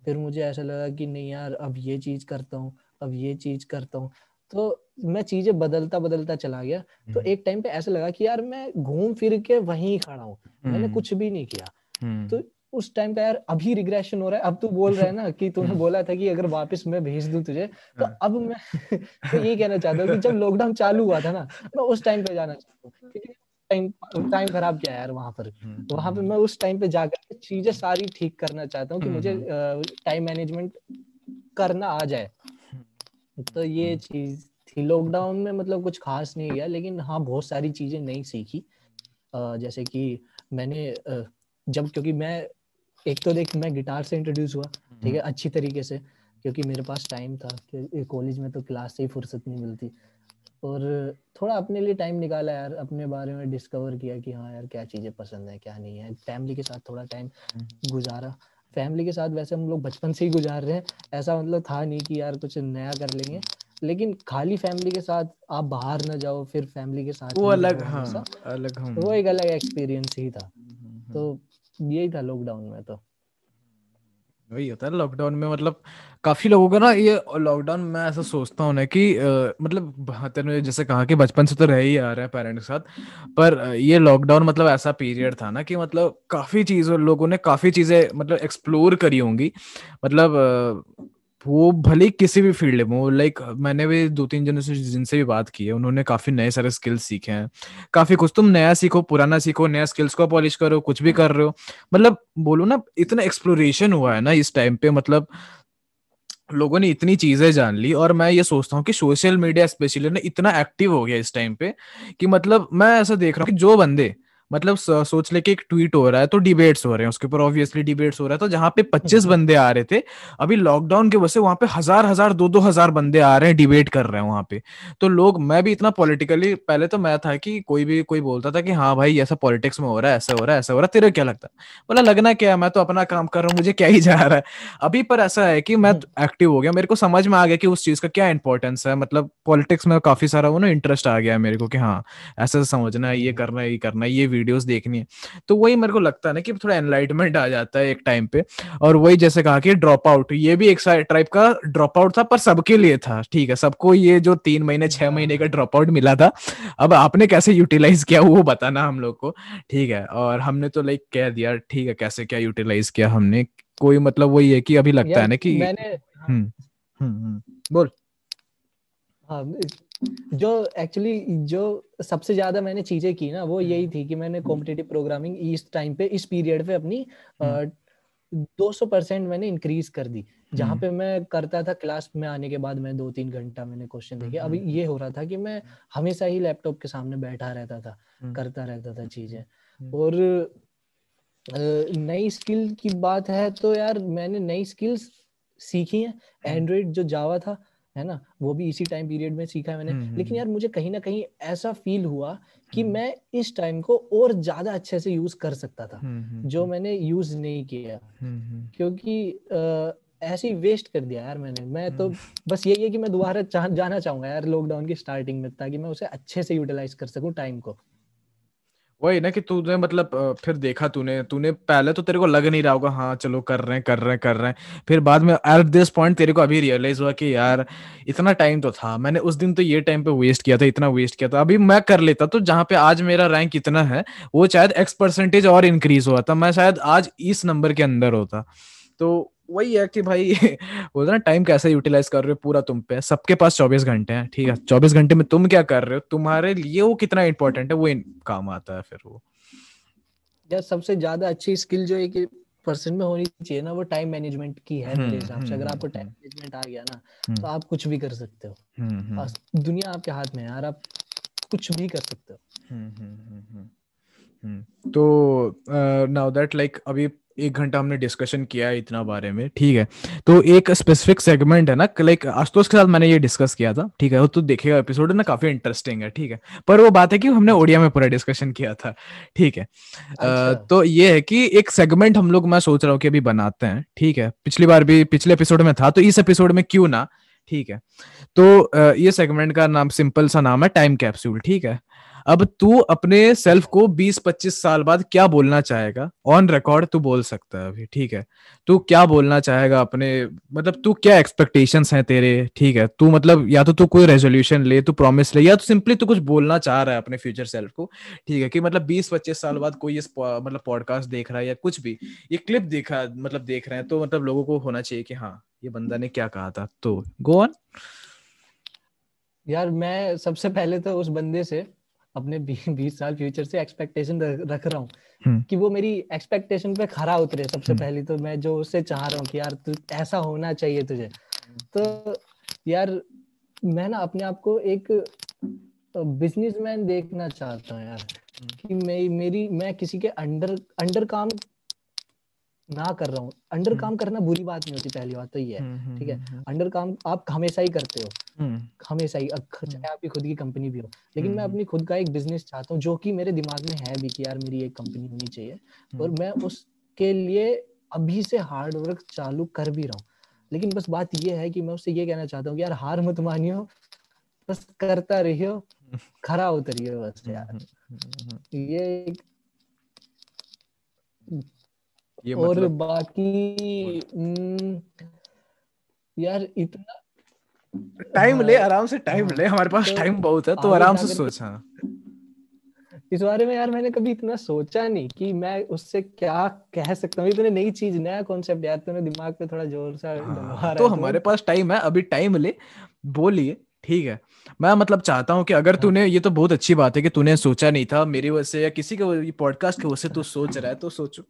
फिर मुझे ऐसा लगा कि नहीं यार अब ये चीज़ करता हूँ अब ये चीज़ करता हूँ तो मैं चीज़ें बदलता बदलता चला गया तो हम्म। एक टाइम पे ऐसा लगा कि यार मैं घूम फिर के वहीं खड़ा हूँ मैंने हम्म। कुछ भी नहीं किया हम्म। तो उस टाइम पे यार अभी रिग्रेशन हो रहा है अब तू बोल रहा है ना कि तूने बोला था कि अगर वापस मैं भेज दूँ तुझे तो हाँ। अब मैं तो ये कहना चाहता हूँ कि जब लॉकडाउन चालू हुआ था ना मैं उस टाइम पे जाना चाहता हूँ क्योंकि टाइम टाइम खराब किया यार वहाँ पर? हम्म, वहाँ पे हम्म। मैं उस टाइम पे जाकर चीज़ें सारी ठीक करना चाहता हूँ कि मुझे टाइम हम्म, मैनेजमेंट करना आ जाए। तो ये चीज़ थी। लॉकडाउन में मतलब कुछ खास नहीं गया लेकिन हाँ बहुत सारी चीज़ें नहीं सीखी। जैसे कि मैंने जब क्योंकि मैं एक तो देख मैं गिटार से इंट्रोड्यूस हुआ ठीक है अच्छी तरीके से क्योंकि मेरे पास टाइम था कॉलेज में तो क्लास से ही फुर्सत नहीं मिलती। और थोड़ा अपने लिए टाइम निकाला यार अपने बारे में डिस्कवर किया कि हाँ यार क्या चीज़ें पसंद है क्या नहीं है। फैमिली के साथ थोड़ा टाइम हम्म। गुजारा। फैमिली के साथ वैसे हम लोग बचपन से ही गुजार रहे हैं। ऐसा मतलब था नहीं कि यार कुछ नया कर लेंगे। लेकिन खाली फैमिली के साथ आप बाहर ना जाओ फिर फैमिली के साथ वो अलग हाँ, अलग हम वो एक अलग एक्सपीरियंस ही था। हम्म, हम्म, तो यही था लॉकडाउन में तो। वही होता है लॉकडाउन में मतलब काफ़ी लोगों का ना ये लॉकडाउन में ऐसा सोचता हूँ ना कि आ, मतलब हाँ, तेरे जैसे कहा कि बचपन से तो रह ही आ रहा है पेरेंट्स के साथ पर ये लॉकडाउन मतलब ऐसा पीरियड था ना कि मतलब काफ़ी चीज़ लोगों ने काफ़ी चीज़ें मतलब एक्सप्लोर करी होंगी मतलब वो भले किसी भी फ़ील्ड में वो लाइक मैंने भी दो तीन जनों से, जिनसे भी बात की है, उन्होंने काफ़ी नए सारे स्किल्स सीखे हैं। काफ़ी कुछ तुम नया सीखो, पुराना सीखो, नया स्किल्स को पॉलिश करो, कुछ भी कर रहे हो। मतलब बोलो ना, इतना एक्सप्लोरेशन हुआ है ना इस टाइम पे मतलब लोगों ने इतनी चीज़ें जान ली और मैं ये सोचता हूँ कि सोशल मीडिया स्पेशली ना इतना एक्टिव हो गया इस टाइम पे कि मतलब मैं ऐसा देख रहा हूँ कि जो बंदे मतलब सोच ले कि एक ट्वीट हो रहा है तो डिबेट्स हो रहे हैं उसके ऊपर ऑब्वियसली डिबेट्स हो रहा है तो जहाँ पे 25 हम्म। बंदे आ रहे थे अभी लॉकडाउन की वजह से वहाँ पे हज़ार हज़ार दो दो हज़ार बंदे आ रहे हैं डिबेट कर रहे हैं वहाँ पे तो लोग मैं भी इतना पॉलिटिकली पहले तो मैं था कि कोई भी कोई बोलता था कि हाँ भाई ऐसा पॉलिटिक्स में हो रहा है ऐसा हो रहा है ऐसा हो रहा है तेरे क्या लगता है बोला लगना क्या है मैं तो अपना काम कर रहा हूँ मुझे क्या ही जा रहा है अभी पर ऐसा है कि मैं एक्टिव हम्म। हो गया मेरे को समझ में आ गया कि उस चीज़ का क्या इंपॉर्टेंस है मतलब पॉलिटिक्स में काफ़ी सारा वो ना इंटरेस्ट आ गया मेरे को कि हाँ ऐसा समझना है ये हम्म। करना है ये करना है ये वीडियोस देखनी है। तो वही मेरे को लगता है ना कि थोड़ा एनलाइटमेंट आ जाता है एक टाइम पे। और वही जैसे कहा कि ड्रॉप आउट ये भी एक टाइप का ड्रॉप आउट था पर सबके लिए था ठीक है। सबको ये जो तीन महीने छह महीने का ड्रॉप आउट मिला था अब आपने कैसे यूटिलाइज किया वो बताना हम लोग को ठीक है। और हमने तो लाइक कह दिया ठीक है कैसे क्या यूटिलाइज किया हमने। कोई मतलब वही है कि अभी लगता है ना कि मैंने हम्म हम्म, हम्म। बोल। हाँ जो एक्चुअली जो सबसे ज़्यादा मैंने चीज़ें की ना वो यही थी कि मैंने कॉम्पिटेटिव प्रोग्रामिंग इस टाइम पे इस पीरियड पे अपनी दो सौ परसेंट मैंने इंक्रीज कर दी। जहाँ हम्म। पे मैं करता था क्लास में आने के बाद मैं दो तीन घंटा मैंने क्वेश्चन देखे। अभी हम्म। ये हो रहा था कि मैं हमेशा ही लैपटॉप के सामने बैठा रहता था हम्म। करता रहता था चीज़ें। और नई स्किल की बात है तो यार मैंने नई स्किल्स सीखी है। एंड्रॉइड जो जावा था है ना? वो भी इसी टाइम पीरियड में सीखा है मैंने। हम्म, हम्म, लेकिन हम्म। यार मुझे कहीं ना कहीं ऐसा फील हुआ कि मैं इस टाइम को और ज़्यादा अच्छे से यूज़ कर सकता था जो मैंने यूज़ नहीं किया। क्योंकि ऐसे ही वेस्ट कर दिया यार मैंने। मैं तो बस यही है कि मैं दोबारा जाना चाहूँगा यार लॉकडाउन की स्टार्टिंग में ताकि मैं उसे अच्छे से यूटिलाइज कर सकूँ टाइम को। वही ना कि तूने मतलब फिर देखा तूने तूने पहले तो तेरे को लग नहीं रहा होगा हाँ चलो कर रहे हैं, कर रहे हैं, कर रहे हैं। फिर बाद में एट दिस पॉइंट तेरे को अभी रियलाइज़ हुआ कि यार, इतना टाइम तो था, मैंने उस दिन तो ये टाइम पे वेस्ट किया था, इतना वेस्ट किया था, अभी मैं कर लेता तो जहाँ पे आज मेरा रैंक इतना है, वो शायद एक्स परसेंटेज और इंक्रीज हुआ था, मैं शायद आज इस नंबर के अंदर होता। तो वही है कि भाई बोलते ना टाइम कैसे यूटिलाइज कर रहे हो पूरा तुम पे? सबके पास चौबीस घंटे हैं ठीक है? चौबीस घंटे में तुम क्या कर रहे हो? तुम्हारे लिए वो कितना इंपॉर्टेंट है वो काम आता है फिर वो। यार सबसे ज़्यादा अच्छी स्किल जो एक पर्सन में होनी चाहिए ना वो टाइम मैनेजमेंट की है मेरे हम्म, हिसाब से। अगर आपको टाइम हम्म, मैनेजमेंट आ गया ना हम्म। तो आप कुछ भी कर सकते हो। दुनिया आपके हाथ में है यार आप कुछ भी कर सकते हो। तो नाउ दैट लाइक अभी एक घंटा हमने डिस्कशन किया है इतना बारे में ठीक है? तो एक स्पेसिफिक सेगमेंट है ना लाइक आशुतोष के साथ मैंने ये डिस्कस किया था ठीक है? वो तो देखेगा एपिसोड ना काफ़ी इंटरेस्टिंग है ठीक है? पर वो बात है कि हमने ओडिया में पूरा डिस्कशन किया था ठीक है? अच्छा। तो ये है कि एक सेगमेंट हम लोग मैं सोच रहा हूँ कि अभी बनाते हैं ठीक है? पिछली बार भी पिछले एपिसोड में था तो इस एपिसोड में क्यों ना ठीक है? तो ये सेगमेंट का नाम सिंपल सा नाम है टाइम कैप्सूल ठीक है? अब तू अपने सेल्फ को 20-25 साल बाद क्या बोलना चाहेगा? ऑन रिकॉर्ड तू बोल सकता है अभी, ठीक है? तू क्या बोलना चाहेगा अपने मतलब तू क्या एक्सपेक्टेशंस हैं तेरे, ठीक है? तू मतलब या तो तू कोई रेजोल्यूशन ले, तू प्रॉमिस ले, या तो सिंपली तू कुछ बोलना चाह रहा है अपने फ्यूचर सेल्फ को, ठीक है? कि मतलब 20-25 साल बाद कोई इस मतलब पॉडकास्ट देख रहा है या कुछ भी, ये क्लिप देखा मतलब देख रहे हैं तो मतलब लोगों को होना चाहिए कि हाँ ये बंदा ने क्या कहा था। तो गो ऑन यार, मैं सबसे पहले तो उस बंदे से अपने बीस साल फ्यूचर से एक्सपेक्टेशन रख रहा हूँ हम्म। कि वो मेरी एक्सपेक्टेशन पे खरा उतरे सबसे पहली पहले तो मैं जो उससे चाह रहा हूँ कि यार तू ऐसा होना चाहिए तुझे तो यार मैं ना अपने आप को एक बिजनेसमैन देखना चाहता हूँ यार हम्म। कि मैं मेरी मैं किसी के अंडर अंडर काम ना कर रहा हूँ। Under hmm. काम करना बुरी बात नहीं होती पहली बात तो ये है हम्म, हम्म, ठीक है? अंडर काम आप हमेशा ही करते हो। हमेशा ही चाहे आपकी खुद की कंपनी भी हो। लेकिन मैं अपनी खुद का एक बिज़नेस चाहता हूँ जो कि मेरे दिमाग में है भी कि यार मेरी एक कंपनी होनी चाहिए और मैं उसके लिए अभी से हार्ड वर्क चालू कर भी रहा हूँ। लेकिन बस बात ये है कि मैं उससे ये कहना चाहता हूँ कि यार हार मत मानियो बस करता रहियो खरा उतरियो बस यार। ये एक ये और मतलब... बाकी हम्म, यार इतना टाइम ले हाँ। आराम से टाइम ले हमारे पास टाइम तो बहुत है तो आराम से सोच हाँ। इस बारे में यार मैंने कभी इतना सोचा नहीं कि मैं उससे क्या कह सकता हूँ। इतने नई चीज़ नया कॉन्सेप्ट यार तूने दिमाग पे थोड़ा ज़ोर सा हाँ, तो, तो। हमारे पास टाइम है अभी टाइम ले बोलिए। ठीक है। मैं मतलब चाहता हूँ कि अगर। तूने, ये तो बहुत अच्छी बात है कि तूने सोचा नहीं था मेरी वजह से या किसी के पॉडकास्ट की वजह से तू सोच रहा है तो सोचो।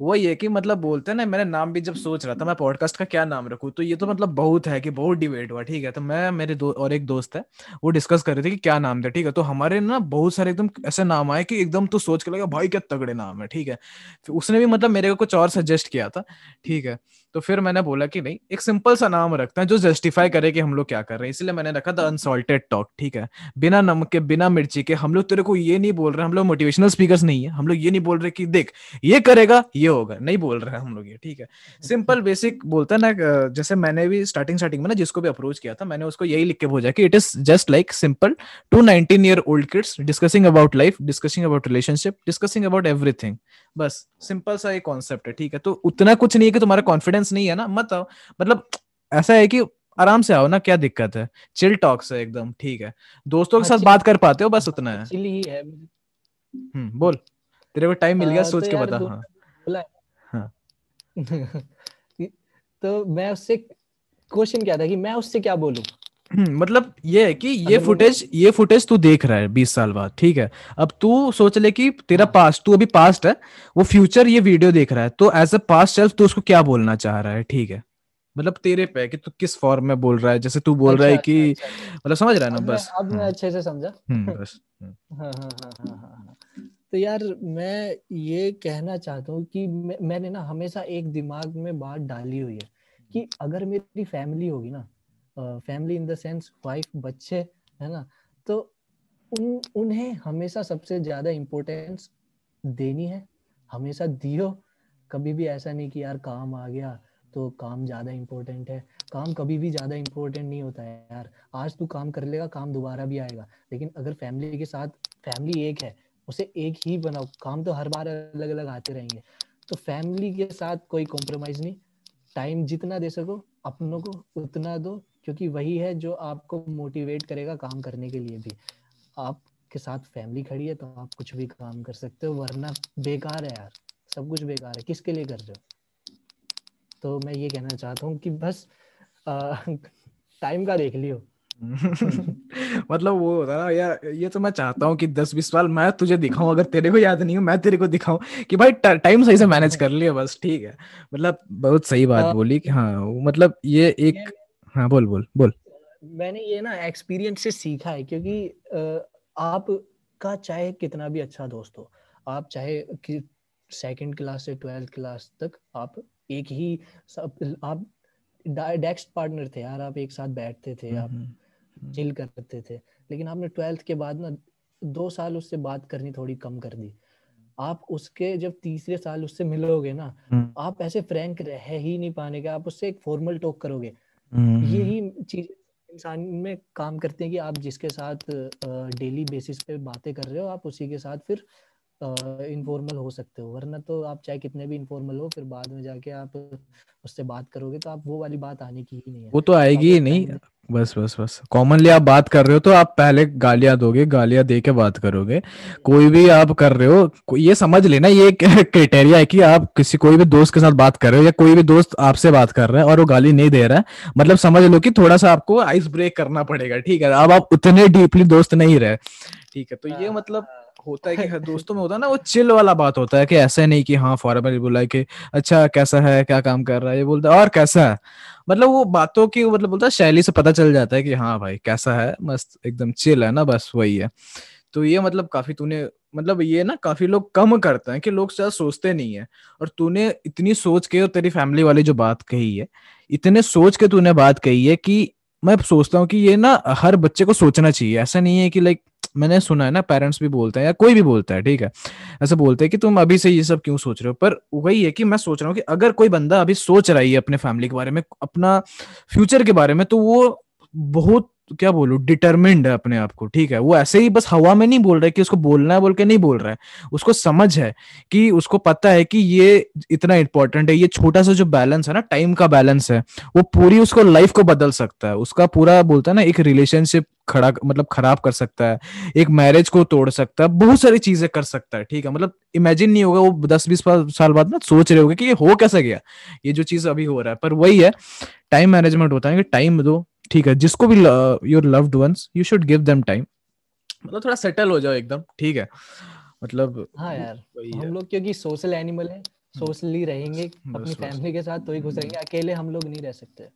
वो ये कि मतलब बोलते हैं ना, मैंने नाम भी जब सोच रहा था, मैं पॉडकास्ट का क्या नाम रखूँ तो ये तो मतलब बहुत है कि बहुत डिबेट हुआ, ठीक है। तो मैं, मेरे दो, और एक दोस्त है, वो डिस्कस कर रहे थे कि क्या नाम दे ठीक है। तो हमारे ना बहुत सारे एकदम ऐसे नाम आए कि एकदम तो सोच के लगा, भाई, क्या तगड़े नाम है। ठीक है। उसने भी मतलब मेरे को कुछ और सजेस्ट किया था, ठीक है। तो फिर मैंने बोला कि नहीं एक सिंपल सा नाम रखते हैं जो जस्टिफाई करे कि हम लोग क्या कर रहे हैं। इसलिए मैंने रखा था अनसॉल्टेड टॉक ठीक है? बिना नमक के बिना मिर्ची के हम लोग तेरे को ये नहीं बोल रहे हम लोग मोटिवेशनल स्पीकर्स नहीं है। हम लोग ये नहीं बोल रहे कि देख ये करेगा ये होगा नहीं बोल रहे हम लोग ये ठीक है? सिंपल बेसिक बोलता है ना जैसे मैंने भी स्टार्टिंग स्टार्टिंग में ना जिसको भी अप्रोच किया था मैंने उसको यही लिख के भेजा कि it is just like simple to nineteen year old kids discussing about life discussing about relationship discussing about everything बस सिंपल सा एक कॉन्सेप्ट है ठीक है? तो उतना कुछ नहीं है कि तुम्हारा कॉन्फिडेंस नहीं है ना मत आओ। मतलब ऐसा है कि आराम से आओ ना क्या दिक्कत है? चिल टॉक्स है एकदम ठीक है। दोस्तों के हाँ, साथ बात कर पाते हो बस उतना है। चिल ही है। हम्म बोल। तेरे को टाइम मिल गया सोच तो के बता। हाँ। हाँ। तो मैं उससे क्वेश्चन क्या था कि मैं उससे क्या बोलूँ? मतलब ये है कि ये फुटेज ये फुटेज तू देख रहा है बीस साल बाद ठीक है? अब तू सोच ले कि तेरा हाँ। पास्ट तू अभी पास्ट है वो फ्यूचर ये वीडियो देख रहा है तो एज अ पास्ट सेल्फ तू उसको क्या बोलना चाह रहा है ठीक है? मतलब तेरे पे है कि तू किस फॉर्म में बोल रहा है जैसे तू बोल रहा है अच्छा, कि अच्छा, अच्छा, मतलब समझ रहा है ना बस। अब मैं हम्म, अच्छे से समझा? हम्म, बस हम्म, हाँ हाँ हाँ हाँ हाँ हाँ। तो यार मैं ये कहना चाहता हूँ कि मैंने ना हमेशा एक दिमाग में बात डाली हुई है कि अगर मेरी फैमिली होगी ना family in the sense wife बच्चे, है ना? तो उन, उन्हें हमेशा सबसे ज़्यादा इम्पोर्टेंस देनी है। हमेशा दियो। कभी भी ऐसा नहीं कि यार काम आ गया तो काम ज़्यादा इम्पोर्टेंट है। काम कभी भी ज़्यादा इम्पोर्टेंट नहीं होता है यार। आज तू काम कर लेगा, काम दोबारा भी आएगा। लेकिन अगर फैमिली के साथ फैमिली एक है, उसे एक ही बनाओ। काम तो हर बार अलग अलग आते रहेंगे। तो फैमिली के साथ कोई कॉम्प्रोमाइज नहीं। टाइम जितना दे सको, अपनों को उतना दो। क्योंकि वही है जो आपको मोटिवेट करेगा काम करने के लिए भी। आपके साथ फैमिली खड़ी है तो आप कुछ भी काम कर सकते हो वरना बेकार है यार। सब कुछ बेकार है। किसके लिए कर रहे हो? तो मैं ये कहना चाहता हूँ कि बस टाइम का देख लियो। मतलब वो होता है ना यार ये तो मैं चाहता हूँ कि दस बीस साल मैं तुझे दिखाऊँ अगर तेरे को याद नहीं हो मैं तेरे को दिखाऊँ कि भाई टाइम सही से मैनेज कर लिया बस ठीक है। मतलब बहुत सही बात हाँ। बोली कि हाँ मतलब ये एक हाँ बोल बोल बोल। मैंने ये ना एक्सपीरियंस से सीखा है क्योंकि अ, आपका चाहे कितना भी अच्छा दोस्त हो आप चाहे कि सेकंड क्लास से ट्वेल्थ क्लास तक आप एक ही सब आप डेस्क पार्टनर थे यार आप एक साथ बैठते थे आप हम्म, चिल करते थे लेकिन आपने ट्वेल्थ के बाद ना दो साल उससे बात करनी थोड़ी कम कर दी। आप उसके जब तीसरे साल उससे मिलोगे ना हम्म, आप ऐसे फ्रैंक रह ही नहीं पाने के आप उससे एक फॉर्मल टॉक करोगे। हम्म, यही चीज़ इंसान में काम करते हैं कि आप जिसके साथ डेली बेसिस पे बातें कर रहे हो आप उसी के साथ फिर इनफॉर्मल हो सकते हो। वरना तो आप चाहे कितने भी इनफॉर्मल हो फिर बाद में जाके आप उससे बात करोगे तो आप वो वाली बात आने की ही नहीं है। वो तो आएगी ही नहीं। बस बस बस। कॉमनली आप बात कर रहे हो तो आप पहले गालियाँ दोगे गालियाँ दे के बात करोगे। कोई भी आप कर रहे हो ये समझ लेना ये एक क्राइटेरिया है कि आप किसी कोई भी दोस्त के साथ बात कर रहे हो या कोई भी दोस्त आपसे बात कर रहा है और वो गाली नहीं दे रहा है। मतलब समझ लो कि थोड़ा सा आपको आइस ब्रेक करना पड़ेगा ठीक है? अब आप उतने डीपली दोस्त नहीं रहे ठीक है? तो ये हाँ, मतलब हाँ। होता है कि दोस्तों में होता है ना, वो चिल वाला बात होता है कि ऐसा नहीं कि हाँ फॉर्मली बोला कि अच्छा कैसा है, क्या काम कर रहा है? ये बोलता है, और कैसा है? मतलब वो बातों की मतलब बोलता है, शैली से पता चल जाता है कि हाँ भाई, कैसा है, मस्त, एकदम चिल है ना, बस वही है। तो ये मतलब काफ़ी तूने मतलब ये ना काफ़ी लोग कम करते हैं कि लोग शायद सोचते नहीं है। और तूने इतनी सोच के, और तेरी फैमिली वाली जो बात कही है, इतने सोच के तूने बात कही है कि मैं सोचता हूँ कि ये ना हर बच्चे को सोचना चाहिए। ऐसा नहीं है कि लाइक मैंने सुना है ना पेरेंट्स भी बोलते हैं या कोई भी बोलता है, ठीक है? ऐसे बोलते हैं कि तुम अभी से ये सब क्यों सोच रहे हो? पर वही है कि मैं सोच रहा हूँ कि अगर कोई बंदा अभी सोच रहा है अपने फैमिली के बारे में, अपना फ्यूचर के बारे में तो वो बहुत, क्या बोलूँ डिटरमिंड है अपने आप को, ठीक है? वो ऐसे ही बस हवा में नहीं बोल रहा है कि उसको बोलना है, बोल के नहीं बोल रहा है। उसको समझ है कि उसको पता है कि ये इतना इंपॉर्टेंट है, ये छोटा सा जो बैलेंस है ना टाइम का बैलेंस है, वो पूरी उसको लाइफ को बदल सकता है। उसका पूरा बोलता है ना, एक रिलेशनशिप खड़ा मतलब खराब कर सकता है एक मैरिज को तोड़ सकता है बहुत सारी चीज़ें कर सकता है ठीक है? मतलब इमेजिन नहीं होगा वो दस बीस साल बाद ना सोच रहे होगे कि ये हो कैसे गया? ये जो चीज़ अभी हो रहा है पर वही है टाइम मैनेजमेंट होता है कि टाइम दो ठीक है? जिसको भी your loved ones you should give them time मतलब थोड़ा सेटल हो जाओ एकदम ठीक है? मतलब हाँ यार हम लोग क्योंकि सोशल एनिमल है सोशली रहेंगे अपनी फैमिली के साथ तो ही खुश रहेंगे अकेले हम लोग नहीं रह सकते।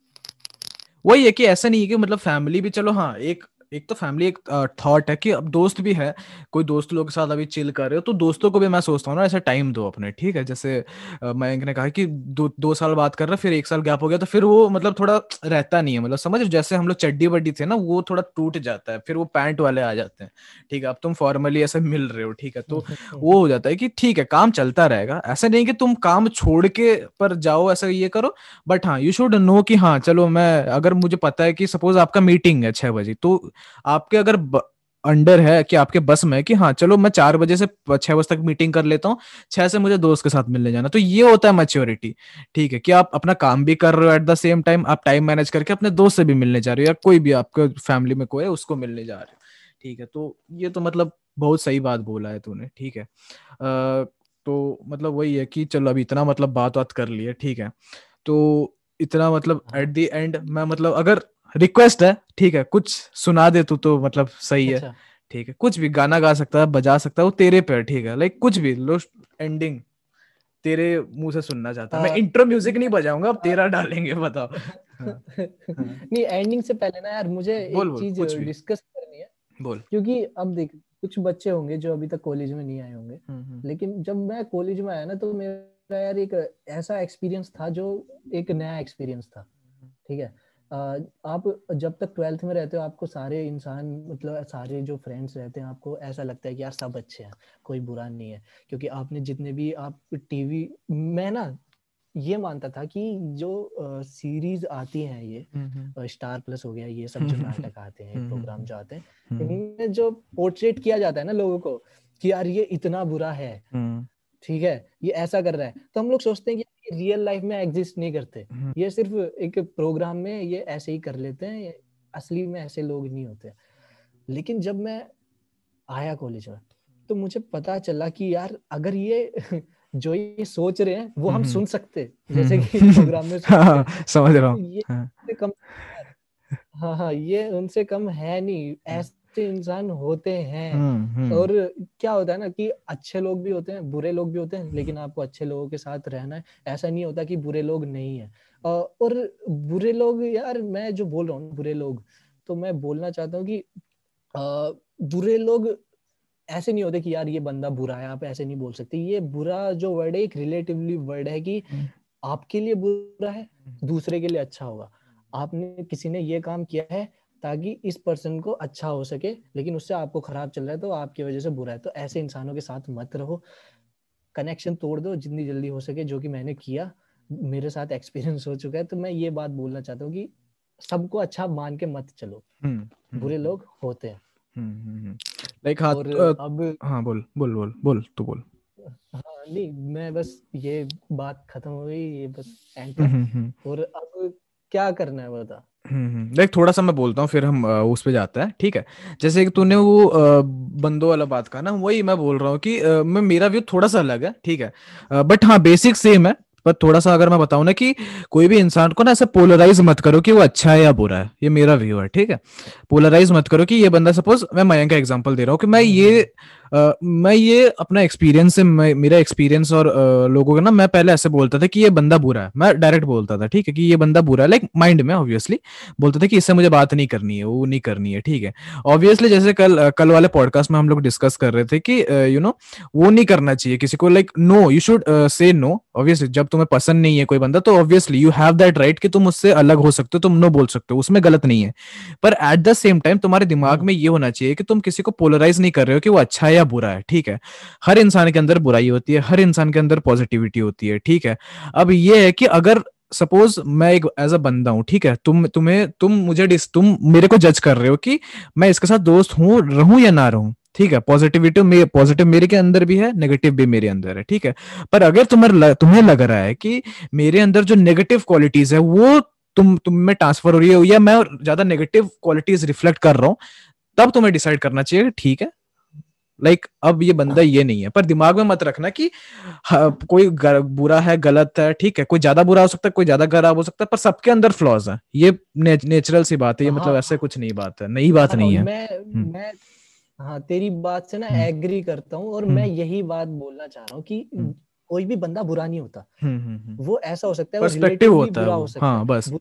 वही है कि ऐसा नहीं है कि मतलब फैमिली भी चलो हाँ एक एक तो फैमिली एक थॉट है कि अब दोस्त भी है कोई दोस्त लोग के साथ अभी चिल कर रहे हो तो दोस्तों को भी मैं सोचता हूँ ना ऐसा टाइम दो अपने ठीक है? जैसे मयंक ने कहा कि दो दो साल बात कर रहे फिर एक साल गैप हो गया तो फिर वो मतलब थोड़ा रहता नहीं है मतलब समझ जैसे हम लोग चड्डी बड्डी थे ना वो थोड़ा टूट जाता है फिर वो पैंट वाले आ जाते हैं ठीक है? अब तुम फॉर्मली ऐसे मिल रहे हो ठीक है? तो वो हो जाता है कि ठीक है काम चलता रहेगा ऐसा नहीं कि तुम काम छोड़ के पर जाओ ऐसा ये करो बट हाँ यू शुड नो कि हाँ चलो मैं अगर मुझे पता है कि सपोज़ आपका मीटिंग है छह बजे तो आपके अगर ब... अंडर है कि आपके बस में कि हाँ चलो मैं चार बजे से छह बजे तक मीटिंग कर लेता हूँ छह से मुझे दोस्त के साथ मिलने जाना। तो ये होता है मेच्योरिटी ठीक है? कि आप अपना काम भी कर रहे हो एट द सेम टाइम आप टाइम मैनेज करके अपने दोस्त से भी मिलने जा रहे हो या कोई भी आपके फैमिली में कोई है उसको मिलने जा रहे हो ठीक है? तो ये तो मतलब बहुत सही बात बोला है तूने ठीक है? आ, तो मतलब वही है कि चलो अभी इतना मतलब बात बात कर लिया ठीक है? तो इतना मतलब एट द एंड मैं मतलब अगर रिक्वेस्ट है ठीक है कुछ सुना दे तू तो मतलब सही है। अच्छा। ठीक है कुछ भी गाना गा सकता है बजा सकता है वो तेरे पे ठीक है। लाइक कुछ भी लो एंडिंग तेरे मुँह से सुनना चाहता मैं इंट्रो हाँ। म्यूज़िक नहीं बजाऊँगा अब तेरा डालेंगे बताओ। हाँ, नहीं एंडिंग से पहले ना यार मुझे बोल, एक चीज़ डिस्कस करनी है। बोल। क्योंकि अब देख कुछ बच्चे होंगे जो अभी तक कॉलेज में नहीं आए होंगे। हम्म, हम्म। लेकिन जब मैं कॉलेज में आया ना तो मेरा यार एक ऐसा एक्सपीरियंस था जो एक नया एक्सपीरियंस था। ठीक है? आप जब तक ट्वेल्थ में रहते हो आपको सारे इंसान मतलब सारे जो फ्रेंड्स रहते हैं आपको ऐसा लगता है कि यार सब अच्छे हैं कोई बुरा नहीं है। क्योंकि आपने जितने भी आप टीवी मैं ना ये मानता था कि जो सीरीज़ आती हैं ये स्टार प्लस हो गया ये सब जो नाटक आते हैं प्रोग्राम जो आते हैं इनमें जो पोर्ट्रेट किया जाता है ना लोगों को कि यार ये इतना बुरा है। ठीक है? ये ऐसा कर रहा है। तो हम लोग सोचते हैं कि रियल लाइफ में एग्जिस्ट नहीं करते। हम्म। ये सिर्फ़ एक प्रोग्राम में ये ऐसे ही कर लेते हैं असली में ऐसे लोग नहीं होते। लेकिन जब मैं आया कॉलेज में तो मुझे पता चला कि यार अगर ये जो ये सोच रहे हैं वो हम हम्म। सुन सकते जैसे कि प्रोग्राम में हाँ, समझ रहा हूँ। ये हाँ। हाँ। हाँ ये उनसे कम है नहीं। ऐसे अच्छे इंसान होते हैं। हम्म, हम्म। और क्या होता है ना कि अच्छे लोग भी होते हैं बुरे लोग भी होते हैं लेकिन आपको अच्छे लोगों के साथ रहना है। ऐसा नहीं होता कि बुरे लोग नहीं है। और बुरे लोग यार मैं जो बोल रहा हूँ बुरे लोग तो मैं बोलना चाहता हूँ कि बुरे लोग ऐसे नहीं होते कि यार ये बंदा बुरा है आप ऐसे नहीं बोल सकते। ये बुरा जो वर्ड है एक रिलेटिवली वर्ड है कि हम्म। आपके लिए बुरा है दूसरे के लिए अच्छा होगा। आपने किसी ने ये काम किया है ताकि इस पर्सन को अच्छा हो सके लेकिन उससे आपको खराब चल रहा है तो आपकी वजह से बुरा है। तो ऐसे इंसानों के साथ मत रहो। कनेक्शन तोड़ दो जितनी जल्दी हो सके जो कि मैंने किया। मेरे साथ एक्सपीरियंस हो चुका है तो मैं ये बात बोलना चाहता हूँ कि सबको अच्छा मान के मत चलो। हम्म, हम्म, बुरे हम्म। लोग होते हैं। लाइक हाँ अब हाँ बोल बोल बोल बोल तू बोल। हाँ नहीं मैं बस ये बात खत्म हो गई ये बस एंड और अब क्या करना है बता। हम्म देख थोड़ा सा मैं बोलता हूँ फिर हम उस पे जाते हैं ठीक है? जैसे कि तूने वो बंदो वाला बात कहा ना वही मैं बोल रहा हूँ कि मैं मेरा व्यू थोड़ा सा अलग है ठीक है? बट हाँ बेसिक सेम है पर थोड़ा सा अगर मैं बताऊँ ना कि कोई भी इंसान को ना ऐसे पोलराइज मत करो कि वो अच्छा है या बुरा है ये मेरा व्यू है ठीक है? पोलराइज मत करो कि ये बंदा सपोज़ मैं मयंक का एग्जांपल दे रहा हूँ कि मैं ये Uh, मैं ये अपना एक्सपीरियंस से मेरा एक्सपीरियंस और uh, लोगों का ना मैं पहले ऐसे बोलता था कि ये बंदा बुरा है। मैं डायरेक्ट बोलता था ठीक है कि ये बंदा बुरा है। लाइक like, माइंड में ऑब्वियसली बोलता था कि इससे मुझे बात नहीं करनी है वो नहीं करनी है ठीक है। ऑब्वियसली जैसे कल कल वाले पॉडकास्ट में हम लोग डिस्कस कर रहे थे कि यू नो वो नहीं करना चाहिए किसी को। Like no you should say no obviously जब तुम्हें पसंद नहीं है कोई बंदा तो obviously you have that right कि तुम उससे अलग हो सकते हो तुम नो बोल सकते हो उसमें गलत नहीं है। पर एट द सेम टाइम तुम्हारे दिमाग में ये होना चाहिए कि तुम किसी को पोलराइज नहीं कर रहे हो कि वो अच्छा है या बुरा है, ठीक है? हर इंसान के अंदर बुराई होती है, हर इंसान के अंदर पॉजिटिविटी होती है, ठीक है? अब ये है कि अगर सपोज़ मैं एक एज अ बंदा हूँ, ठीक है? तुम, तुम्हें, तुम मुझे तुम मेरे को जज कर रहे हो कि मैं इसके साथ दोस्त हूँ, रहूँ या ना रहूँ, ठीक है? पॉजिटिविटी में पॉजिटिव मेरे के अंदर भी है नेगेटिव भी मेरे अंदर है, ठीक है? पर अगर तुम्हें तुम्हें लग रहा है कि मेरे अंदर जो नेगेटिव क्वालिटीज है, वो तुम तुम में ट्रांसफ़र हो रही है या मैं ज़्यादा नेगेटिव क्वालिटीज रिफ्लेक्ट कर रहा हूँ, तब तुम्हें डिसाइड करना चाहिए, ठीक है? लाइक like, अब ये बंदा ये नहीं है पर दिमाग में मत रखना कि हाँ, कोई बुरा है गलत है ठीक है कोई ज़्यादा बुरा हो सकता है कोई ज़्यादा खराब हो सकता है पर सबके अंदर फ्लॉज है ये ने, नेचुरल सी बात है ये मतलब हाँ, ऐसे कुछ नहीं बात है नई बात हाँ, नहीं है मैं हम्म। मैं हाँ तेरी बात से ना हम्म। एग्री करता हूँ और हम्म। मैं यही बात बोलना चाह रहा हूँ कि हम्म। कोई भी बंदा बुरा नहीं होता हम्म, हम्म, हम्म। वो ऐसा हो सकता है पर्सपेक्टिव होता है हो सकता हाँ बस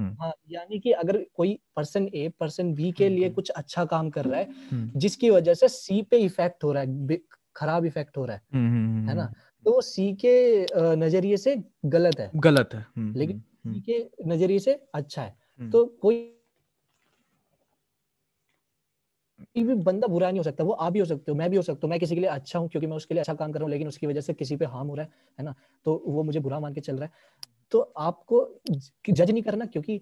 हम्म, है- हम्म। यानी कि अगर कोई पर्सन ए पर्सन बी के लिए हम्म। कुछ अच्छा काम कर रहा है हम्म, जिसकी वजह से सी पे इफ़ेक्ट हो रहा है खराब इफ़ेक्ट हो रहा है हम्म, हम्म, है ना? हम्म, तो सी के नज़रिए से गलत है। गलत है। हम्म, लेकिन हम्म, सी के नज़रिए से अच्छा है। हम्म, तो कोई कोई भी बंदा बुरा नहीं हो सकता वो आप भी हो सकते हो मैं भी हो सकता हूँ मैं किसी के लिए अच्छा हूँ क्योंकि मैं उसके लिए अच्छा काम कर रहा हूँ लेकिन उसकी वजह से किसी पे हार्म हो रहा है है ना? तो वो मुझे बुरा मान के चल रहा है। तो आपको जज नहीं करना क्योंकि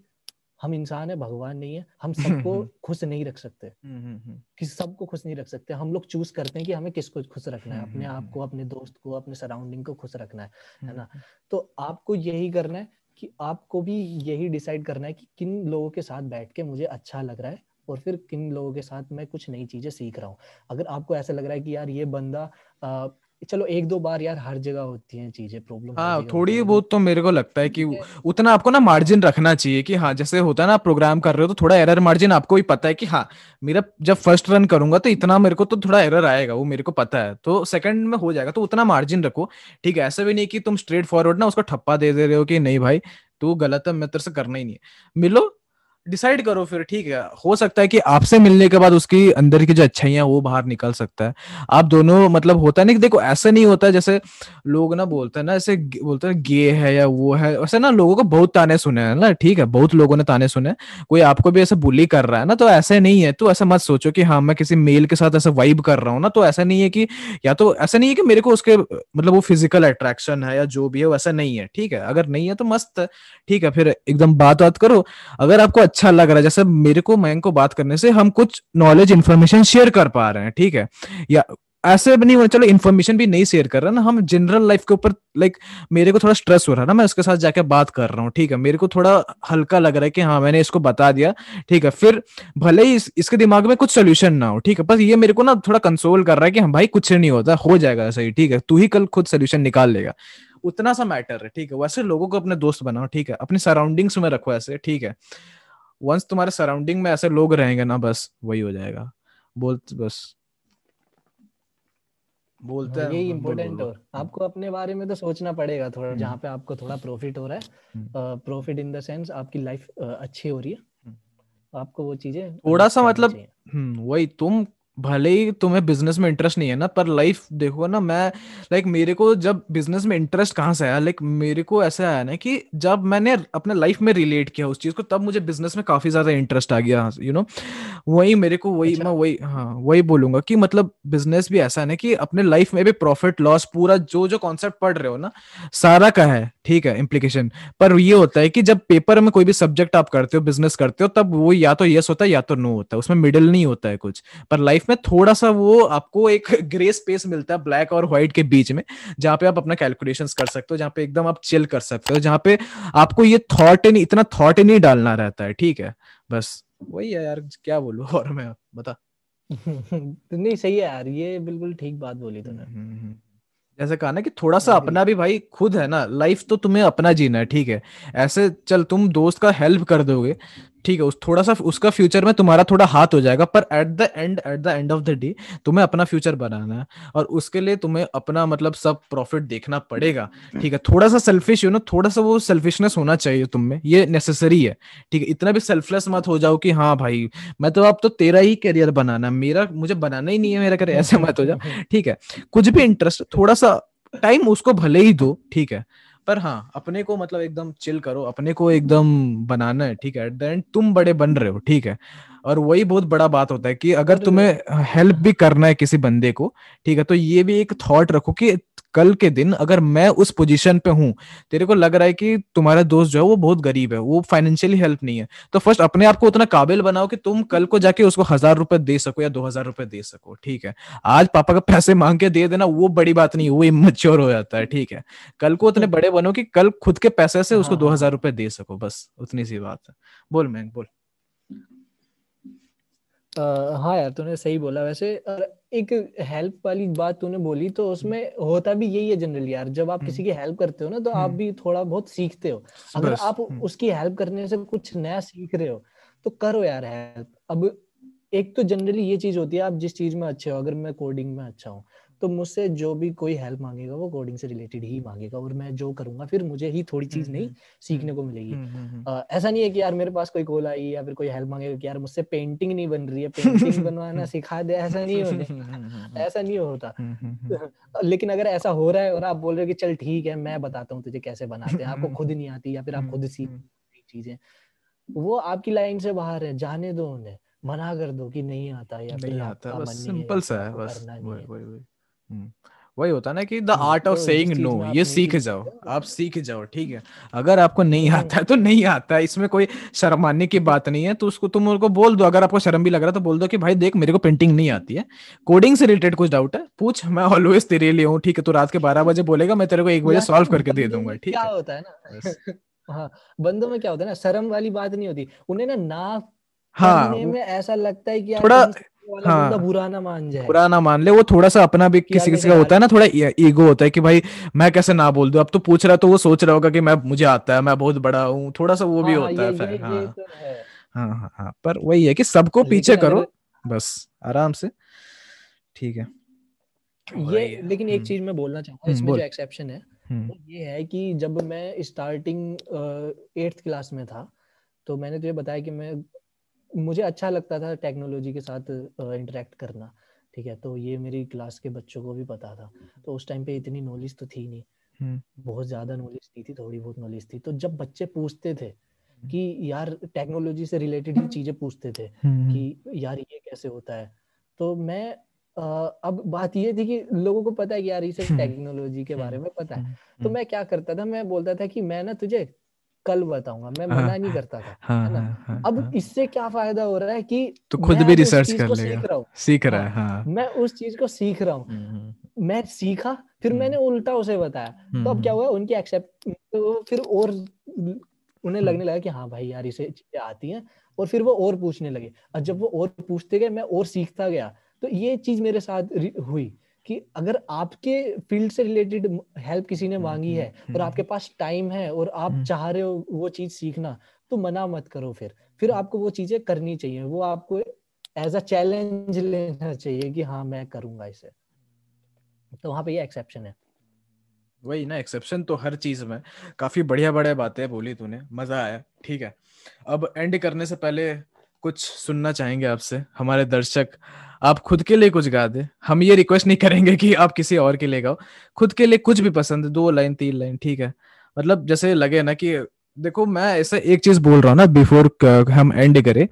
हम इंसान है भगवान नहीं है। हम सबको खुश नहीं रख सकते। हम्म, हम्म, हम्म, कि सबको खुश नहीं रख सकते। हम लोग चूज़ करते हैं कि हमें किसको खुश रखना है हम्म, अपने हम्म, आप को अपने दोस्त को अपने सराउंडिंग को खुश रखना है है ना? हम्म, तो आपको यही करना है कि आपको भी यही डिसाइड करना है कि किन लोगों के साथ बैठ के मुझे अच्छा लग रहा है और फिर किन लोगों के साथ मैं कुछ नई चीज़ें सीख रहा हूँ। अगर आपको ऐसा लग रहा है कि यार ये बंदा चलो एक दो बार यार हर जगह होती हैं चीज़ें प्रॉब्लम हाँ थोड़ी बहुत तो मेरे को लगता है कि उतना आपको ना मार्जिन रखना चाहिए कि हाँ जैसे होता है ना प्रोग्राम कर रहे हो तो थोड़ा एरर मार्जिन आपको भी पता है कि हाँ मेरा जब फ़र्स्ट रन करूँगा तो इतना मेरे को तो थोड़ा एरर आएगा वो मेरे को पता है। तो सेकंड में हो जाएगा तो उतना मार्जिन रखो। ठीक है ऐसा भी नहीं कि तुम स्ट्रेट फॉरवर्ड ना उसको ठप्पा दे दे रहे हो कि नहीं भाई तू गलत है मैं तेरे से करना ही नहीं है। मिलो डिसाइड करो फिर, ठीक है। हो सकता है कि आपसे मिलने के बाद उसकी अंदर की जो अच्छाइयाँ वो बाहर निकल सकता है। आप दोनों मतलब होता है ना कि देखो, ऐसा नहीं होता जैसे लोग ना बोलते हैं ना, ऐसे बोलते हैं गे है या वो है, वैसे ना लोगों को बहुत ताने सुने हैं ना, ठीक है, बहुत लोगों ने ताने सुने कोई आपको भी ऐसे बुली कर रहा है ना तो ऐसे नहीं है तो ऐसा मत सोचो कि हाँ मैं किसी मेल के साथ ऐसा वाइब कर रहा हूँ ना तो ऐसा नहीं है कि, या तो ऐसा नहीं है कि मेरे को उसके मतलब वो फ़िज़िकल अट्रैक्शन है या जो भी है, वैसा नहीं है, ठीक है। अगर नहीं है तो मस्त, ठीक है, फिर एकदम बात बात करो। अगर आपको अच्छा लग रहा है। जैसे मेरे को मयंक को बात करने से हम कुछ नॉलेज इन्फॉर्मेशन शेयर कर पा रहे हैं ठीक है? या ऐसे भी नहीं हो चलो इन्फॉर्मेशन भी नहीं शेयर कर रहा ना हम जनरल लाइफ के ऊपर लाइक मेरे को थोड़ा स्ट्रेस हो रहा है ना मैं उसके साथ जाके बात कर रहा हूँ ठीक है? मेरे को थोड़ा हल्का लग रहा है कि हाँ मैंने इसको बता दिया ठीक है? फिर भले ही इस, इसके दिमाग में कुछ सोल्यूशन ना हो ठीक है? बस ये मेरे को ना थोड़ा कंसोल कर रहा है कि हाँ भाई कुछ नहीं होता हो जाएगा सही ठीक है? तू ही कल खुद सोल्यूशन निकाल लेगा। उतना सा मैटर है ठीक है? वैसे लोगों को अपने दोस्त बनाओ ठीक है? अपने सराउंडिंग्स में रखो ऐसे ठीक है? वंस तुम्हारे सराउंडिंग में ऐसे लोग रहेंगे ना बस वही हो जाएगा बोल बस बोलते हैं यही इम्पोर्टेंट। और आपको अपने बारे में तो सोचना पड़ेगा थोड़ा हम्म। जहाँ पे आपको थोड़ा प्रॉफिट हो रहा। है प्रॉफिट इन द सेंस आपकी लाइफ अच्छी हो रही है हम्म। आपको वो चीज़ें थोड़ा सा मतलब हम्म वही तुम भले ही तुम्हें बिज़नेस में इंटरेस्ट नहीं है ना पर लाइफ देखो ना मैं लाइक मेरे को जब बिज़नेस में इंटरेस्ट कहाँ से आया? लाइक मेरे को ऐसा आया ना कि जब मैंने अपने लाइफ में रिलेट किया उस चीज़ को तब मुझे बिज़नेस में काफ़ी ज़्यादा इंटरेस्ट आ गया यू नो वही मेरे को वही अच्छा। मैं वही हाँ वही बोलूँगा कि मतलब बिज़नेस भी ऐसा है ना कि अपने लाइफ में भी प्रॉफिट लॉस पूरा जो जो कॉन्सेप्ट पढ़ रहे हो ना सारा का है ठीक है इम्प्लीकेशन पर ये होता है कि जब पेपर में कोई भी सब्जेक्ट आप करते हो बिज़नेस करते हो तब वो या तो यस होता है या तो नो होता है उसमें मिडिल नहीं होता है कुछ। पर लाइफ में थोड़ा सा वो आपको एक ग्रे स्पेस मिलता है ब्लैक और व्हाइट के बीच में जहाँ पे आप अपना कैलकुलेशंस कर सकते हो जहाँ पे एकदम आप चिल कर सकते हो जहाँ पे आपको ये थॉट नहीं इतना थॉट नहीं डालना रहता है ठीक है? बस वही है यार क्या बोलूँ और मैं बता। नहीं सही है यार ये बिल्कुल ठीक बात बोली तूने। हम्म, हम्म। जैसे कहा ना कि थोड़ा सा अपना भी भाई खुद है ना लाइफ तो तुम्हें अपना जीना है ठीक है? ऐसे चल तुम दोस्त का हेल्प कर दोगे ठीक है उस थोड़ा सा उसका फ्यूचर में तुम्हारा थोड़ा हाथ हो जाएगा पर at the end at the end of the day तुम्हें अपना फ्यूचर बनाना है और उसके लिए तुम्हें अपना मतलब सब प्रॉफिट देखना पड़ेगा। ठीक है थोड़ा सा सेल्फिश हो ना थोड़ा सा वो सेल्फिशनेस होना चाहिए तुम में ये नेसेसरी है। ठीक है इतना भी सेल्फलेस मत हो जाओ कि हाँ भाई मैं तो अब तो तेरा ही करियर बनाना मेरा मुझे बनाना ही नहीं है मेरा करियर ऐसे मत हो जाओ। ठीक है कुछ भी इंटरेस्ट थोड़ा सा टाइम उसको भले ही दो ठीक है पर हाँ अपने को मतलब एकदम चिल करो अपने को एकदम बनाना है ठीक है? एट द एंड तुम बड़े बन रहे हो ठीक है? और वही बहुत बड़ा बात होता है कि अगर तुम्हें हेल्प भी करना है किसी बंदे को ठीक है? तो ये भी एक थॉट रखो कि कल के दिन अगर मैं उस पोजीशन पे हूँ तेरे को लग रहा है कि तुम्हारा दोस्त जो है वो बहुत गरीब है वो फाइनेंशियली हेल्प नहीं है। तो फ़र्स्ट अपने आप को उतना काबिल बनाओ कि तुम कल को जाके उसको हज़ार रुपए दे सको या दो हज़ार रुपए दे सको ठीक है? आज पापा का पैसे मांग के दे देना वो बड़ी बात नहीं है, वो इमेच्योर हो जाता है ठीक है? कल को उतने बड़े बनो कि कल खुद के पैसे से उसको हाँ, दो हज़ार रुपए दे सको बस उतनी सी बात है। बोल मैं बोल। हाँ यार तूने सही बोला वैसे। एक हेल्प वाली बात तूने बोली तो उसमें होता भी यही है जनरली यार जब आप किसी की हेल्प करते हो ना तो आप भी थोड़ा बहुत सीखते हो। अगर आप उसकी हेल्प करने से कुछ नया सीख रहे हो तो करो यार हेल्प अब एक तो जनरली ये चीज़ होती है आप जिस चीज़ में अच्छे हो अगर मैं कोडिंग में अच्छा हूँ तो मुझसे जो भी कोई हेल्प मांगेगा वो कोडिंग से रिलेटेड ही मांगेगा और मैं जो करूँगा फिर मुझे ही थोड़ी चीज़ नहीं सीखने को मिलेगी। ऐसा नहीं है कि यार मेरे पास कोई कॉल आई या फिर कोई हेल्प मांगेगा कि यार मुझसे पेंटिंग नहीं बन रही है पेंटिंग बनवाना सिखा दे ऐसा नहीं होता। ऐसा नहीं होता। लेकिन अगर ऐसा हो रहा है और आप बोल रहे हो कि चल ठीक है मैं बताता हूँ तुझे कैसे बनाते हैं आपको खुद नहीं आती या फिर आप खुद सीख चीज़ें वो आपकी लाइन से बाहर है जाने दो उन्हें मना कर दो कि नहीं आता या नहीं आता बस सिंपल सा है बस वही वही। वही हम्म, होता ना कि the art of saying no ये सीख जाओ आप सीख जाओ ठीक है। अगर आपको नहीं आता है तो नहीं आता है। इसमें कोई शर्माने की बात नहीं है तो उसको तुम उनको बोल दो। अगर आपको शर्म भी लग रहा है तो बोल दो कि भाई देख मेरे को पेंटिंग नहीं आती है। कोडिंग से रिलेटेड कुछ डाउट है। पूछ मैं ऑलवेज तेरे लिए हूँ ठीक है। तो रात के बारह बजे बोलेगा मैं तेरे को एक बजे सॉल्व करके दे दूँगा ठीक है। क्या होता है ना? हाँ बंदों में क्या होता है ना शर्म वाली बात नहीं होती। उन्हें ना ना हाँ में ऐसा लगता है कि थोड़ा हाँ। बुरा ना मान जाए। बुरा ना मान ले वो थोड़ा सा अपना भी किसी किसी का होता है ना थोड़ा ईगो होता है कि भाई मैं कैसे ना बोल दूँ? अब तो पूछ रहा तो वो सोच रहा होगा कि मैं मुझे आता है मैं बहुत बड़ा हूँ। थोड़ा सा वो भी हाँ, होता है हाँ। तो हाँ। हाँ हाँ पर वही है कि सबको पीछे करो बस आराम से। ठीक है। ये लेकिन एक हम्म। चीज़ मैं बोलना चाहूँगा इसमें जो एक्सेप्शन है हम्म। ये है कि जब मैं स्टार्टिंग एट्थ क्लास में था तो मैंने तुझे बताया कि मैं मुझे अच्छा लगता था टेक्नोलॉजी के साथ इंटरेक्ट करना ठीक है? तो ये मेरी क्लास के बच्चों को भी पता था। तो उस टाइम पे इतनी नॉलेज तो थी नहीं। हम्म। बहुत ज़्यादा नॉलेज नहीं थी थोड़ी बहुत नॉलेज थी। तो जब बच्चे पूछते थे हम्म। कि यार टेक्नोलॉजी से रिलेटेड ही चीज़ें पूछते थे कि यार ये कैसे होता है? तो मैं अब बात ये थी कि लोगों को पता है कि यार टेक्नोलॉजी के बारे में पता है। तो मैं क्या करता था? मैं बोलता था कि मैं ना तुझे कल बताऊँगा मैं मना नहीं करता था हाँ, है ना? हाँ, हाँ, अब हाँ, इससे क्या फ़ायदा हो रहा है कि तो खुद भी रिसर्च कर लेगा। सीख रहा हूँ। है हाँ, मैं उस चीज़ को सीख रहा हूँ। हम्म, हम्म। मैं सीखा फिर मैंने उल्टा उसे बताया। तो अब क्या हुआ उनकी एक्सेप्ट तो फिर और उन्हें लगने लगा कि हाँ भाई यार इसे चीज़ें आती हैं और फिर वो और पूछने लगे। और जब वो और पूछते गए मैं और सीखता गया तो ये चीज़ मेरे साथ हुई। कि अगर आपके फ़ील्ड से रिलेटेड हेल्प किसी ने हम्म, मांगी है हम्म, और आपके हम्म। पास टाइम है और आप चाह रहे हो वो चीज़ सीखना तो मना मत करो फिर। फिर आपको वो चीज़ें करनी चाहिए वो आपको एज अ चैलेंज लेना चाहिए कि हाँ मैं करूँगा इसे। तो वहाँ पे ये एक्सेप्शन है। वही ना एक्सेप्शन तो हर चीज़ में। काफ़ी बढ़िया बढ़िया बातें बोली तूने मज़ा आया ठीक है। अब एंड करने से पहले कुछ सुनना चाहेंगे आपसे? हमारे दर्शक आप खुद के लिए कुछ गा दे। हम ये रिक्वेस्ट नहीं करेंगे कि आप किसी और के लिए गाओ। खुद के लिए कुछ भी पसंद दो लाइन तीन लाइन ठीक है। मतलब जैसे लगे ना कि देखो मैं ऐसा एक चीज़ बोल रहा हूँ ना बिफोर हम एंड करें।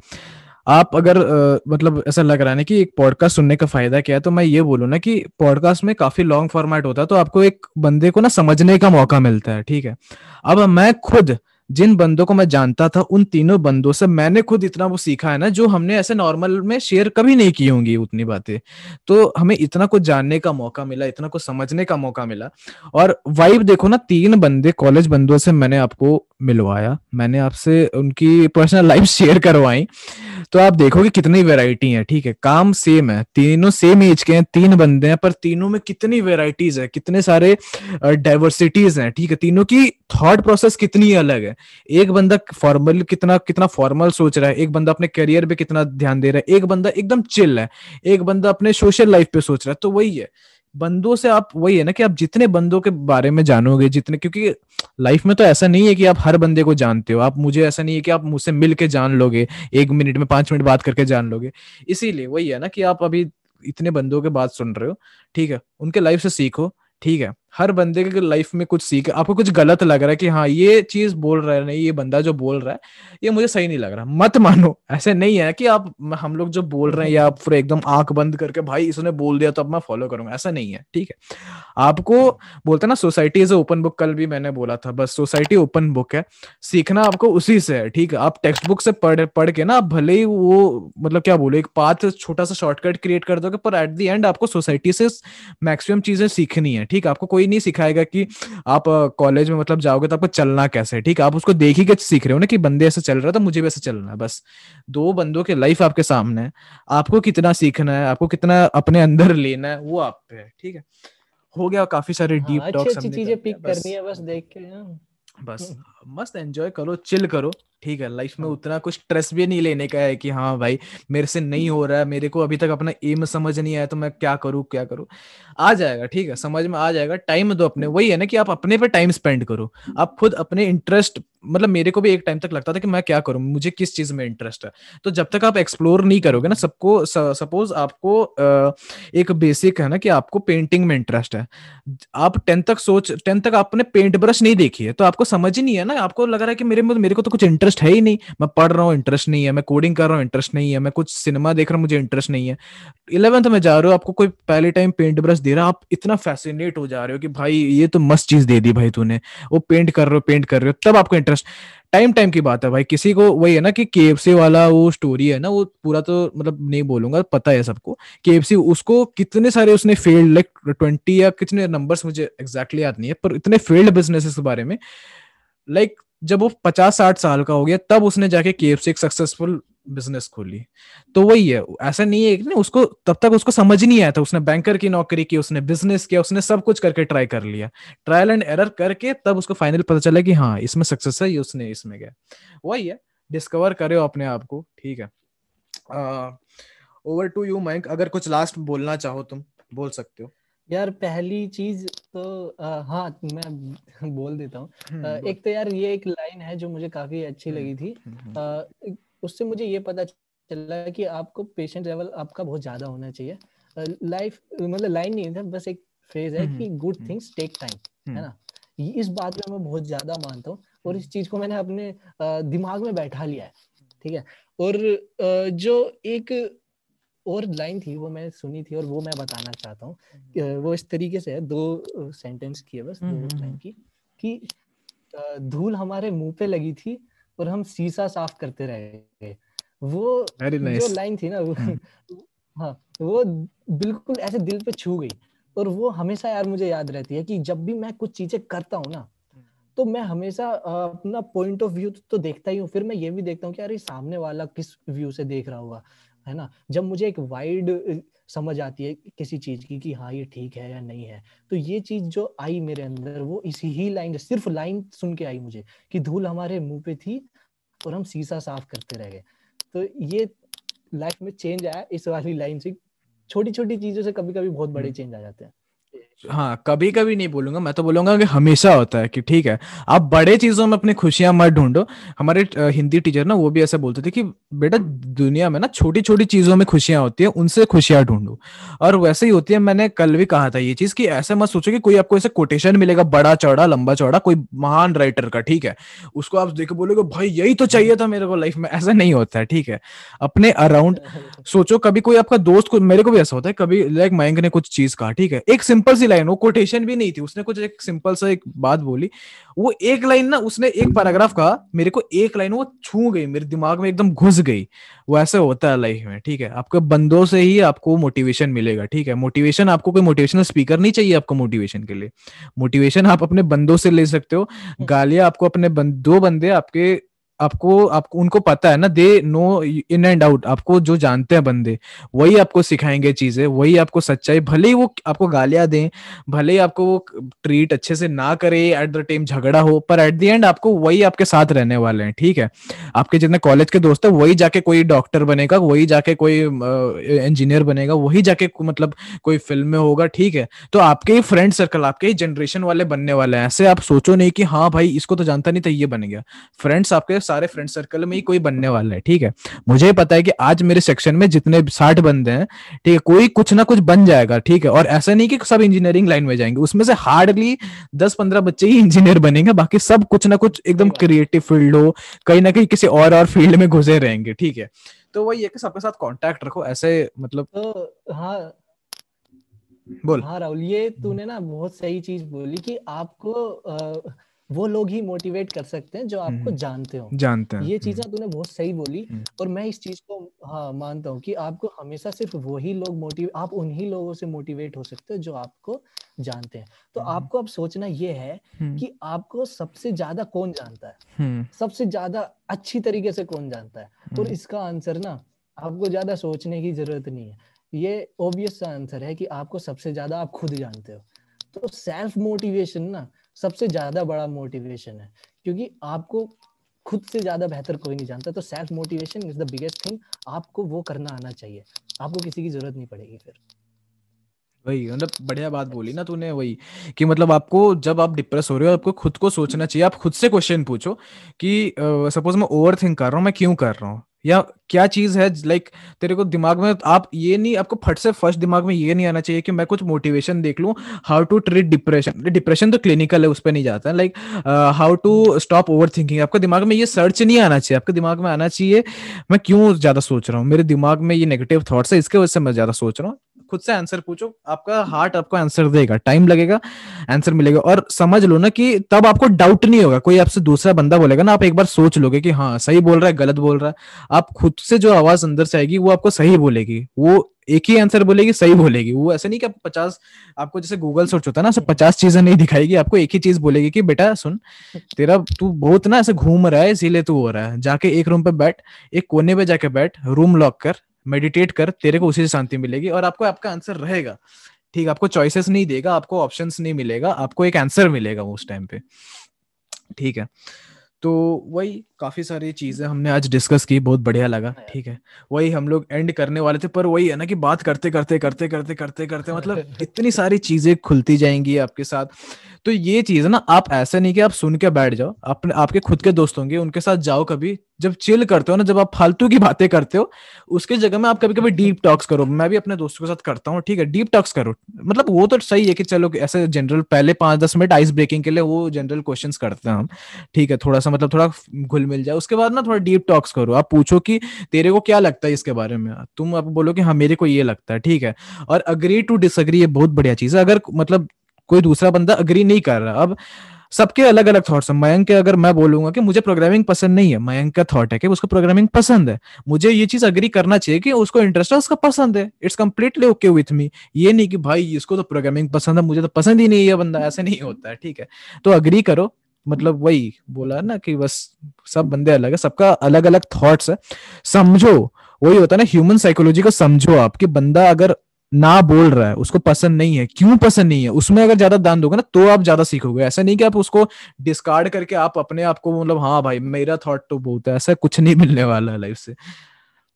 आप अगर आ, मतलब ऐसा लग रहा है ना कि एक पॉडकास्ट सुनने का फ़ायदा क्या है तो मैं ये बोलूँ ना कि पॉडकास्ट में काफ़ी लॉन्ग फॉर्मेट होता है तो आपको एक बंदे को ना समझने का मौका मिलता है ठीक है। अब मैं खुद जिन बंदों को मैं जानता था, उन तीनों बंदों से मैंने खुद इतना वो सीखा है ना, जो हमने ऐसे नॉर्मल में शेयर कभी नहीं की होंगी उतनी बातें। तो हमें इतना कुछ जानने का मौका मिला, इतना कुछ समझने का मौका मिला। और वाइब देखो ना, तीन बंदे कॉलेज बंदों से मैंने आपको मिलवाया। मैंने आपसे उनकी पर्सनल लाइफ शेयर करवाई। तो आप देखोगे कितनी वेराइटी है, ठीक है? काम सेम है, तीनों सेम एज के हैं, तीन बंदे हैं, पर तीनों में कितनी वेराइटीज है, कितने सारे डाइवर्सिटीज हैं, ठीक है? तीनों की थॉट प्रोसेस कितनी अलग है। एक बंदा फॉर्मल कितना कितना फॉर्मल सोच रहा है, एक बंदा अपने करियर पे कितना ध्यान दे रहा है, एक बंदा एकदम चिल है, एक बंदा अपने सोशल लाइफ पे सोच रहा है तो वही है। बंदों से आप, वही है ना कि आप जितने बंदों के बारे में जानोगे, जितने, क्योंकि लाइफ में तो ऐसा नहीं है कि आप हर बंदे को जानते हो। आप, मुझे ऐसा नहीं है कि आप मुझसे मिल के जान लोगे, एक मिनट में पाँच मिनट बात करके जान लोगे। इसीलिए वही है ना कि आप अभी इतने बंदों के बात सुन रहे हो, ठीक है, उनके लाइफ से सीखो, ठीक है। हर बंदे के लाइफ में कुछ सीख, आपको कुछ गलत लग रहा है कि हाँ ये चीज़ बोल रहा है, नहीं, ये बंदा जो बोल रहा है, ये मुझे सही नहीं लग रहा। मत मानो, ऐसे नहीं है कि आप, हम लोग जो बोल रहे हैं या फिर एकदम आँख बंद करके, भाई, इसने बोल दिया तो अब मैं फॉलो करूँगा। ऐसा नहीं है, ठीक है। आपको बोलते ना सोसाइटी इज़ ओपन बुक कल भी मैंने बोला था, बस सोसाइटी ओपन बुक है। सीखना आपको उसी से है, ठीक है। आप टेक्स्ट बुक से पढ़ पढ़ के ना भले ही वो मतलब क्या बोले, एक पाथ छोटा सा शॉर्टकट क्रिएट कर दोगे, पर एट द एंड आपको सोसाइटी से मैक्सिमम चीज़ें सीखनी है, ठीक है। आपको कोई कोई नहीं सिखाएगा कि आप कॉलेज में मतलब जाओगे तो आपको चलना कैसे है ठीक है? आप उसको देख ही के सीख रहे हो ना कि बंदे ऐसे चल रहा है तो मुझे भी ऐसे चलना है बस। दो बंदों के लाइफ आपके सामने है। आपको कितना सीखना है आपको कितना अपने अंदर लेना है वो आप पे है ठीक है? हो गया काफ़ी सारे हाँ, डीप अच्छी टॉक्स अच्छी हमने चीज़ें पिक करनी है बस देख के हाँ। बस। मस्त एंजॉय करो चिल करो ठीक है? लाइफ में उतना कुछ स्ट्रेस भी नहीं लेने का है कि हाँ भाई मेरे से नहीं हो रहा है मेरे को अभी तक अपना एम समझ नहीं आया तो मैं क्या करूँ क्या करूँ? आ जाएगा ठीक है? समझ में आ जाएगा टाइम दो अपने। वही है ना कि आप अपने पे टाइम स्पेंड करो। आप खुद अपने इंटरेस्ट मतलब मेरे को भी एक टाइम तक लगता था कि मैं क्या करूँ मुझे किस चीज़ में इंटरेस्ट है? तो जब तक आप एक्सप्लोर नहीं करोगे ना सबको सपोज़ आपको एक बेसिक है ना कि आपको पेंटिंग में इंटरेस्ट है। आप टेंथ तक सोच टेंथ तक आपने पेंट ब्रश नहीं देखी है तो आपको समझ ही नहीं है ना आपको लग रहा है कि मेरे में मेरे को तो कुछ इंटरेस्ट है ही नहीं। मैं पढ़ रहा हूँ इंटरेस्ट नहीं है। मैं कोडिंग कर रहा हूँ इंटरेस्ट नहीं है। मैं कुछ सिनेमा देख रहा हूँ, मुझे इंटरेस्ट नहीं है। इलेवेंथ में जा रहे हो, आपको कोई पहले टाइम पेंट ब्रश दे रहा है, आप इतना फैसिनेट हो जा रहे हो कि भाई, ये तो मस्त चीज़ दे दी भाई तूने। वो पेंट कर रहे हो पेंट कर रहे हो, तब आपको इंटरेस्ट टाइम टाइम की बात है भाई, किसी को वही है ना कि केएफसी वाला वो स्टोरी है ना, वो पूरा तो मतलब नहीं बोलूँगा, पता है सबको। केएफसी उसको कितने सारे उसने फेल्ड लाइक ट्वेंटी या कितने नंबर्स मुझे एग्जैक्टली याद नहीं है, पर इतने फेल्ड बिज़नेस के बारे में। लाइक like, जब वो पचास साठ साल का हो गया तब उसने जाके केएफसी एक सक्सेसफुल बिज़नेस खोली। तो वही है ऐसा नहीं है कि उसको तब तक उसको समझ नहीं आया था। उसने बैंकर की नौकरी की उसने बिज़नेस किया उसने सब कुछ करके ट्राई कर लिया। ट्रायल एंड एरर करके तब उसको फाइनल पता चला कि हाँ इसमें सक्सेस है ये उसने इसमें गया। वही है डिस्कवर करे अपने आप को ठीक है। ओवर टू यू मयंक अगर कुछ लास्ट बोलना चाहो तुम बोल सकते हो। यार पहली चीज़ तो आ, हाँ मैं बोल देता हूँ। हम्म, आ। एक तो यार ये एक लाइन है जो मुझे काफ़ी अच्छी लगी थी। हम्म, हम्म, आ, उससे मुझे ये पता चला कि आपको पेशेंट लेवल आपका बहुत ज़्यादा होना चाहिए। लाइफ मतलब लाइन नहीं था बस एक फ्रेज है हम्म, कि good hmm, things take time hmm, है ना इस बात में मैं बहुत ज़्यादा मानता हूँ और इस चीज़ को मैंने अपने दिमाग में बैठा लिया है ठीक है? और जो एक और लाइन थी वो मैंने सुनी थी और वो मैं बताना चाहता हूँ वो इस तरीके से है दो सेंटेंस की है बस हम्म, दो हम्म, लाइन हम्म। की कि धूल हमारे मुँह पे लगी थी और हम शीशा साफ़ करते रह गए। वो Very जो लाइन थी ना वो हम्म। हाँ वो बिल्कुल ऐसे दिल पे छू गई और वो हमेशा यार मुझे याद रहती है कि जब भी मैं कुछ चीज़ें करता हूँ ना तो मैं हमेशा अपना पॉइंट ऑफ़ व्यू तो देखता ही हूँ फिर मैं ये भी देखता हूँ कि यार ये सामने वाला किस व्यू से देख रहा होगा। है ना? जब मुझे एक वाइड समझ आती है किसी चीज़ की कि हाँ ये ठीक है या नहीं है तो ये चीज़ जो आई मेरे अंदर वो इसी ही लाइन सिर्फ़ लाइन सुन के आई मुझे कि धूल हमारे मुँह पे थी और हम शीशा साफ़ करते रह गए। तो ये लाइफ में चेंज आया इस वाली लाइन से छोटी छोटी चीज़ों से कभी कभी बहुत बड़े हम्म। चेंज आ जाते हैं। हाँ कभी कभी नहीं बोलूँगा मैं तो बोलूँगा कि हमेशा होता है कि ठीक है आप बड़े चीज़ों में अपनी खुशियाँ मत ढूंढो। हमारे हिंदी टीचर ना वो भी ऐसे बोलते थे कि बेटा दुनिया में ना छोटी छोटी चीज़ों में खुशियाँ होती है उनसे खुशियाँ ढूंढो। और वैसे ही होती है मैंने कल भी कहा था ये चीज़ कि ऐसे मत सोचो कि कोई आपको ऐसे कोटेशन मिलेगा बड़ा चौड़ा लंबा चौड़ा कोई महान राइटर का ठीक है? उसको आप देख बोलोगे भाई यही तो चाहिए था मेरे को लाइफ में। ऐसा नहीं होता है ठीक है? अपने अराउंड सोचो कभी कोई आपका दोस्त मेरे को भी ऐसा होता है कभी लाइक मयंक ने कुछ चीज़ कहा ठीक है? एक सिंपल सी लाइन वो कोटेशन भी नहीं थी। उसने कुछ एक सिंपल सा एक बात बोली। वो एक लाइन ना उसने एक पैराग्राफ कहा मेरे को एक लाइन वो छू गई मेरे दिमाग में एकदम घुस गई। वो ऐसे होता है लाइफ में ठीक है? आपके बंदों से ही आपको मोटिवेशन मिलेगा ठीक है? मोटिवेशन आपको कोई मोटिवेशनल स्पीकर नहीं चाहिए आपको मोटिवेशन के लिए। मोटिवेशन आप अपने बंदों से ले सकते हो। गालियाँ आपको अपने बंद, दो बंदे आपके आपको आपको, उनको पता है ना they know in and out आपको जो जानते हैं बंदे, वही आपको सिखाएँगे चीज़ें, वही आपको सच्चाई, भले ही वो आपको गालियाँ दें, भले ही आपको वो ट्रीट अच्छे से ना करे एट द टाइम झगड़ा हो, पर एट द एंड आपको वही आपके साथ रहने वाले हैं, ठीक है? आपके जितने कॉलेज के दोस्त है, वही जाके कोई डॉक्टर बनेगा, वही जाके कोई इंजीनियर बनेगा, वही जाके मतलब कोई फ़िल्म में होगा, ठीक है? तो आपके ही फ्रेंड सर्कल आपके ही जनरेशन वाले बनने वाले हैं। ऐसे आप सोचो नहीं कि हाँ भाई, इसको तो जानता नहीं था, ये बन गया। फ्रेंड्स आपके सारे फ्रेंड सर्कल में ही कोई बनने वाला है ठीक है? मुझे पता है कि आज मेरे सेक्शन में जितने साठ बंदे हैं ठीक है कोई कुछ ना कुछ बन जाएगा ठीक है? और ऐसा नहीं कि सब इंजीनियरिंग लाइन में जाएँगे उसमें से हार्डली दस पंद्रह बच्चे ही इंजीनियर बनेंगे बाकी सब कुछ ना कुछ एकदम क्रिएटिव फ़ील्ड हो। कहीं ना कहीं किसी और और फ़ील्ड में घुसे रहेंगे ठीक है? तो वही है कि सबके साथ कांटेक्ट रखो ऐसे मतलब तो हाँ। बोल। हाँ राहुल ये तूने ना बहुत सही चीज़ बोली कि आपको अ, वो लोग ही मोटिवेट कर सकते हैं जो आपको हम्म। जानते हो। जानते हैं। ये हम्म, चीज़ें तूने बहुत सही बोली हम्म। और मैं इस चीज़ को हाँ मानता हूँ कि आपको हमेशा सिर्फ़ वही लोग मोटिव आप उन्हीं लोगों से मोटिवेट हो सकते हो जो आपको जानते हैं। तो। आपको अब सोचना ये है कि आपको सबसे ज़्यादा कौन जानता है? सबसे ज़्यादा अच्छी तरीके से कौन जानता है? और हम्म, इसका आंसर ना आपको ज़्यादा सोचने की ज़रूरत नहीं है। ये ऑब्वियस आंसर है कि आपको सबसे ज़्यादा आप खुद जानते हो। तो सेल्फ मोटिवेशन ना सबसे ज़्यादा बड़ा मोटिवेशन है। क्योंकि आपको खुद से ज़्यादा बेहतर कोई नहीं जानता तो self motivation is the biggest thing आपको वो करना आना चाहिए। आपको किसी की ज़रूरत नहीं पड़ेगी फिर। वही मतलब बढ़िया बात बोली ना तूने वही कि मतलब आपको जब आप डिप्रेस हो रहे हो आपको खुद को सोचना चाहिए आप खुद से क्वेश्चन पूछो कि सपोज़ uh, मैं ओवर थिंक कर रहा हूँ मैं क्यों कर रहा हूँ? या क्या चीज़ है लाइक तेरे को दिमाग में, आप ये नहीं, आपको फट से फ़र्स्ट दिमाग में ये नहीं आना चाहिए कि मैं कुछ मोटिवेशन देख लूँ how to treat depression depression तो क्लिनिकल है, उस पर नहीं जाता like how to stop over thinking आपके दिमाग में ये सर्च नहीं आना चाहिए, आपके दिमाग में आना चाहिए, मैं क्यों ज़्यादा सोच रहा हूँ? मेरे दिमाग में ये नेगेटिव थॉट्स है, इसके वजह से मैं ज़्यादा सोच रहा हूँ। खुद से आंसर पूछो। आपका हार्ट आपको आंसर देगा। टाइम लगेगा आंसर मिलेगा। और समझ लो ना कि तब आपको डाउट नहीं होगा। कोई आपसे दूसरा बंदा बोलेगा ना, आप एक बार सोच लोगे कि हाँ सही बोल रहा है, गलत बोल रहा है। आप खुद से जो आवाज़ अंदर से आएगी, वो आपको सही बोलेगी। वो एक ही आंसर बोलेगी, सही बोलेगी। वो ऐसे नहीं कि आप पचास, आपको जैसे गूगल सर्च होता है ना ऐसे पचास चीज़ें नहीं दिखाएगी। आपको एक ही चीज़ बोलेगी कि, बेटा, सुन, तेरा तू बहुत ना ऐसे घूम रहा है, इसीलिए तू हो रहा है। जाके एक रूम पे बैठ, एक कोने पे जाके बैठ रूम लॉक कर मेडिटेट कर, तेरे को उसी से शांति मिलेगी और आपको, आपका आंसर रहेगा। ठीक, आपको चॉइसेस नहीं देगा, आपको ऑप्शंस नहीं मिलेगा, आपको एक आंसर मिलेगा उस टाइम पे। ठीक है तो वही काफ़ी सारी चीज़ें हमने आज डिस्कस की बहुत बढ़िया लगा ठीक है। वही हम लोग एंड करने वाले थे पर वही है ना कि बात करते करते करते करते करते करते मतलब इतनी सारी चीज़ें खुलती जाएँगी आपके साथ। तो ये चीज़ है ना आप ऐसा नहीं कि आप सुन के बैठ जाओ अपने आपके खुद के दोस्त होंगे उनके साथ जाओ कभी जब चिल करते हो ना जब आप फालतू की बातें करते हो उसके जगह में आप कभी कभी डीप टॉक्स करो। मैं भी अपने दोस्तों के साथ करता हूँ ठीक है डीप टॉक्स करो। मतलब वो तो सही है कि चलो ऐसे जनरल पहले पाँच दस मिनट आइस ब्रेकिंग के लिए वो जनरल क्वेश्चन करते हैं हम ठीक है थोड़ा सा मतलब थोड़ा घुल मिल जाए। उसके बाद ना थोड़ा डीप टॉक्स करो। आप पूछो कि तेरे को क्या लगता है इसके बारे में? तुम आप बोलो कि हाँ मेरे को ये लगता है, ठीक है। और अग्री टू डिसअग्री ये बहुत बढ़िया चीज़ है। अगर मतलब कोई दूसरा बंदा अग्री नहीं कर रहा। अब सबके अलग अलग थॉट्स हैं। मयंक के अगर मैं बोलूँगा कि मुझे प्रोग्रामिंग पसंद नहीं है, मयंक का थॉट है कि उसको प्रोग्रामिंग पसंद है। मुझे ये चीज़ अग्री करना चाहिए कि उसको इंटरेस्ट है, उसका पसंद है। It's completely okay with me ये नहीं कि भाई, इसको तो प्रोग्रामिंग पसंद है, मुझे तो पसंद ही नहीं है बंदा। ऐसे नहीं होता है, ठीक है। तो अग्री करो। मतलब वही बोला ना कि बस सब बंदे अलग है सबका अलग अलग थॉट्स है। समझो वही होता है ना ह्यूमन साइकोलॉजी को समझो आप कि बंदा अगर ना बोल रहा है उसको पसंद नहीं है क्यों पसंद नहीं है? उसमें अगर ज़्यादा दान दोगे ना तो आप ज़्यादा सीखोगे। ऐसा नहीं कि आप उसको डिस्कार्ड करके आप अपने आप को मतलब हाँ भाई मेरा थॉट तो बहुत है। ऐसा कुछ नहीं मिलने वाला है लाइफ से।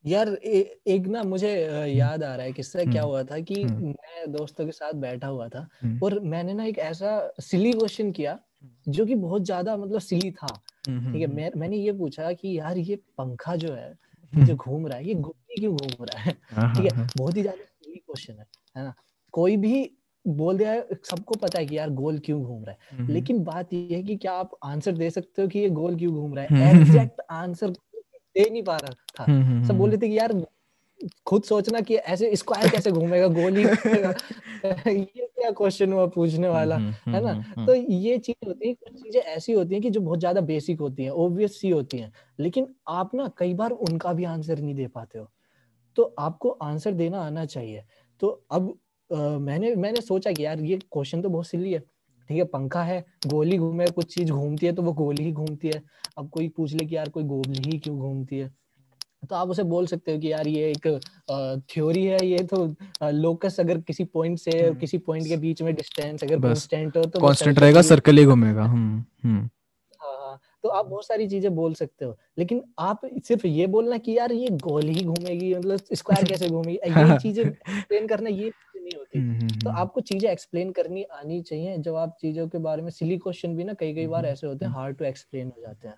यार ए, एक ना मुझे याद आ रहा है किससे क्या हुआ था कि हम्म। मैं दोस्तों के साथ बैठा हुआ था हम्म। और मैंने ना एक ऐसा सिली क्वेश्चन किया जो कि बहुत ज़्यादा मतलब सिली था। ठीक है मैं मैंने ये पूछा कि यार ये पंखा जो है जो घूम रहा है ये गोली क्यों घूम रहा है? हाँ, ठीक है हाँ, बहुत ही ज़्यादा सिली क्वेश्चन है है ना? कोई भी बोल दिया है सबको पता है कि यार गोल क्यों घूम रहा है। हम्म, लेकिन बात ये है कि क्या आप आंसर दे सकते हो कि ये गोल क्यों घूम रहा है? हम्म, एग्जैक्ट आंसर दे नहीं पा रहा था। हम्म, हम्म, सब बोल रहे थे कि यार खुद सोचना कि ऐसे स्क्वायर कैसे घूमेगा गोली ये क्या क्वेश्चन हुआ पूछने वाला हम्म, है ना? हम्म, तो ये चीज़ होती है कुछ चीज़ें ऐसी होती हैं कि जो बहुत ज़्यादा बेसिक होती हैं ऑब्वियस सी होती हैं लेकिन आप ना कई बार उनका भी आंसर नहीं दे पाते हो। तो आपको आंसर देना आना चाहिए। तो अब अ, मैंने मैंने सोचा कि यार ये क्वेश्चन तो बहुत सिली है। ठीक है पंखा है गोली घूमे कुछ चीज़ घूमती है तो वो गोली ही घूमती है। अब कोई पूछ ले कि यार कोई गोली ही क्यों घूमती है? तो आप उसे बोल सकते हो कि यार ये एक थ्योरी है ये तो लोकस अगर किसी पॉइंट से हम्म। किसी पॉइंट के बीच में डिस्टेंस अगर कांस्टेंट हो तो कांस्टेंट रहेगा सर्कल ही घूमेगा। हम्म हम्म। हाँ हाँ। तो आप बहुत सारी चीज़ें बोल सकते हो। लेकिन आप सिर्फ़ ये बोलना कि यार ये गोल ही घूमेगी मतलब स्क्वायर कैसे घूमेगी? ये चीज़ें एक्सप्लेन करना ये नहीं होती। हम्म, तो आपको चीज़ें एक्सप्लेन करनी आनी चाहिए। जब आप चीज़ों के बारे में सिली क्वेश्चन भी ना कई कई बार ऐसे होते हैं हार्ड टू एक्सप्लेन हो जाते हैं।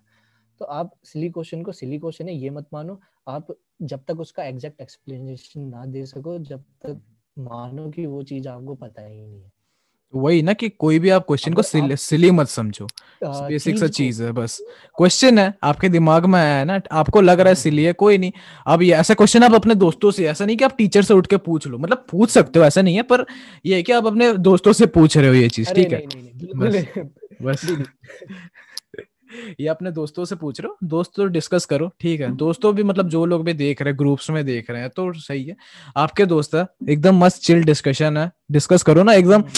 तो आप सिली क्वेश्चन को सिली क्वेश्चन है ये मत मानो। आप जब तक उसका एग्जैक्ट एक्सप्लेनेशन ना दे सको जब तक मानो कि वो चीज़ आपको पता ही नहीं है। वही ना कि कोई भी आप क्वेश्चन को सिली, सिली मत समझो। बेसिक सा चीज़ है बस। क्वेश्चन है आपके दिमाग में आया है ना आपको लग रहा है हम्म, सिली है कोई नहीं। अब ये ऐसा क्वेश्चन आप अपने दोस्तों से ऐसा नहीं कि आप टीचर से उठ के पूछ लो मतलब पूछ सकते हो ऐसा नहीं है पर ये है कि आप अपने दोस्तों से पूछ रहे हो ये चीज़ ठीक है? नहीं नहीं नहीं बस। ये अपने दोस्तों से पूछ रहे हो? दोस्त तो डिस्कस करो ठीक है? दोस्तों भी मतलब जो लोग भी देख रहे हैं ग्रुप्स में देख रहे हैं तो सही है। आपके दोस्त है एकदम मस्त चिल डिस्कशन है। डिस्कस करो ना एकदम हम्म,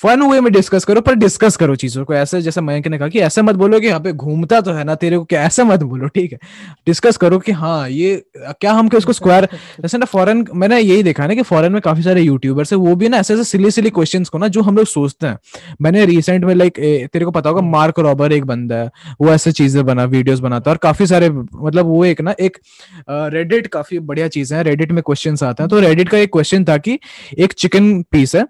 फन वे में डिस्कस करो, पर डिस्कस करो चीज़ों को। ऐसे जैसे मयंक ने कहा कि ऐसे मत बोलो कि यहाँ पे घूमता तो है ना तेरे को, क्या ऐसे मत बोलो, ठीक है? डिस्कस करो कि हाँ ये क्या हम के उसको स्क्वायर जैसे ना फॉरेन मैंने यही देखा ना कि फॉरेन में काफ़ी सारे यूट्यूबर्स है, वो भी ना ऐसे ऐसे सिली सिली क्वेश्चन को ना जो हम लोग सोचते हैं। मैंने रिसेंट में लाइक तेरे को पता होगा मार्क रॉबर एक बंदा है, वो ऐसे चीज़ें बना वीडियोस बनाता है, और काफ़ी सारे मतलब वो एक ना, एक रेडिट काफ़ी बढ़िया चीज़ है रेडिट में क्वेश्चन आते हैं। तो रेडिट का एक क्वेश्चन था कि एक चिकन पीस है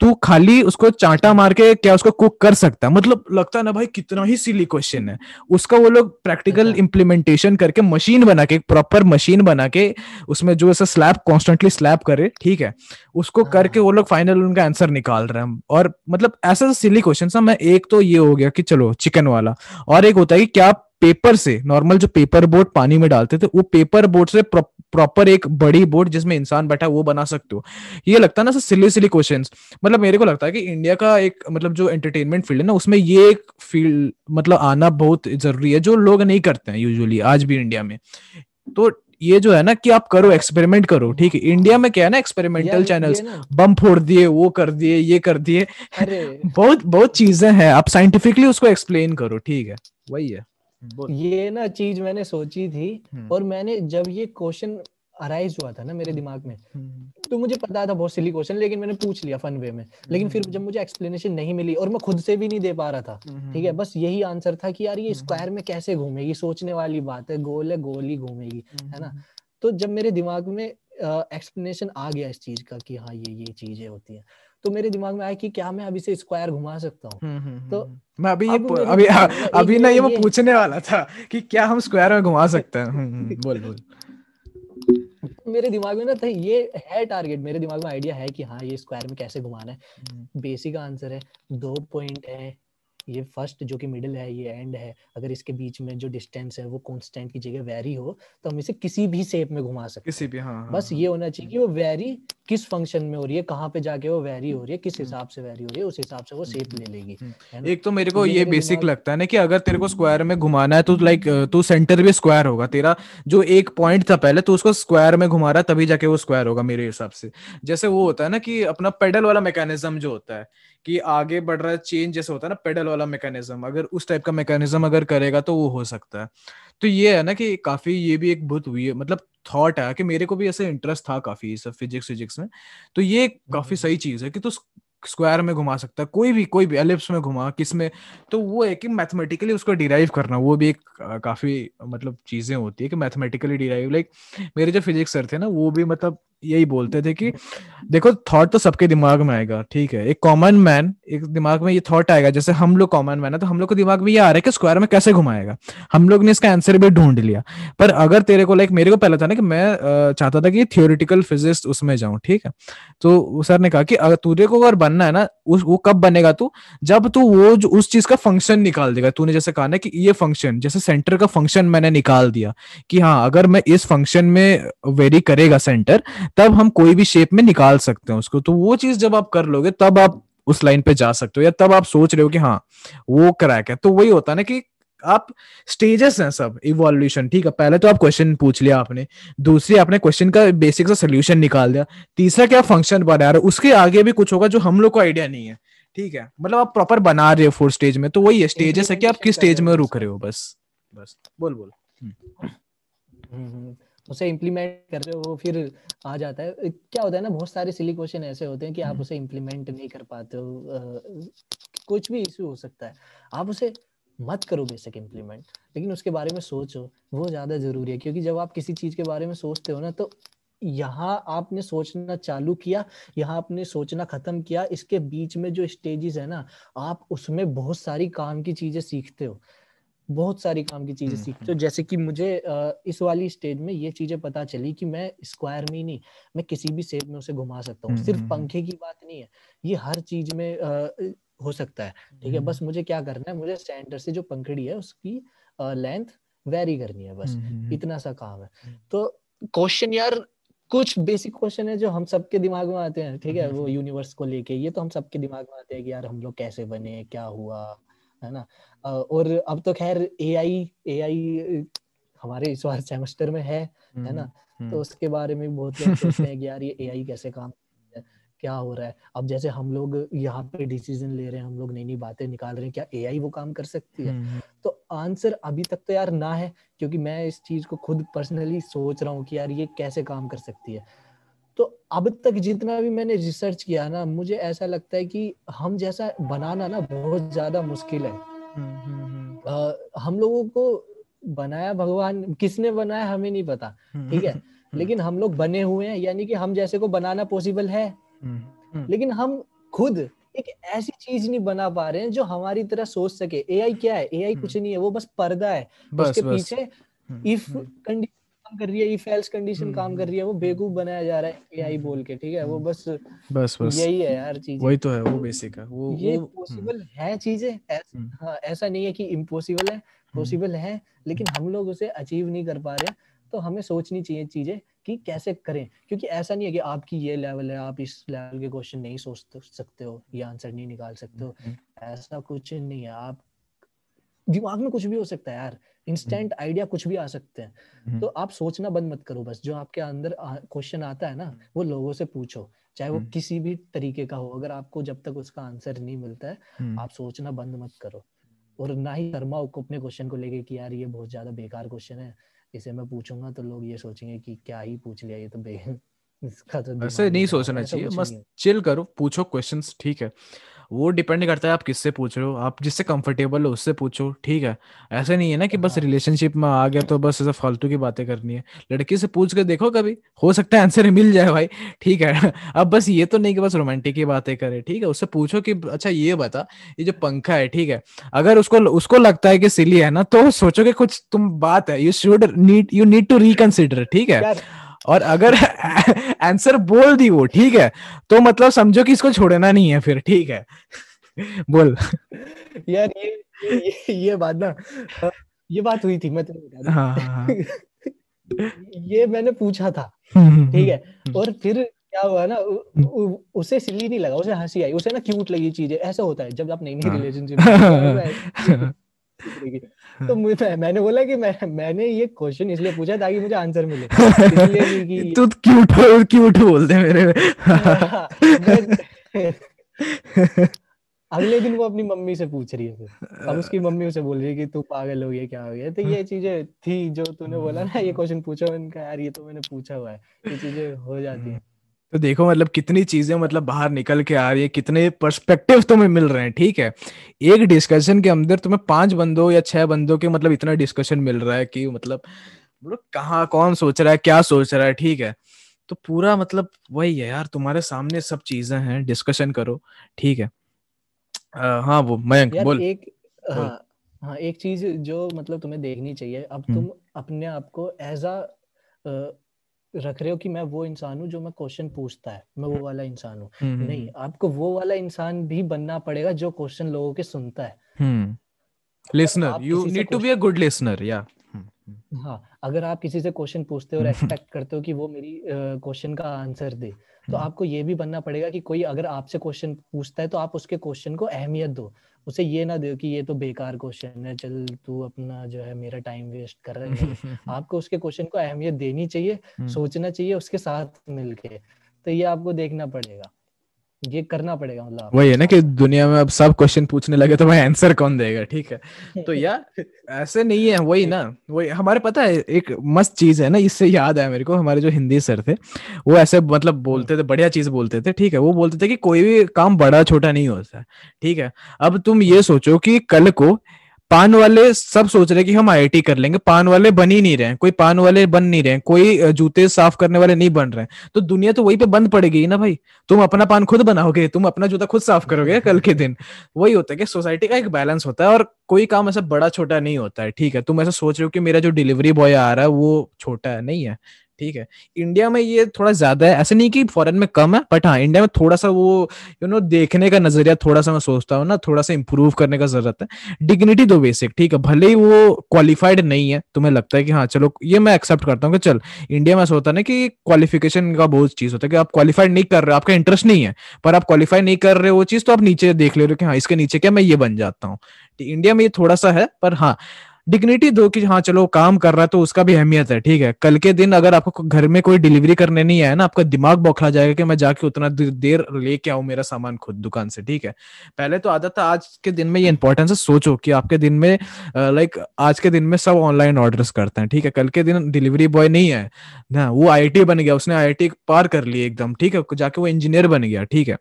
तू खाली उसको चांटा मार के क्या उसको कुक कर सकता? है मतलब लगता ना भाई कितना ही सिली क्वेश्चन है। उसका वो लोग प्रैक्टिकल अच्छा। इम्प्लीमेंटेशन करके मशीन बना के प्रॉपर मशीन बना के उसमें जो ऐसा स्लैब कॉन्स्टेंटली स्लैब करे ठीक है? उसको हाँ। करके वो लोग फाइनल उनका आंसर निकाल रहे हैं। और मतलब ऐसा सिली क्वेश्चन मैं एक तो ये हो गया कि चलो चिकन वाला। और एक होता है कि क्या पेपर से नॉर्मल जो पेपर बोट पानी में डालते थे वो पेपर बोट से प्रॉपर एक बड़ी बोर्ड जिसमें इंसान बैठा वो बना सकते हो। ये लगता है ना सर सिली सिली क्वेश्चन मतलब मेरे को लगता है कि इंडिया का एक मतलब जो एंटरटेनमेंट फ़ील्ड है ना उसमें ये एक फ़ील्ड मतलब आना बहुत ज़रूरी है जो लोग नहीं करते हैं यूजुअली आज भी इंडिया में। तो ये जो है ना कि आप करो एक्सपेरिमेंट करो ठीक है? इंडिया में क्या है ना एक्सपेरिमेंटल चैनल्स बम फोड़ दिए वो कर दिए ये कर दिए। बहुत बहुत चीज़ें हैं आप साइंटिफिकली उसको एक्सप्लेन करो ठीक है? वही है। ये ना चीज़ मैंने सोची थी हम्म। और मैंने जब ये क्वेश्चन अराइज हुआ था ना मेरे दिमाग में हम्म। तो मुझे पता था बहुत सिली क्वेश्चन लेकिन मैंने पूछ लिया फन वे में। लेकिन फिर जब मुझे एक्सप्लेनेशन नहीं मिली और मैं खुद से भी नहीं दे पा रहा था ठीक है बस यही आंसर था कि यार ये स्क्वायर में कैसे घूमेगी सोचने वाली बात है गोल है गोल ही घूमेगी है ना? तो जब मेरे दिमाग में एक्सप्लेनेशन आ गया इस चीज़ का कि हाँ ये ये चीज़ें होती हैं। तो मेरे दिमाग में आया कि क्या मैं अभी से स्क्वायर घुमा सकता हूँ। तो मैं अभी ये अभी दिमाग अभी ना ये वो मैं पूछने वाला था कि क्या हम स्क्वायर में घुमा सकते हैं। हम्म, हम्म, बोल बोल। मेरे दिमाग में ना था ये है टारगेट मेरे दिमाग में आइडिया है कि हाँ ये स्क्वायर में कैसे घुमाना है। हम्म, बेसिक आंसर है दो पॉइंट है ये फ़र्स्ट जो कि मिडिल है ये एंड है अगर इसके बीच में जो डिस्टेंस है वो कॉन्स्टेंट की जगह वेरी हो तो हम इसे किसी भी शेप में घुमा सकते किसी भी हाँ हाँ बस हाँ। ये होना चाहिए कि वो वेरी किस फ़ंक्शन में हो रही है कहाँ पे जाके वो वेरी हो रही है किस हम्म, हिसाब से वेरी हो रही है उस हिसाब से वो शेप ले लेगी हम्म। है ना? एक तो मेरे तो को ये ये बेसिक लगता है ना कि अगर तेरे को स्क्वायर में घुमाना है तो लाइक तू सेंटर भी स्क्वायर होगा। तेरा जो एक पॉइंट था पहले तो उसको स्क्वायर में घुमा रहा तभी जाके वो स्क्वायर होगा मेरे हिसाब से। जैसे वो होता है ना कि अपना पेडल वाला मैकेनिज्म जो होता है कि आगे बढ़ रहा है चेंज जैसे होता है ना पेडल वाला मैकेनिज्म अगर उस टाइप का मैकेनिज्म अगर करेगा तो वो हो सकता है। तो ये है ना कि काफ़ी ये भी एक बहुत हुई है मतलब थॉट है कि मेरे को भी ऐसे इंटरेस्ट था काफ़ी सब फिजिक्स फिजिक्स में। तो ये काफ़ी हम्म, सही चीज़ है कि तू स्क्वायर में घुमा सकता है कोई भी कोई भी एलिप्स में घुमा किसमें तो वो है कि मैथमेटिकली उसको डिराइव करना वो भी एक काफ़ी मतलब चीज़ें होती है कि मैथमेटिकली डिराइव लाइक मेरे जो फिजिक्स सर थे ना वो भी मतलब यही बोलते थे कि देखो थॉट तो सबके दिमाग में आएगा ठीक है। एक कॉमन मैन एक दिमाग में ये थॉट आएगा जैसे हम लोग कॉमन मैन है तो हम लोग को दिमाग में ये आ रहा है कि स्क्वायर में कैसे घुमाएगा। हम लोग ने इसका आंसर भी ढूंढ लिया। पर अगर तेरे को लाइक मेरे को पहले था ना कि मैं चाहता था कि थियोरिटिकल फिजिक्स उसमें जाऊँ ठीक है। तो सर ने कहा कि अगर तुझे को अगर बनना है ना उस वो कब बनेगा तू? जब तू वो जो उस चीज़ का फ़ंक्शन निकाल देगा। तूने जैसे कहा ना कि ये फ़ंक्शन जैसे सेंटर का फ़ंक्शन मैंने निकाल दिया कि हाँ अगर मैं इस फ़ंक्शन में वेरी करेगा सेंटर तब हम कोई भी शेप में निकाल सकते हैं उसको। तो वो चीज़ जब आप कर लोगे तब आप उस लाइन पे जा सकते हो या तब आप सोच रहे हो कि हाँ वो क्रैक है। तो वही होता है ना कि आप स्टेजेस हैं सब इवोल्यूशन ठीक है? पहले तो आप क्वेश्चन पूछ लिया आपने दूसरी आपने क्वेश्चन का बेसिक सा सोल्यूशन निकाल दिया तीसरा क्या फ़ंक्शन बना रहे हो? उसके आगे भी कुछ होगा जो हम लोग को आइडिया नहीं है ठीक है? मतलब आप प्रॉपर बना रहे हो फोर स्टेज में तो वही है स्टेजेस है कि आप किस स्टेज में रुक रहे हो बस बस बोल बोल। हम्म, उसे इम्प्लीमेंट कर रहे हो वो फिर आ जाता है। क्या होता है ना बहुत सारे सिली क्वेश्चन ऐसे होते हैं कि आप उसे इम्प्लीमेंट नहीं कर पाते हो कुछ भी इशू हो सकता है। आप उसे मत करो बेसिक इम्प्लीमेंट लेकिन उसके बारे में सोचो वो ज़्यादा ज़रूरी है क्योंकि जब आप किसी चीज़ के बारे में सोचते हो ना तो यहाँ आपने सोचना चालू किया यहाँ आपने सोचना खत्म किया इसके बीच में जो स्टेजेस है ना आप उसमें बहुत सारी काम की चीज़ें सीखते हो। बहुत सारी काम की चीज़ें हम्म, सीखते हो जैसे कि मुझे इस वाली स्टेज में ये चीज़ें पता चली कि मैं स्क्वायर में ही नहीं मैं किसी भी शेप में उसे घुमा सकता हूँ। हम्म, सिर्फ़ हम्म, पंखे की बात नहीं है ये हर चीज़ में हो सकता है ठीक है? हम्म। बस मुझे क्या करना है मुझे सेंटर से जो पंखड़ी है उसकी लेंथ वेरी करनी है बस हम्म, हम्म, इतना सा काम है। तो क्वेश्चन यार कुछ बेसिक क्वेश्चन है जो हम सबके दिमाग में आते हैं ठीक है? वो यूनिवर्स को लेके ये तो हम सबके दिमाग में आते हैं कि यार हम लोग कैसे बने क्या हुआ? है ना? और अब तो खैर ए आई ए आई हमारे इस बार सेमेस्टर में है है ना? हम्म, तो उसके बारे में बहुत लोग सोचते हैं कि यार ये एआई कैसे काम क्या हो रहा है? अब जैसे हम लोग यहाँ पे डिसीज़न ले रहे हैं हम लोग नई नई बातें निकाल रहे हैं क्या एआई वो काम कर सकती है? हम्म, तो आंसर अभी तक तो यार ना है क्योंकि मैं इस चीज़ को खुद पर्सनली सोच रहा हूँ कि यार ये कैसे काम कर सकती है। तो अब तक जितना भी मैंने रिसर्च किया ना मुझे ऐसा लगता है कि हम जैसा बनाना ना बहुत ज़्यादा मुश्किल है। हम्म, हम्म, हम लोगों को बनाया भगवान किसने बनाया हमें नहीं पता हम्म, ठीक है? लेकिन हम लोग बने हुए हैं यानी कि हम जैसे को बनाना पॉसिबल है। हम्म, हम्म, लेकिन हम खुद एक ऐसी चीज़ नहीं बना पा रहे हैं जो हमारी तरह सोच सके। एआई क्या है? एआई कुछ नहीं है वो बस पर्दा है। बस उसके बस। पीछे हम्म, इफ़ हम्म, कंडीशन काम कर रही है इफ़ एल्स कंडीशन हम्म, काम कर रही है वो बेवकूफ़ बनाया जा रहा है एआई बोल के ठीक है? वो बस बस बस। यही है यार चीज़। वही तो है वो बेसिक है। वो ये हम्म, पॉसिबल है चीज़ें हम्म। हाँ ऐसा नहीं है कि इम्पॉसिबल है पॉसिबल है लेकिन हम लोग उसे अचीव नहीं कर पा रहे तो हमें सोचनी चाहिए चीज़ें कि कैसे करें। क्योंकि ऐसा नहीं है कि आपकी ये लेवल है आप इस लेवल के क्वेश्चन नहीं सोच सकते हो ये आंसर नहीं निकाल सकते हो। हम्म, ऐसा कुछ नहीं है आप दिमाग में कुछ भी हो सकता है यार। इंस्टेंट आइडिया कुछ भी आ सकते हैं। हम्म, तो आप सोचना बंद मत करो बस। जो आपके अंदर क्वेश्चन आता है ना वो लोगों से पूछो। चाहे वो हम्म। किसी भी तरीके का हो अगर आपको जब तक उसका आंसर नहीं मिलता है हम्म, आप सोचना बंद मत करो। और ना ही शर्माओ को अपने क्वेश्चन को लेके कि यार ये बहुत ज़्यादा बेकार क्वेश्चन है इसे मैं पूछूँगा तो लोग ये सोचेंगे कि क्या ही पूछ लिया ये तो बे इसका तो ऐसे नहीं ही है, सोचना चाहिए बस चिल करो पूछो क्वेश्चन ठीक है। वो डिपेंड करता है आप किससे पूछ रहे हो आप जिससे कंफर्टेबल हो उससे पूछो ठीक है। ऐसे नहीं है ना कि बस हाँ। रिलेशनशिप में आ गया तो बस ऐसे फालतू की बातें करनी है। लड़की से पूछ के देखो कभी हो सकता है आंसर मिल जाए भाई ठीक है। अब बस ये तो नहीं कि बस रोमांटिक की बातें करे ठीक है। उससे पूछो कि अच्छा ये बता ये जो पंखा है ठीक है। अगर उसको उसको लगता है कि सिली है ना तो सोचो कि कुछ तुम बात है you should need you need to reconsider ठीक है। यार और अगर आंसर बोल दी वो ठीक है? तो मतलब समझो कि इसको छोड़ना नहीं है फिर ठीक है? बोल। यार ये ये ये, बात ना ये बात हुई थी मैं तुम्हें हाँ हाँ हाँ। ये मैंने पूछा था हम्म, ठीक है? हम्म। और फिर क्या हुआ ना उ, उ, उसे सिली नहीं लगा उसे हँसी आई उसे ना क्यूट लगी चीज़ें ऐसा होता है जब आप नई नई। रिलेशनशिप तो मुझे मैंने बोला कि मैं मैंने ये क्वेश्चन इसलिए पूछा ताकि मुझे आंसर मिले। इसलिए नहीं तू क्यूट क्यूट बोल दे मेरे। हाँ, मैं- अगले दिन वो अपनी मम्मी से पूछ रही है फिर। अब उसकी मम्मी उसे बोल रही है कि तू पागल हो गया क्या हो गया? तो ये चीज़ें थी जो तूने बोला ना ये क्वेश्चन पूछा मैंने कहा यार ये तो मैंने पूछा हुआ है। ये चीज़ें हो जाती हैं। तो देखो मतलब कितनी चीज़ें मतलब बाहर निकल के आ रही है कितने पर्सपेक्टिव तुम्हें मिल रहे हैं ठीक है एक डिस्कशन के अंदर तुम्हें पाँच बंदों या छह बंदों के मतलब इतना डिस्कशन मिल रहा है कि मतलब मतलब कहाँ कौन सोच रहा है क्या सोच रहा है ठीक है तो पूरा मतलब वही है यार तुम्हारे सामने सब चीज़ें हैं डिस्कशन करो ठीक है अ, हाँ वो मयंक बोल एक बोल। हाँ हाँ एक चीज़ जो मतलब तुम्हें देखनी चाहिए अब हम्म। तुम अपने आप को एज अ रख रहे हो कि मैं वो इंसान हूँ जो मैं क्वेश्चन पूछता है। मैं वो वाला इंसान हूँ। हम्म, हम्म, नहीं आपको वो वाला इंसान भी बनना पड़ेगा जो क्वेश्चन लोगों के सुनता है। हम्म। Listener you need to be a good listener या हम्म, हाँ अगर आप किसी से क्वेश्चन पूछते हो और हम्म। एक्सपेक्ट करते हो कि वो मेरी क्वेश्चन का आंसर दे तो हम्म। आपको ये भी बनना पड़ेगा कि कोई अगर आपसे क्वेश्चन पूछता है तो आप उसके क्वेश्चन को अहमियत दो। उसे ये ना दो कि ये तो बेकार क्वेश्चन है चल तू अपना जो है मेरा टाइम वेस्ट कर रहा है आपको उसके क्वेश्चन को अहमियत देनी चाहिए हम्म। सोचना चाहिए उसके साथ मिलके तो ये आपको देखना पड़ेगा ये करना पड़ेगा मतलब। वही है ना कि दुनिया में अब सब क्वेश्चन पूछने लगे तो भाई आंसर कौन देगा ठीक है? तो यार ऐसे नहीं है वही ना वही हमारे पता है एक मस्त चीज़ है ना इससे याद आया मेरे को हमारे जो हिंदी सर थे वो ऐसे मतलब बोलते थे बढ़िया चीज़ बोलते थे ठीक है? वो बोलते थे कि कोई भी काम बड़ा छोटा नहीं होता है ठीक है? अब तुम ये सोचो कि कल को पान वाले सब सोच रहे कि हम आईआईटी कर लेंगे। पान वाले बन ही नहीं रहे कोई पान वाले बन नहीं रहे कोई जूते साफ़ करने वाले नहीं बन रहे तो दुनिया तो वहीं पे बंद पड़ेगी ना भाई। तुम अपना पान खुद बनाओगे, तुम अपना जूता खुद साफ़ करोगे कल के दिन। वही होता है कि सोसाइटी का एक बैलेंस होता है और कोई काम ऐसा बड़ा छोटा नहीं होता है। ठीक है, तुम ऐसा सोच रहे हो कि मेरा जो डिलीवरी बॉय आ रहा है, वो छोटा है, नहीं है। ठीक है। इंडिया में ये थोड़ा ज़्यादा है। ऐसे नहीं कि फॉरेन में कम है बट हाँ इंडिया में थोड़ा सा वो यू नो देखने का नज़रिया थोड़ा सा मैं सोचता हूँ ना, थोड़ा सा इंप्रूव करने का ज़रूरत है। डिग्निटी दो बेसिक ठीक है। भले ही वो क्वालिफाइड नहीं है, तुम्हें लगता है कि हाँ चलो, ये मैं एक्सेप्ट करता हूँ कि चल इंडिया में ऐसा होता है ना कि क्वालिफिकेशन का बहुत चीज़ होता है कि आप क्वालिफाइड नहीं कर रहे हो, आपका इंटरेस्ट नहीं है, पर आप क्वालिफाई नहीं कर रहे वो चीज़ तो आप नीचे देख ले रहे हो कि हाँ इसके नीचे क्या मैं ये बन जाता हूँ। इंडिया में ये थोड़ा सा है, पर हाँ डिग्निटी दो कि हाँ चलो, काम कर रहा है तो उसका भी अहमियत है, ठीक है? कल के दिन अगर आपको घर में कोई डिलीवरी करने नहीं आया ना, आपका दिमाग बौखला जाएगा कि मैं जाके उतना देर लेके आऊँ मेरा सामान खुद दुकान से, ठीक है? पहले तो आदत था, आज के दिन में ये इंपॉर्टेंस है, सोचो कि आपके दिन में लाइक आज के दिन में सब ऑनलाइन ऑर्डर्स करते हैं, ठीक है? कल के दिन डिलीवरी बॉय नहीं है, ना, वो आईटी बन गया, उसने आईटी पार कर ली एकदम, ठीक है? जाके वो इंजीनियर बन गया, ठीक है?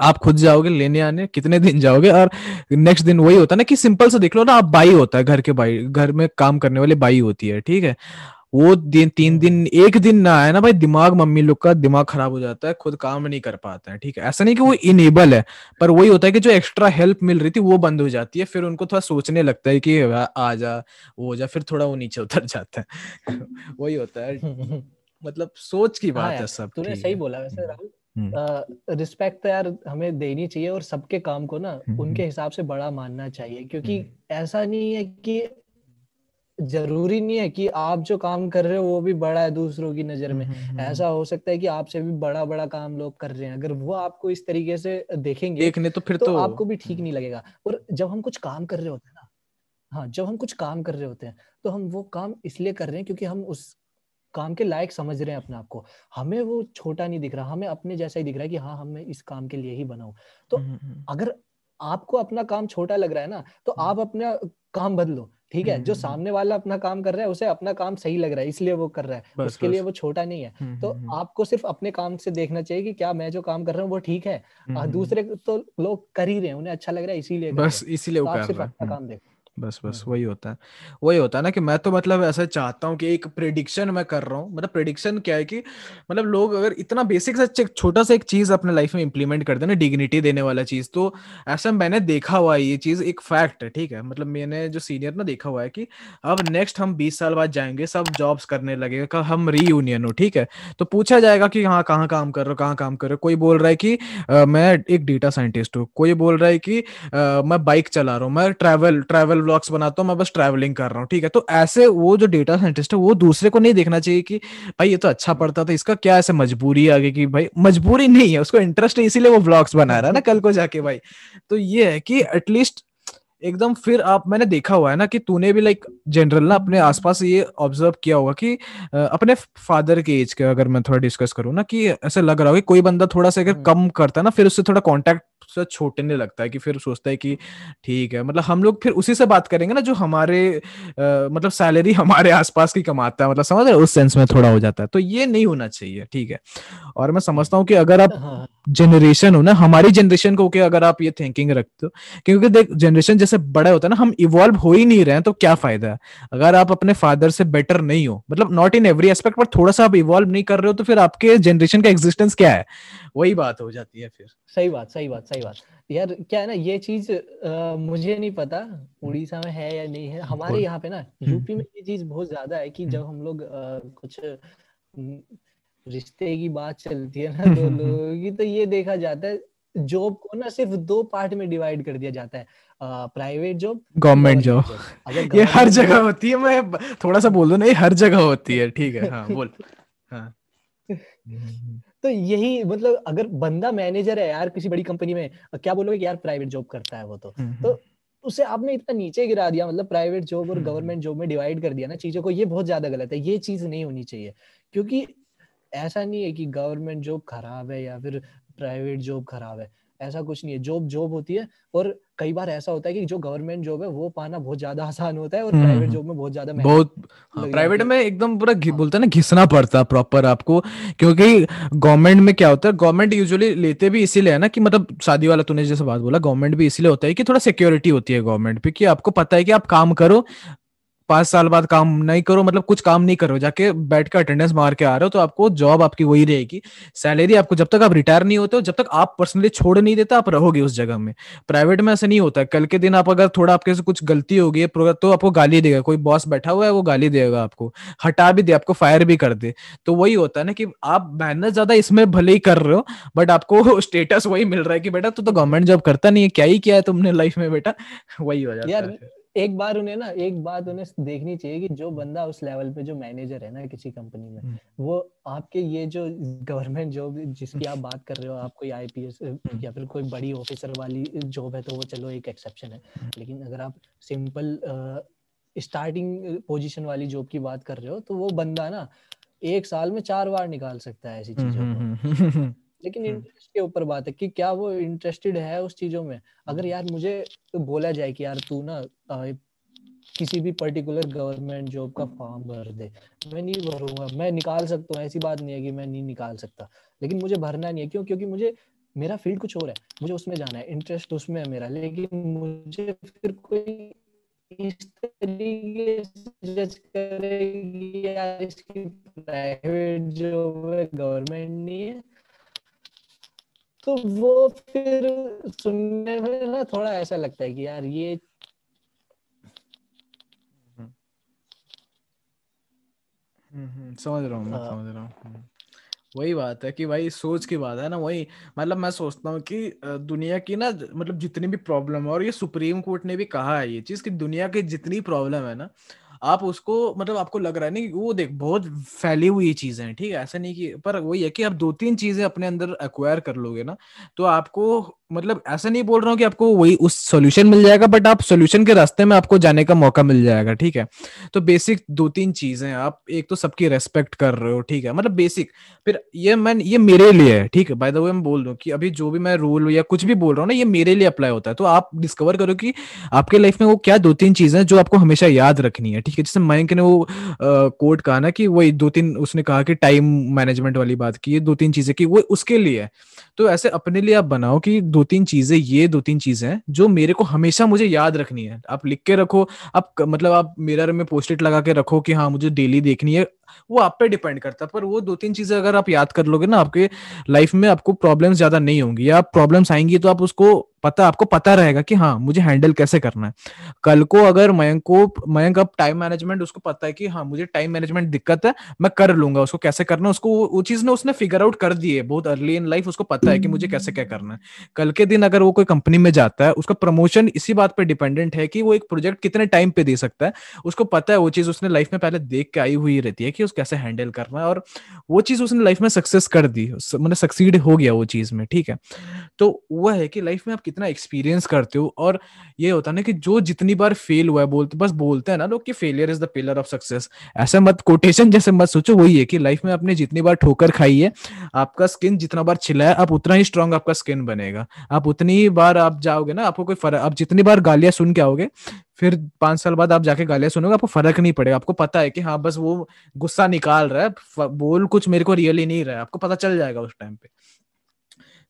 आप खुद जाओगे लेने आने कितने दिन जाओगे? और नेक्स्ट दिन वही होता है ना कि सिंपल से देख लो ना आप बाई होता है घर के बाई घर में काम करने वाली बाई होती है ठीक है? वो दिन तीन दिन एक दिन ना आए ना भाई दिमाग मम्मी लोग का दिमाग खराब हो जाता है खुद काम नहीं कर पाता है ठीक है? ऐसा नहीं कि वो इनेबल है पर वही होता है कि जो एक्स्ट्रा हेल्प मिल रही थी वो बंद हो जाती है फिर उनको थोड़ा सोचने लगता है कि "आ- जा वो हो जा फिर थोड़ा वो नीचे उतर जाता है। वही होता है। मतलब सोच की हाँ बात है सब तूने सही बोला वैसे राहुल। रिस्पेक्ट तो यार हमें देनी चाहिए और सबके काम को ना हम्म, उनके हम्म। हिसाब से बड़ा मानना चाहिए क्योंकि हम्म। ऐसा नहीं है कि ज़रूरी नहीं है कि आप जो काम कर रहे हो वो भी बड़ा है दूसरों की नज़र में। हम्म, हम्म, ऐसा हो सकता है कि आपसे भी बड़ा बड़ा काम लोग कर रहे हैं अगर वो आपको इस तरीके से देखेंगे देखने तो फिर तो तो आपको भी ठीक नहीं लगेगा। और जब हम कुछ काम कर रहे होते हैं ना हाँ जब हम कुछ काम कर रहे होते हैं तो हम वो काम इसलिए कर रहे हैं क्योंकि हम उस काम के लायक समझ रहे हैं अपने आप को। हमें वो छोटा नहीं दिख रहा हमें अपने जैसा ही दिख रहा है कि हाँ हम इस काम के लिए ही बना हूँ तो हम्म, हम्म, अगर आपको अपना काम छोटा लग रहा है ना तो हम्म। आप अपना काम बदलो ठीक है? हम्म, जो हम्म, हम्म। सामने वाला अपना काम कर रहा है उसे अपना काम सही लग रहा है इसलिए वो कर रहा है। बस उसके बस, लिए वो छोटा नहीं है। हम्म, तो हम्म, हम्म, आपको सिर्फ़ अपने काम से देखना चाहिए कि क्या मैं जो काम कर रहा हूँ वो ठीक है। हम्म, हम्म, दूसरे तो लोग कर ही रहे हैं उन्हें अच्छा लग रहा है इसीलिए बस इसीलिए तो आप सिर्फ़ अपना हम्म। काम देखो। बस बस हम्म, वही होता है। वही होता है ना कि मैं तो मतलब ऐसा चाहता हूँ कि एक प्रिडिक्शन मैं कर रहा हूँ। मतलब प्रिडिक्शन क्या है कि मतलब लोग अगर इतना बेसिक सा छोटा सा एक चीज़ अपने लाइफ में इंप्लीमेंट कर देना डिग्निटी देने वाला चीज़ तो ऐसा मैंने देखा हुआ है ये चीज़ एक फैक्ट है ठीक है? मतलब मैंने जो सीनियर ना देखा हुआ है कि अब नेक्स्ट हम बीस साल बाद जाएँगे सब जॉब्स करने लगेगा हम रीयूनियन हो ठीक है? तो पूछा जाएगा कि हाँ कहाँ काम कर रहे हो कहाँ काम कर रहे हो? कोई बोल रहा है कि मैं एक डेटा साइंटिस्ट हूँ। कोई बोल रहा है कि मैं बाइक चला रहा हूँ मैं ट्रैवल ट्रैवल व्लॉग्स बनाता हूँ मैं बस ट्रैवलिंग कर रहा हूँ ठीक है? तो ऐसे वो जो डेटा साइंटिस्ट है वो दूसरे को नहीं देखना चाहिए कि भाई ये तो अच्छा पढ़ता था इसका क्या ऐसे मजबूरी आ गई कि? भाई मजबूरी नहीं है उसको इंटरेस्ट है इसीलिए वो व्लॉग्स बना रहा है ना कल को जाके भाई। तो ये है कि एटलीस्ट एकदम फिर आप मैंने देखा हुआ है ना कि तूने भी लाइक जनरल ना अपने आसपास ये ऑब्ज़र्व किया होगा कि अपने फादर के एज के अगर मैं थोड़ा डिस्कस करूँ ना कि ऐसे लग रहा हो कि कोई बंदा थोड़ा सा अगर हम्म। कम करता है ना फिर उससे थोड़ा कांटेक्ट से छोड़ने लगता है कि फिर सोचता है कि ठीक है मतलब हम लोग फिर उसी से बात करेंगे ना जो हमारे अ, मतलब सैलरी हमारे आसपास की कमाता है मतलब समझ रहे उस सेंस में थोड़ा हो जाता है। तो ये नहीं होना चाहिए ठीक है? और मैं समझता हूँ कि अगर आप हाँ जनरेशन हो ना हमारी जनरेशन को के अगर आप ये थिंकिंग रखते हो क्योंकि देख जनरेशन जैसे बड़ा होता है ना हम इवॉल्व हो ही नहीं रहे हैं तो क्या फ़ायदा है? अगर आप अपने फादर से बेटर नहीं हो मतलब नॉट इन एवरी एस्पेक्ट पर थोड़ा सा आप इवॉल्व नहीं कर रहे हो तो फिर आपके जनरेशन का एग्जिस्टेंस क्या है? वही बात हो जाती है फिर। सही बात सही बात सही बात। यार क्या है ना ये चीज़ मुझे नहीं पता उड़ीसा में है या नहीं है। हमारे यहाँ पे ना हम्म। यूपी में ये चीज़ बहुत ज़्यादा है कि जब हम लोग अ, कुछ हम्म, रिश्ते की बात चलती है ना हम्म, दो हम्म, हम्म। लोगों की तो ये देखा जाता है जॉब को ना सिर्फ़ दो पार्ट में डिवाइड कर दिया जाता है। Private job government job. ये हर जगह होती है मैं थोड़ा सा बोल दो ना ये हर जगह होती है ठीक है हाँ बोल। हाँ। तो यही मतलब अगर बंदा मैनेजर है यार किसी बड़ी कंपनी में क्या बोलोगे यार प्राइवेट जॉब करता है वो तो। हम्म, तो उसे आपने इतना नीचे गिरा दिया मतलब प्राइवेट जॉब और हम्म, गवर्नमेंट जॉब में डिवाइड कर दिया ना चीज़ों को ये बहुत ज़्यादा गलत है ये चीज़ नहीं होनी चाहिए। क्योंकि ऐसा नहीं है कि गवर्नमेंट जॉब खराब है या फिर प्राइवेट जॉब खराब है। ऐसा कुछ नहीं है जॉब जॉब होती है और कई बार ऐसा होता है कि जो गवर्नमेंट जॉब है वो पाना बहुत ज़्यादा आसान होता है और हम्म, प्राइवेट हम्म। जॉब में बहुत ज़्यादा बहुत हाँ, प्राइवेट में एकदम पूरा हाँ। बोलते हैं ना घिसना पड़ता है प्रॉपर आपको क्योंकि गवर्नमेंट में क्या होता है गवर्नमेंट यूजुअली लेते भी इसीलिए है ना कि मतलब शादी वाला तूने जैसे बात बोला गवर्नमेंट भी इसीलिए होता है कि थोड़ा सिक्योरिटी होती है गवर्नमेंट पे कि आपको पता है कि आप काम करो पाँच साल बाद काम नहीं करो मतलब कुछ काम नहीं करो जाके बैठ के अटेंडेंस मार के आ रहे हो तो आपको जॉब आपकी वही रहेगी। सैलरी आपको जब तक आप रिटायर नहीं होते हो जब तक आप पर्सनली छोड़ नहीं देते आप रहोगे उस जगह में। प्राइवेट में ऐसा नहीं होता है। कल के दिन आप अगर थोड़ा आपके से कुछ गलती होगी तो आपको गाली देगा। कोई बॉस बैठा हुआ है वो गाली देगा आपको। हटा भी दे आपको फायर भी कर दे। तो वही होता है ना कि आप मेहनत ज़्यादा इसमें भले ही कर रहे हो बट आपको स्टेटस वही मिल रहा है कि बेटा तू तो गवर्नमेंट जॉब करता नहीं है क्या ही किया है तुमने लाइफ में बेटा? वही हो जाता है एक बार उन्हें ना एक बात उन्हें देखनी चाहिए कि जो बंदा उस लेवल पे जो मैनेजर है ना किसी कंपनी में हम्म। वो आपके ये जो गवर्नमेंट जॉब जिसकी आप बात कर रहे हो आप कोई आईपीएस हम्म। या फिर कोई बड़ी ऑफिसर वाली जॉब है तो वो चलो एक एक्सेप्शन है। लेकिन अगर आप सिंपल स्टार्टिंग पोजीशन वाली जॉब की बात कर रहे हो तो वो बंदा ना एक साल में चार बार निकाल सकता है ऐसी हम्म, चीज़ों को। हम्म, हम्म, हम्म, लेकिन हम्म। इंटरेस्ट के ऊपर बात है कि क्या वो इंटरेस्टेड है उस चीज़ों में? अगर यार मुझे तो बोला जाए कि यार तू ना किसी भी पर्टिकुलर गवर्नमेंट जॉब का फॉर्म भर दे। मैं नहीं भरूँगा मैं निकाल सकता हूँ ऐसी बात नहीं है कि मैं नहीं निकाल सकता। लेकिन मुझे भरना नहीं है क्यों? क्योंकि मुझे मेरा फ़ील्ड कुछ और है मुझे उसमें जाना है इंटरेस्ट उसमें है मेरा। लेकिन मुझे फिर कोई इस तरीके से जज करेगी यार इसकी प्राइवेट जॉब गवर्नमेंट नहीं है। तो वो फिर सुनने में ना थोड़ा ऐसा लगता है कि यार ये हम्म, हम्म, समझ रहा हूँ मैं हाँ। समझ रहा हूँ हम्म। वही बात है कि भाई सोच की बात है ना वही मतलब मैं सोचता हूँ कि दुनिया की ना मतलब जितनी भी प्रॉब्लम है और ये सुप्रीम कोर्ट ने भी कहा है ये चीज़ कि दुनिया की जितनी प्रॉब्लम है ना आप उसको मतलब आपको लग रहा है ना कि वो देख बहुत फैली हुई चीज़ें हैं, ठीक है? ऐसा नहीं कि, पर वही है कि आप दो तीन चीज़ें अपने अंदर एक्वायर कर लोगे ना तो आपको मतलब ऐसा नहीं बोल रहा हूँ कि आपको वही उस सॉल्यूशन मिल जाएगा बट आप सॉल्यूशन के रास्ते में आपको जाने का मौका मिल जाएगा, ठीक है? तो बेसिक दो तीन चीज़ें आप एक तो सबकी रेस्पेक्ट कर रहे हो, ठीक है? मतलब बेसिक फिर ये मैं, ये मेरे लिए है, ठीक है? बाय द वे मैं बोल दूँ कि अभी जो भी मैं रूल या कुछ भी बोल रहा हूँ ना, ये मेरे लिए अप्लाई होता है। तो आप डिस्कवर करो कि आपके लाइफ में वो क्या दो तीन चीज़ें जो आपको हमेशा याद रखनी है, ठीक है? जैसे मयंक ने वो कोर्ट कहा ना कि वही दो तीन, उसने कहा कि टाइम मैनेजमेंट वाली बात की, ये दो तीन चीज़ें की वो उसके लिए तो ऐसे अपने लिए आप बनाओ कि दो तीन चीज़ें, ये दो तीन चीज़ें हैं, जो मेरे को हमेशा मुझे याद रखनी है। आप लिख के रखो, आप मतलब आप मिरर में पोस्टिट लगा के रखो कि हाँ मुझे डेली देखनी है, वो आप पे डिपेंड करता है। पर वो दो तीन चीज़ें अगर आप याद कर लोगे ना, आपके लाइफ में आपको प्रॉब्लम ज़्यादा नहीं होंगी या प्रॉब्लम्स आएँगी तो आप उसको पता आपको पता रहेगा कि हाँ मुझे हैंडल कैसे करना है। कल को अगर मयंक को मयंक अब टाइम मैनेजमेंट उसको पता है कि हाँ मुझे टाइम मैनेजमेंट दिक्कत है मैं कर लूँगा उसको कैसे करना उसको वो, चीज़ ने उसने फिगर आउट कर दी है बहुत अर्ली इन लाइफ उसको पता है कि मुझे कैसे क्या करना है। कल के दिन अगर वो कोई कंपनी में जाता है उसका प्रमोशन इसी बात पर डिपेंडेंट है कि वो एक प्रोजेक्ट कितने टाइम पे दे सकता है उसको पता है वो चीज़ उसने लाइफ में पहले देख के आई हुई रहती है कि उस कैसे हैंडल करना है और वो चीज़ उसने लाइफ में सक्सेस कर दी मतलब सक्सीड हो गया वो चीज़ में ठीक है। तो वह है कि लाइफ में आप कितना एक्सपीरियंस करते हो और ये होता ना कि जो जितनी बार फेल हुआ है बोलते बस बोलते हैं ना लोग कि failure is the pillar of success ऐसा मत कोटेशन जैसे मत सोचो, वही है कि लाइफ में आपने जितनी बार ठोकर खाई है, आपका स्किन जितना बार छिला है, आप उतना ही स्ट्रांग आपका स्किन बनेगा। आप उतनी बार आप जाओगे ना, आपको कोई फ़र्क, आप जितनी बार गालियाँ सुन के आओगे, फिर पाँच साल बाद आप जाके गालियाँ सुनोगे, आपको फ़र्क नहीं पड़ेगा। आपको पता है कि हाँ बस वो गुस्सा निकाल रहा है बोल कुछ मेरे को रियली नहीं रहा है, आपको पता चल जाएगा उस टाइम पे।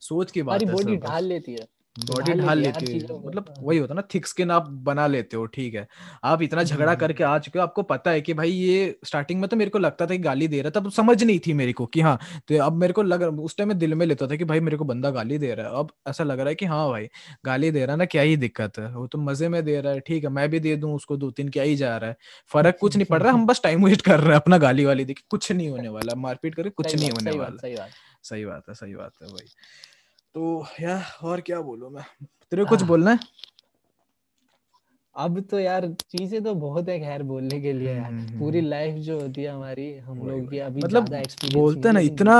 सोच की बात है बॉडी ढाल लेती है। बॉडी ढाल लेती है मतलब। वही होता है ना थिक स्किन आप बना लेते हो ठीक है। आप इतना झगड़ा हम्म। करके आ चुके हो आपको पता है कि भाई ये स्टार्टिंग में तो मेरे को लगता था कि गाली दे रहा था तब समझ नहीं थी मेरे को कि हाँ तो अब मेरे को लग उस टाइम में दिल में लेता था कि भाई मेरे को बंदा गाली दे रहा है। अब ऐसा लग रहा है कि हाँ भाई गाली दे रहा है ना क्या ही दिक्कत है। वो तो मज़े में दे रहा है ठीक है मैं भी दे दूँ उसको दो तीन क्या ही जा रहा है। फ़र्क कुछ नहीं पड़ रहा हम बस टाइम वेस्ट कर रहे हैं अपना गाली वाली। देखिए कुछ नहीं होने वाला मारपीट करके कुछ नहीं होने वाला। सही बात। सही बात है सही बात है भाई। तो यार और क्या बोलो मैं? तेरे कुछ बोलना है? अब तो यार चीज़ें तो बहुत है खैर बोलने के लिए यार। हम्म, पूरी हम्म। लाइफ जो होती है हमारी हम लोग की अभी मतलब बोलते ना इतना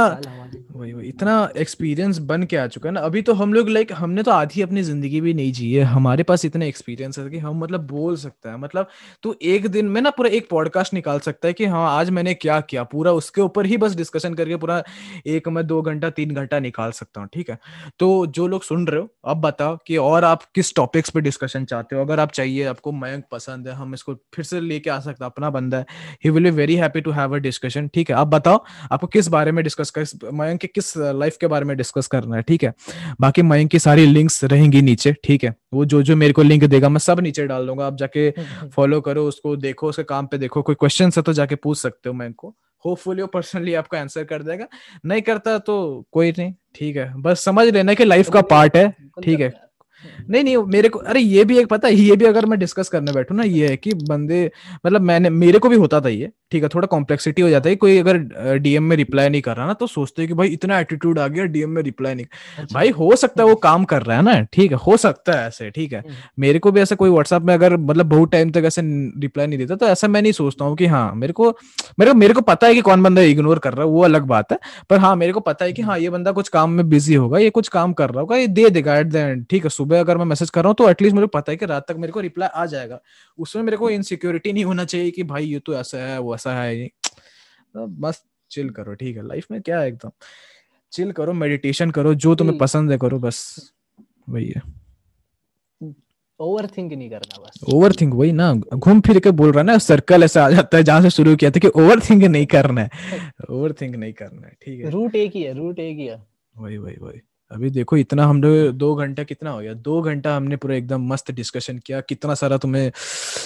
वही वही इतना एक्सपीरियंस बन के आ चुका है ना। अभी तो हम लोग लाइक हमने तो आधी अपनी ज़िंदगी भी नहीं जी है। हमारे पास इतना एक्सपीरियंस है कि हम मतलब बोल सकते हैं। मतलब तू एक दिन में ना पूरा एक पॉडकास्ट निकाल सकता है कि हाँ आज मैंने क्या किया? पूरा उसके ऊपर ही बस डिस्कशन करके पूरा एक में दो घंटा तीन घंटा निकाल सकता हूँ ठीक है? तो जो लोग सुन रहे हो अब बताओ कि और आप किस टॉपिक्स पे डिस्कशन चाहते हो? अगर आप चाहिए आपको मयंक पसंद है हम इसको फिर से लेके आ सकते अपना बंदा है। He will be very happy to have a discussion ठीक है? आप बताओ आपको किस बारे में डिस्कस कर मयंक के किस लाइफ के बारे में डिस्कस करना है ठीक है? बाकी मयंक की सारी लिंक्स रहेंगी नीचे ठीक है? वो जो जो मेरे को लिंक देगा मैं सब नीचे डाल दूँगा आप जाके फॉलो करो उसको देखो उसके काम पे देखो कोई क्वेश्चन है तो जाके पूछ सकते हो मयंक को। होपफुली वो पर्सनली आपको आंसर कर देगा। नहीं करता तो कोई नहीं ठीक है? बस समझ लेना कि लाइफ का पार्ट है ठीक है। नहीं नहीं मेरे को अरे ये भी एक पता है ये भी अगर मैं डिस्कस करने बैठू ना ये है कि बंदे मतलब मैंने मेरे को भी होता था ये ठीक है थोड़ा कॉम्प्लेक्सिटी हो जाता है कोई अगर डीएम में रिप्लाई नहीं कर रहा ना तो सोचते हैं कि भाई इतना एटीट्यूड आ गया डीएम में रिप्लाई नहीं अच्छा। भाई हो सकता है वो काम कर रहा है ना ठीक है हो सकता है ऐसे ठीक है हम्म। मेरे को भी ऐसा कोई व्हाट्सएप में अगर मतलब बहुत टाइम तक ऐसे रिप्लाई नहीं देता तो ऐसा मैं नहीं सोचता हूँ कि हाँ मेरे को मेरे को मेरे को पता है कि कौन बंदा इग्नोर कर रहा है वो अलग बात है पर हाँ मेरे को पता है कि हाँ ये बंदा कुछ काम में बिज़ी होगा ये कुछ काम कर रहा होगा ये दे देगा एट द एंड ठीक है सुबह अगर मैं मैसेज कर रहा हूँ तो एटलीस्ट को पता है कि रात तक मेरे को रिप्लाई आ जाएगा। उसमें मेरे को इनसिक्योरिटी नहीं होना चाहिए कि भाई ये तो ऐसा है वो ऐसा है तो बस चिल करो ठीक है। लाइफ में क्या है एकदम? चिल करो मेडिटेशन करो जो तुम्हें हम्म। पसंद है करो बस। वही है। ओवर थिंक नहीं करना बस। ओवर थिंक वही ना। घूम फिर के बोल रहा ना सर्कल ऐसा आ जाता है जहाँ से शुरू किया था कि ओवर थिंक नहीं करना है। ओवर थिंक नहीं करना है ठीक है। रूट एक ही है रूट एक ही है। वही वही वही। अभी देखो इतना हम लोग दो घंटा कितना हो गया? दो घंटा हमने पूरा एकदम मस्त डिस्कशन किया, कितना सारा तुम्हें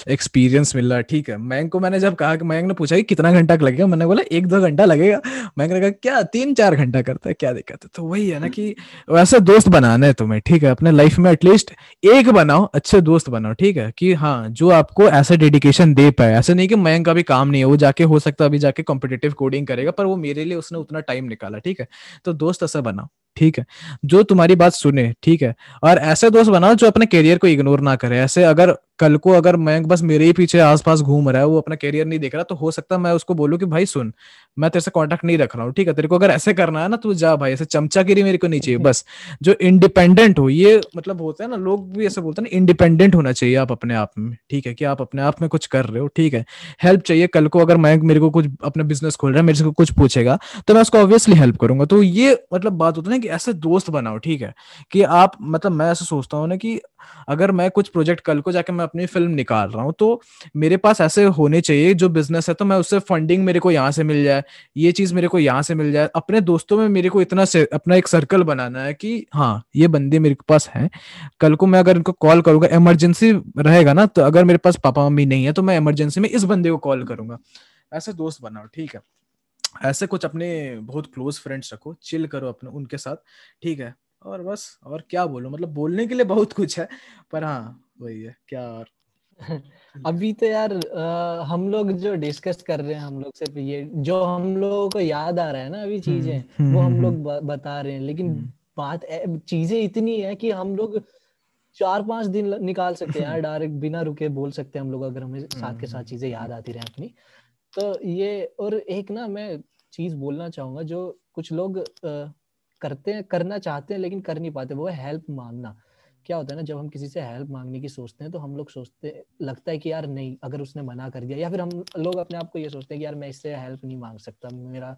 एक्सपीरियंस मिल रहा ठीक है? मयंक को मैंने जब कहा कि मयंक ने पूछा कि कितना घंटा लगेगा? मैंने बोला, एक दो घंटा लगेगा। मयंक ने कहा, क्या तीन चार घंटा करता है? क्या दिक्कत है? तो वही है ना कि वैसे दोस्त बनाना है तुम्हें, ठीक है? अपने लाइफ में एटलीस्ट एक बनाओ, अच्छे दोस्त बनाओ, ठीक है? कि हाँ जो आपको ऐसा डेडिकेशन दे पाए। ऐसा नहीं कि मयंक का भी काम नहीं है, वो जाके हो सकता है, अभी जाके कॉम्पिटेटिव कोडिंग करेगा, पर वो मेरे लिए उसने उतना टाइम निकाला, ठीक है? तो दोस्त ऐसा बनाओ। ठीक है? जो तुम्हारी बात सुने, ठीक है? और ऐसे दोस्त बनाओ जो अपने करियर को इग्नोर ना करे। ऐसे अगर कल को अगर मैं बस मेरे ही पीछे आसपास घूम रहा है, वो अपना करियर नहीं देख रहा तो हो सकता है मैं उसको बोलूँ कि, भाई सुन, मैं तेरे से कांटेक्ट नहीं रख रहा हूँ, ठीक है? तेरे को अगर ऐसे करना है ना, तू जा भाई, ऐसे चमचागिरी मेरे को नहीं चाहिए, बस, जो इंडिपेंडेंट हो, ये मतलब होता है ना, लोग भी ऐसे बोलते हैं ना इंडिपेंडेंट होना चाहिए आप अपने आप में, ठीक है? कि आप अपने आप में कुछ कर रहे हो, ठीक है? हेल्प चाहिए, कल को अगर मैं, मेरे को कुछ अपना बिज़नेस खोल रहा है, मेरे से कुछ पूछेगा तो मैं उसको ऑब्वियसली हेल्प करूँगा तो ये मतलब बात होती है ना कि ऐसे दोस्त बनाओ, ठीक है? कि आप मतलब मैं ऐसा सोचता हूँ ना कि अगर मैं कुछ प्रोजेक्ट कल को जाके मैं अपनी फ़िल्म निकाल रहा हूँ तो मेरे पास ऐसे होने चाहिए, जो बिज़नेस है तो मैं उससे फंडिंग मेरे को यहाँ से मिल जाए, ये चीज़ मेरे को यहाँ से मिल जाए। अपने दोस्तों में मेरे को इतना अपना एक सर्कल बनाना है कि हाँ ये बंदे मेरे पास हैं, कल को मैं अगर इनको कॉल करूँगा इमरजेंसी रहेगा ना तो अगर मेरे पास पापा मम्मी नहीं है तो मैं इमरजेंसी में इस बंदे को कॉल करूँगा। ऐसे दोस्त बनाओ, ठीक है? ऐसे कुछ अपने बहुत क्लोज फ्रेंड्स रखो चिल करो अपने, उनके साथ, ठीक है? और बस, और क्या बोलो? मतलब बोलने के लिए बहुत कुछ है, पर हाँ वही है क्या और? अभी तो यार आ, हम लोग जो डिस्कस कर रहे हैं हम लोग सिर्फ़ ये जो हम लोगों को याद आ रहा है ना अभी चीज़ें हम्म, वो हम हम्म, लोग बता रहे हैं लेकिन हम्म। बात चीज़ें इतनी है कि हम लोग चार पाँच दिन निकाल सकते हैं यार डायरेक्ट बिना रुके बोल सकते हैं हम लोग अगर हमें साथ के साथ चीज़ें याद आती रहे अपनी। तो ये और एक ना मैं चीज़ बोलना चाहूँगा जो कुछ लोग अ, करते हैं करना चाहते हैं लेकिन कर नहीं पाते वो है हेल्प मांगना। क्या होता है ना, जब हम किसी से हेल्प मांगने की सोचते हैं तो हम लोग सोचते, लगता है कि यार नहीं, अगर उसने मना कर दिया, या फिर हम लोग अपने आप को ये सोचते हैं कि यार मैं इससे हेल्प नहीं मांग सकता, मेरा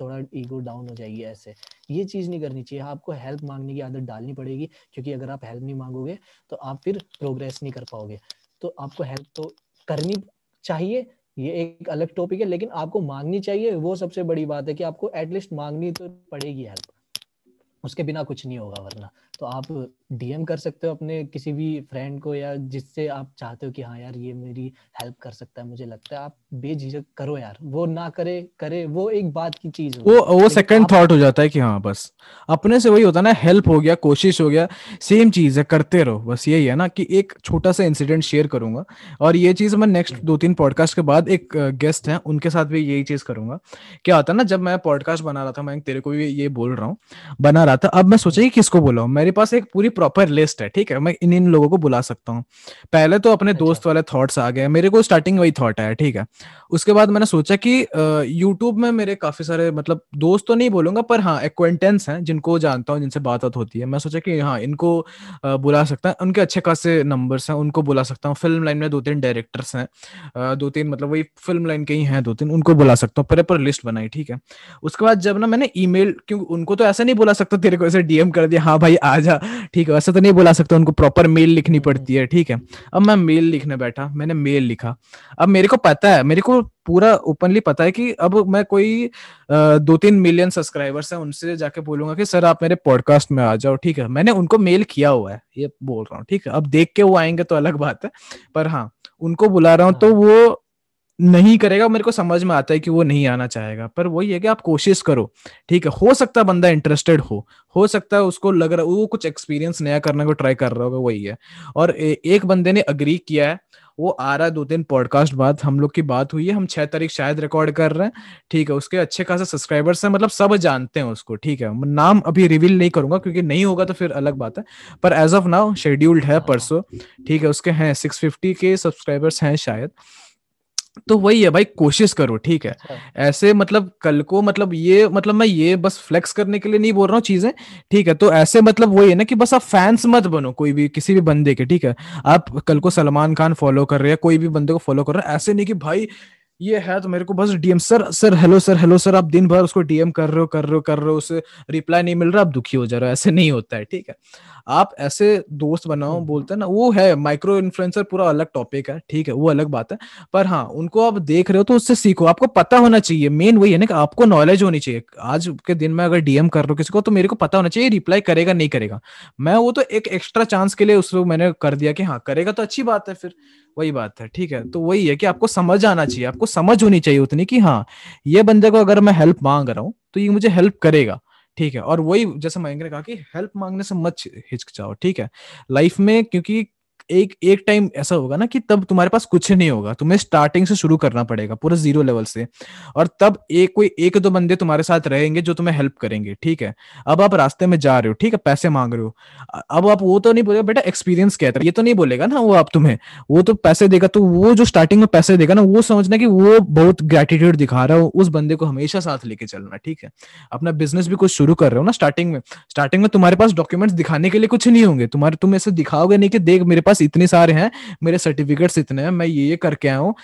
थोड़ा ईगो डाउन हो जाएगी ऐसे। ये चीज़ नहीं करनी चाहिए, आपको हेल्प मांगने की आदत डालनी पड़ेगी, क्योंकि अगर आप हेल्प नहीं मांगोगे तो आप फिर प्रोग्रेस नहीं कर पाओगे। तो आपको हेल्प तो करनी चाहिए, ये एक अलग टॉपिक है, लेकिन आपको मांगनी चाहिए, वो सबसे बड़ी बात है कि आपको एटलीस्ट मांगनी तो पड़ेगी हेल्प उसके बिना कुछ नहीं होगा, वरना। तो आप डीएम कर सकते हो अपने किसी भी फ्रेंड को या जिससे आप चाहते हो कि हाँ यार ये मेरी हेल्प कर सकता है मुझे लगता है आप बेझिझक करो यार। वो ना करे करे वो एक बात की चीज़ वो वो सेकंड थॉट हो जाता है कि हाँ बस। अपने से वही होता है ना हेल्प हो गया कोशिश हो गया सेम चीज़ है करते रहो। बस यही है ना कि एक छोटा सा इंसिडेंट शेयर करूँगा। और ये चीज़ मैं नेक्स्ट दो तीन पॉडकास्ट के बाद एक गेस्ट है उनके साथ भी यही चीज़ करूँगा। क्या होता है ना जब मैं पॉडकास्ट बना रहा था मैं तेरे को भी ये बोल रहा हूँ बना रहा था अब मैं सोचा कि किसको बोला मेरे पास एक पूरी प्रॉपर लिस्ट है ठीक है? मैं इन इन लोगों को बुला सकता हूँ। पहले तो अपने अच्छा। दोस्त वाले थॉट्स आ गए। मेरे को स्टार्टिंग वही थॉट आया ठीक है? उसके बाद मैंने सोचा कि यूट्यूब में मेरे काफ़ी सारे मतलब दोस्त तो नहीं बोलूँगा पर हाँ एक्वेंटेंस हैं जिनको जानता हूँ जिनसे बात बात होती है। मैं सोचा कि हाँ इनको बुला सकता है। उनके अच्छे खासे नंबर्स हैं उनको बुला सकता हूँ। फ़िल्म लाइन में दो तीन डायरेक्टर्स हैं दो तीन मतलब वही फ़िल्म लाइन के ही हैं दो तीन उनको बुला सकता हूँ। पर पर लिस्ट बनाई ठीक है? उसके बाद जब ना मैंने ईमेल क्योंकि उनको तो ऐसा नहीं बुला सकता तेरे को ऐसे डीएम कर दिया हाँ भाई आ जा ठीक है वैसे तो नहीं बुला सकता उनको प्रॉपर मेल लिखनी पड़ती है ठीक है। अब मैं मेल लिखने बैठा मैंने मेल लिखा। अब मेरे को पता है मेरे को पूरा ओपनली पता है कि अब मैं कोई दो तीन मिलियन सब्सक्राइबर्स हैं उनसे जाके बोलूँगा कि सर आप मेरे पॉडकास्ट में आ जाओ ठीक है। मैंने उनको मेल किया हुआ है ये बोल रहा हूँ ठीक है। अब देख के वो आएँगे तो अलग बात है पर हाँ उनको बुला रहा हूँ तो हाँ। वो नहीं करेगा मेरे को समझ में आता है कि वो नहीं आना चाहेगा। पर वही है कि आप कोशिश करो ठीक है? हो सकता है बंदा इंटरेस्टेड हो हो सकता है उसको लग रहा वो कुछ एक्सपीरियंस नया करने को ट्राई कर रहा होगा वही है। और ए, एक बंदे ने अग्री किया है वो आ रहा है दो तीन पॉडकास्ट बाद हम लोग की बात हुई है हम छह तारीख शायद रिकॉर्ड कर रहे हैं ठीक है? उसके अच्छे खासे सब्सक्राइबर्स हैं मतलब सब जानते हैं उसको ठीक है? नाम अभी रिवील नहीं करूँगा क्योंकि नहीं होगा तो फिर अलग बात है। पर एज ऑफ़ नाउ शेड्यूल्ड है परसों ठीक है? उसके हैं सिक्स फिफ्टी के सब्सक्राइबर्स हैं शायद। तो वही है भाई कोशिश करो ठीक है। अच्छा। ऐसे मतलब कल को मतलब ये मतलब मैं ये बस फ्लेक्स करने के लिए नहीं बोल रहा हूँ चीज़ें ठीक है। तो ऐसे मतलब वही है ना कि बस आप फैंस मत बनो कोई भी किसी भी बंदे के ठीक है। आप कल को सलमान खान फॉलो कर रहे हैं कोई भी बंदे को फॉलो कर रहे हैं ऐसे नहीं कि भाई ये है तो मेरे को बस DM sir sir hello sir hello sir आप दिन भर उसको डीएम कर रहे हो कर रहे हो कर रहे हो उसे रिप्लाई नहीं मिल रहा आप दुखी हो जा रहे हो ऐसे नहीं होता है ठीक है। आप ऐसे दोस्त बनाओ हम्म। बोलते हैं ना वो है माइक्रो इन्फ्लुएंसर पूरा अलग टॉपिक है ठीक है वो अलग बात है पर हाँ उनको आप देख रहे हो तो उससे सीखो आपको पता होना चाहिए मेन वही है ना कि आपको नॉलेज होनी चाहिए आज के दिन में अगर डीएम कर रहे हो किसी को तो मेरे को पता होना चाहिए रिप्लाई करेगा नहीं करेगा। मैं वो तो एक एक्स्ट्रा चांस के लिए उसको मैंने कर दिया कि हाँ करेगा तो अच्छी बात है फिर। वही बात है, ठीक है? तो वही है कि आपको समझ आना चाहिए, आपको समझ होनी चाहिए उतनी कि हाँ ये बंदे को अगर मैं हेल्प मांग रहा हूँ तो ये मुझे हेल्प करेगा, ठीक है? और वही जैसे मैंने ने कहा कि हेल्प मांगने से मत हिचकिचाओ, ठीक है? लाइफ में क्योंकि एक एक टाइम ऐसा होगा ना कि तब तुम्हारे पास कुछ नहीं होगा। तुम्हें स्टार्टिंग से शुरू करना पड़ेगा, पूरा ज़ीरो लेवल से। और तब एक, कोई एक, दो बंदे तुम्हारे साथ रहेंगे जो तुम्हें हेल्प करेंगे, ठीक है? अब आप रास्ते में जा रहे हो, ठीक है? पैसे मांग रहे हो। अब आप वो तो नहीं बोलेगा बेटा एक्सपीरियंस कहता है। ये तो नहीं बोलेगा ना वो आप तुम्हें। वो तो पैसे देगा तो वो जो स्टार्टिंग में पैसे देगा ना, वो समझना कि वो बहुत ग्रेटिट्यूड दिखा रहा हो, उस बंदे को हमेशा साथ लेके चलना, ठीक है? अपना बिज़नेस भी कुछ शुरू कर रहे हो ना स्टार्टिंग में। स्टार्टिंग में तुम्हारे पास डॉक्यूमेंट्स दिखाने के लिए कुछ नहीं होंगे। तुम्हारे, तुम ऐसे दिखाओगे नहीं कि देख, मेरे पास पास इतने सारे हैं, मेरे सर्टिफिकेट्स इतने हैं, मैं ये ये करके आया हूँ।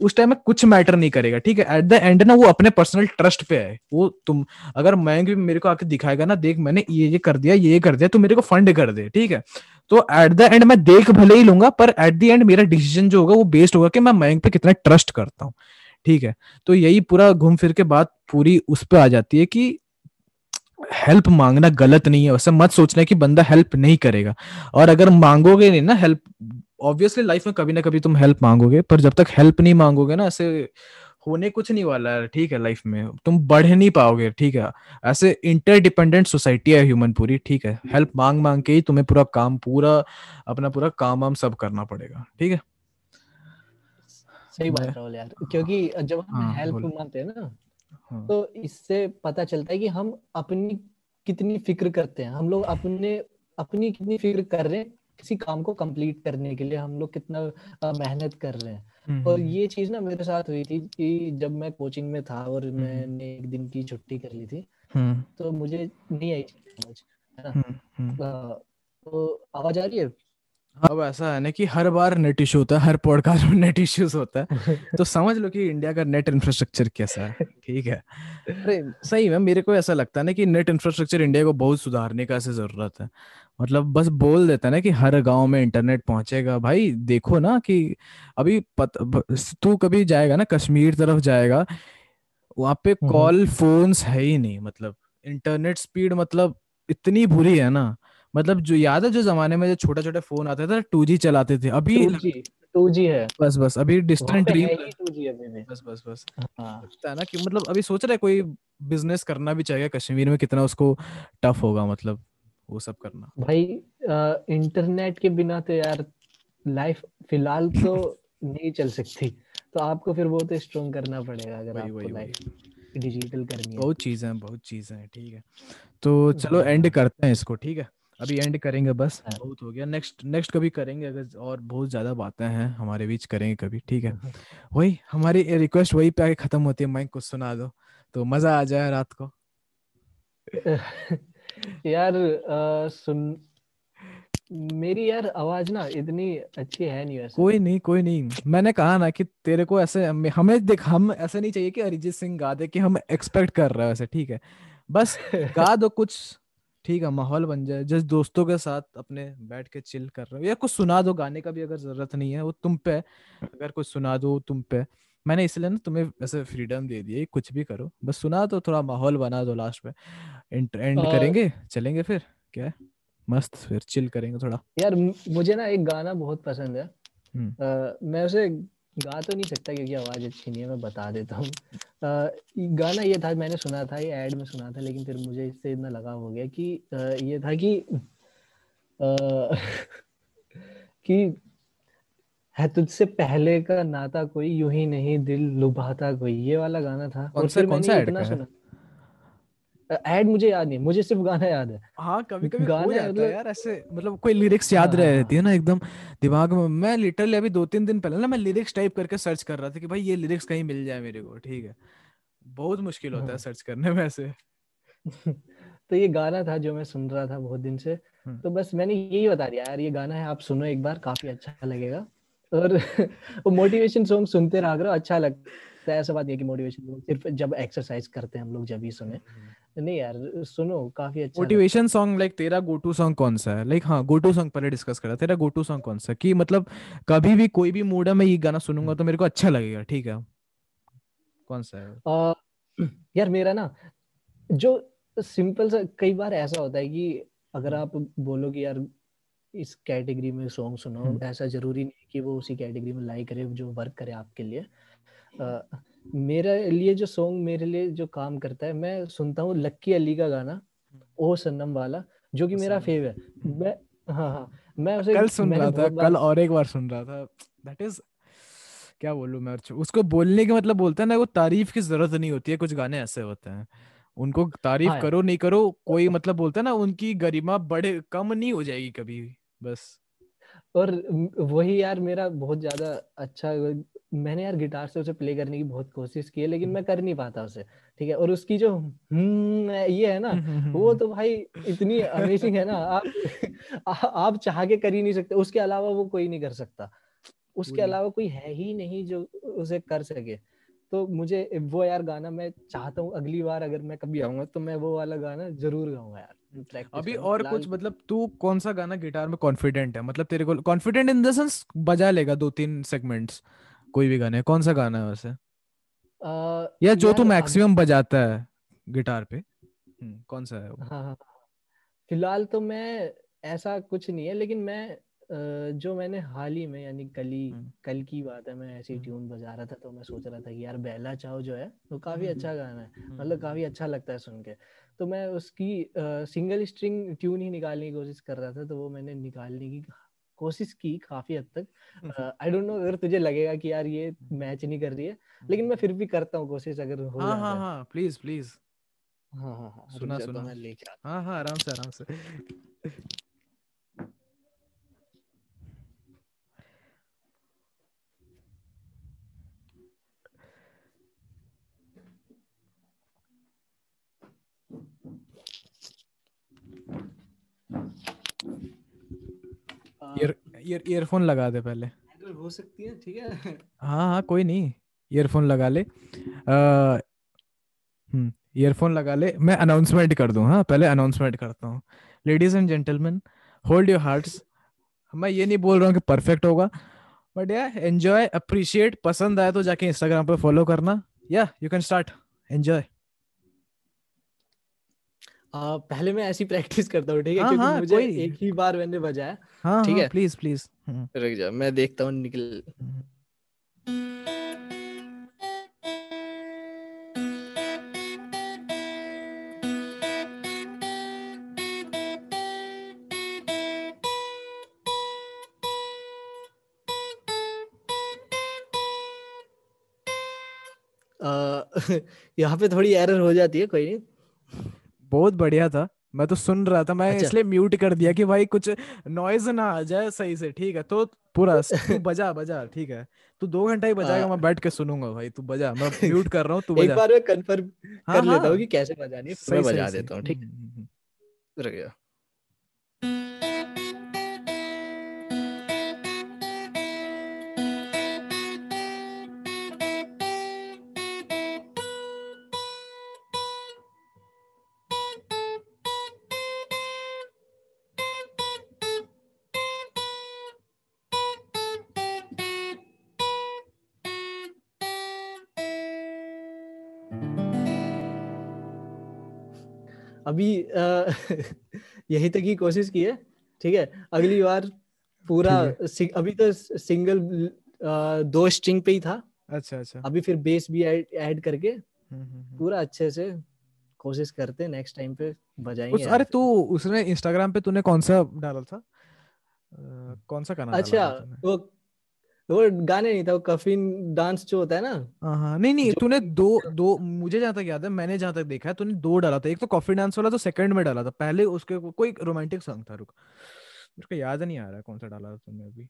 उस टाइम में कुछ मैटर नहीं करेगा, ठीक है? एट द एंड ना वो अपने पर्सनल ट्रस्ट पे है वो तुम, अगर मैं भी मेरे को आके दिखाएगा ना, देख मैंने ये ये कर दिया ये कर दिया तो मेरे को फंड कर दे, ठीक है? तो एट द एंड मैं देख भले ही लूँगा, पर एट द एंड मेरा डिसीज़न जो होगा वो बेस्ड होगा कि मैं मयंक पे कितना ट्रस्ट करता हूँ, ठीक है? तो यही पूरा घूम फिर के बात पूरी उस पर आ जाती है कि हेल्प मांगना गलत नहीं है वैसे मत सोचना कि बंदा हेल्प नहीं करेगा। और अगर मांगोगे नहीं ना हेल्प ऑब्वियसली लाइफ में कभी ना कभी तुम हेल्प मांगोगे पर जब तक हेल्प नहीं मांगोगे ना ऐसे होने कुछ नहीं वाला है ठीक है लाइफ में। तुम बढ़ नहीं पाओगे ठीक है। ऐसे इंटरडिपेंडेंट सोसाइटी है ह्यूमन पूरी ठीक है। हेल्प मांग मांग के ही तुम्हें पूरा काम पूरा अपना पूरा काम वाम सब करना पड़ेगा ठीक है? सही बात है। यार क्योंकि जब हम हाँ, हेल्प मांगते हैं ना हाँ। तो इससे पता चलता है कि हम अपनी कितनी फ़िक्र करते हैं। हम लोग अपने अपनी कितनी फ़िक्र कर रहे हैं किसी काम को कंप्लीट करने के लिए। हम लोग कितना मेहनत कर रहे हैं। हम्म, और हम्म, ये चीज़ ना मेरे साथ हुई थी कि जब मैं कोचिंग में था और हम्म, मैंने एक दिन की छुट्टी कर ली थी तो मुझे नहीं आई समझ है ना? तो आवाज़ आ रही है? अब ऐसा है ना कि हर बार नेट इश्यू होता है हर पॉडकास्ट में नेट इश्यूज़ होता है। तो समझ लो कि इंडिया का नेट इंफ्रास्ट्रक्चर कैसा है ठीक है? अरे सही में मेरे को ऐसा लगता है ना कि नेट इंफ्रास्ट्रक्चर इंडिया को बहुत सुधारने का ऐसे ज़रूरत है। मतलब बस बोल देता है ना कि हर गाँव में इंटरनेट पहुंचेगा। भाई देखो ना कि अभी पत, तू कभी जाएगा ना कश्मीर तरफ़ जाएगा वहाँ पे कॉल हम्म। फोन्स है ही नहीं मतलब इंटरनेट स्पीड मतलब इतनी बुरी है ना। मतलब जो याद है जो जमाने में जो छोटा छोटा फ़ोन आते थे टू जी चलाते थे अभी 2G है। बस बस अभी डिस्टेंट ड्रीम 2G बस बस बस। हाँ। है ना कि मतलब अभी सोच रहे कोई बिज़नेस करना भी चाहिए कश्मीर में कितना उसको टफ होगा मतलब वो सब करना। भाई इंटरनेट के बिना तो यार लाइफ फ़िलहाल तो नहीं चल सकती। तो आपको फिर बहुत तो स्ट्रॉन्ग करना पड़ेगा अगर वही आपको वही लाइफ डिजिटल करनी है बहुत चीज़ें हैं बहुत चीज़ें हैं ठीक है। तो चलो एंड करते हैं इसको ठीक है? अभी एंड करेंगे बस। हाँ। बहुत हो गया। नेक्स्ट नेक्स्ट कभी करेंगे अगर और बहुत ज़्यादा बातें हैं हमारे बीच करेंगे कभी ठीक है? वही हमारी रिक्वेस्ट वही पे आके खत्म होती है माइक कुछ सुना दो। तो मज़ा आ जाए रात को। यार अ, सुन मेरी यार आवाज़ ना इतनी अच्छी है नहीं वैसे। कोई नहीं कोई नहीं। मैंने कहा ना कि तेरे को ऐसे हमें देख हम ऐसा नहीं चाहिए कि अरिजीत सिंह गा दे कि हम एक्सपेक्ट कर रहे हैं वैसे ठीक है? बस गा दो कुछ। ठीक है माहौल बन जाए जिस दोस्तों के साथ अपने बैठ के चिल कर रहे हो। या कुछ सुना दो गाने का भी अगर ज़रूरत नहीं है वो तुम पे अगर कुछ सुना दो तुम पे मैंने इसलिए ना तुम्हें वैसे फ्रीडम दे दी कुछ भी करो। बस सुना दो थोड़ा माहौल बना दो लास्ट में। एंड एंड करेंगे? चलेंगे फिर? क्या है? मस्त फिर चिल करेंगे थोड़ा। यार मुझे ना एक गाना बहुत पसंद है। हम्म। अ, मैं उसे गा तो नहीं सकता क्योंकि आवाज़ अच्छी नहीं है मैं बता देता हूँ। गाना ये था मैंने सुना था ये एड में सुना था लेकिन फिर मुझे इससे इतना लगाव हो गया कि आ, ये था कि आ, कि है तुझसे पहले का नाता कोई यू ही नहीं दिल लुभाता कोई ये वाला गाना था। कौन सा- कौन सा का सुना ऐड मुझे याद नहीं मुझे सिर्फ़ गाना याद है। हाँ कभी कभी हो गाने जाता है मतलब- यार ऐसे मतलब कोई लिरिक्स याद हाँ, रह हाँ, रहती है ना एकदम दिमाग में। मैं लिटरली अभी दो तीन दिन पहले ना मैं लिरिक्स टाइप करके सर्च कर रहा था कि भाई ये लिरिक्स कहीं मिल जाए मेरे को ठीक है। बहुत मुश्किल होता है हाँ। सर्च करने में ऐसे। तो ये गाना था जो मैं सुन रहा था बहुत दिन से। हम्म। तो बस मैंने यही बता दिया यार ये गाना है आप सुनो एक बार काफ़ी अच्छा लगेगा। और वो मोटिवेशन सॉन्ग सुनते रहा करो अच्छा लगता है ऐसा बात नहीं है कि मोटिवेशन सिर्फ़ जब एक्सरसाइज करते हैं हम लोग जब ही सुने नहीं यार सुनो काफ़ी अच्छा मोटिवेशन सॉन्ग लाइक तेरा गो टू सॉन्ग कौन सा है? लाइक हाँ गो टू सॉन्ग पहले डिस्कस करा। तेरा गो टू सॉन्ग कौन सा कि मतलब कभी भी कोई भी मूड है मैं ये गाना सुनूँगा तो मेरे को अच्छा लगेगा ठीक है? कौन सा है? आ, यार मेरा ना जो सिंपल सा कई बार ऐसा होता है कि अगर आप बोलो कि यार इस कैटेगरी में सॉन्ग सुनो हम्म। ऐसा ज़रूरी नहीं कि वो उसी कैटेगरी में लाई करे जो वर्क करे आपके लिए। मेरे लिए जो सॉन्ग मेरे लिए जो काम करता है मैं सुनता हूँ लक्की अली का गाना ओ सनम वाला जो कि मेरा फेव है। मैं हाँ हाँ मैं उसे कल सुन रहा था कल और एक बार सुन रहा था। दैट इज़ क्या बोलूँ मैं उसको- बोलने के मतलब बोलता है ना वो तारीफ़ की ज़रूरत नहीं होती है कुछ गाने ऐसे होते हैं। उनको तारीफ़ हाँ। करो नहीं करो कोई मतलब बोलता है ना उनकी गरिमा बड़े कम नहीं हो जाएगी कभी बस। और वही यार मेरा बहुत ज़्यादा अच्छा मैंने यार गिटार से उसे प्ले करने की बहुत कोशिश की है लेकिन मैं कर नहीं पाता उसे ठीक है? और उसकी जो हम्म ये है ना वो तो भाई इतनी अमेजिंग है ना आप आ- आप चाह के कर ही नहीं सकते उसके अलावा वो कोई नहीं कर सकता उसके अलावा कोई है ही नहीं जो उसे कर सके तो मुझे वो यार गाना मैं चाहता हूँ अगली बार अगर मैं कभी आऊँगा तो मैं वो वाला गाना ज़रूर गाऊँगा यार। अभी और कुछ मतलब तू कौन सा गाना गिटार में कॉन्फिडेंट है? मतलब तेरे को कॉन्फिडेंट इन द सेंस बजा लेगा दो तीन सेगमेंट्स कोई भी गाने। कौन सा गाना है वैसे? आ, या जो तू मैक्सिमम बजाता है गिटार पे। हम्म, कौन सा है वो? हाँ हाँ हाँ। फ़िलहाल तो मैं ऐसा कुछ नहीं है लेकिन मैं जो मैंने हाल ही में यानी कल ही हम्म। कल की बात है मैं ऐसी हम्म। ट्यून बजा रहा था तो मैं सोच रहा था कि यार बेला चाहो जो है वो काफ़ी हम्म, अच्छा गाना है। हम्म, मतलब काफ़ी अच्छा लगता है सुन के। तो मैं उसकी सिंगल स्ट्रिंग ट्यून ही निकालने की कोशिश कर रहा था तो वो मैंने निकालने की कोशिश की काफ़ी हद तक। आई डोंट नो अगर तुझे लगेगा कि यार ये मैच नहीं कर रही है लेकिन मैं फिर भी करता हूँ कोशिश अगर हो हाँ हाँ हाँ। प्लीज़ प्लीज़ हाँ हाँ हाँ सुना, सुना। लेके हाँ। हाँ आराम से आराम से। ईयर ईयर ईयरफोन लगा दे पहले। हो सकती है ठीक है। हाँ हाँ कोई नहीं ईयरफोन लगा ले। हम्म ईयरफोन लगा ले। मैं अनाउंसमेंट कर दूँ हाँ पहले अनाउंसमेंट करता हूँ। Ladies and gentleman hold your hearts मैं ये नहीं बोल रहा हूँ कि परफेक्ट होगा बट या एंजॉय अप्रिशिएट पसंद आया तो जाके इंस्टाग्राम पे फॉलो करना। या यू कैन स्टार्ट एंजॉय पहले मैं ऐसी प्रैक्टिस करता हूँ ठीक है हाँ, क्योंकि हाँ, मुझे एक ही बार मैंने बजाया। हाँ ठीक हाँ है। प्लीज़ प्लीज़ रुक जा मैं देखता हूँ निकल। यहाँ पे थोड़ी एरर हो जाती है कोई नहीं। बहुत बढ़िया था। मैं तो सुन रहा था मैं अच्छा। इसलिए म्यूट कर दिया कि भाई कुछ नॉइज़ ना आ जाए सही से ठीक है? तो पूरा तू बजा बजा ठीक है? तू दो घंटा ही बजाएगा हाँ। मैं बैठ के सुनूँगा भाई तू बजा मैं म्यूट कर रहा हूँ तू एक बजा। बार मैं कंफर्म हाँ, कर लेता हाँ, हूँ कि कैसे बजानी है मैं बजा। देता हूँ ठीक? हम्म, हम्म, अभी यही तक की कोशिश की है ठीक है? अगली बार पूरा अभी तो सिंगल दो स्ट्रिंग पे ही था। अच्छा अच्छा। अभी फिर बेस भी ऐड करके हम्म, हम्म, हम्म। पूरा अच्छे से कोशिश करते हैं नेक्स्ट टाइम पे उस बजाएँगे अरे तू उसने इंस्टाग्राम पे तूने कौन सा डाला था? अ, कौन सा गाना अच्छा वो वो गाने नहीं था वो कफिन डांस जो होता है ना। हाँ हाँ। नहीं नहीं तूने दो दो मुझे जहाँ तक याद है मैंने जहाँ तक देखा है तूने दो डाला था। एक तो कॉफ़ी डांस वाला तो सेकंड में डाला था। पहले उसके को- कोई रोमांटिक सॉन्ग था रुक। मेरे को याद नहीं आ रहा कौन सा डाला था तुमने अभी।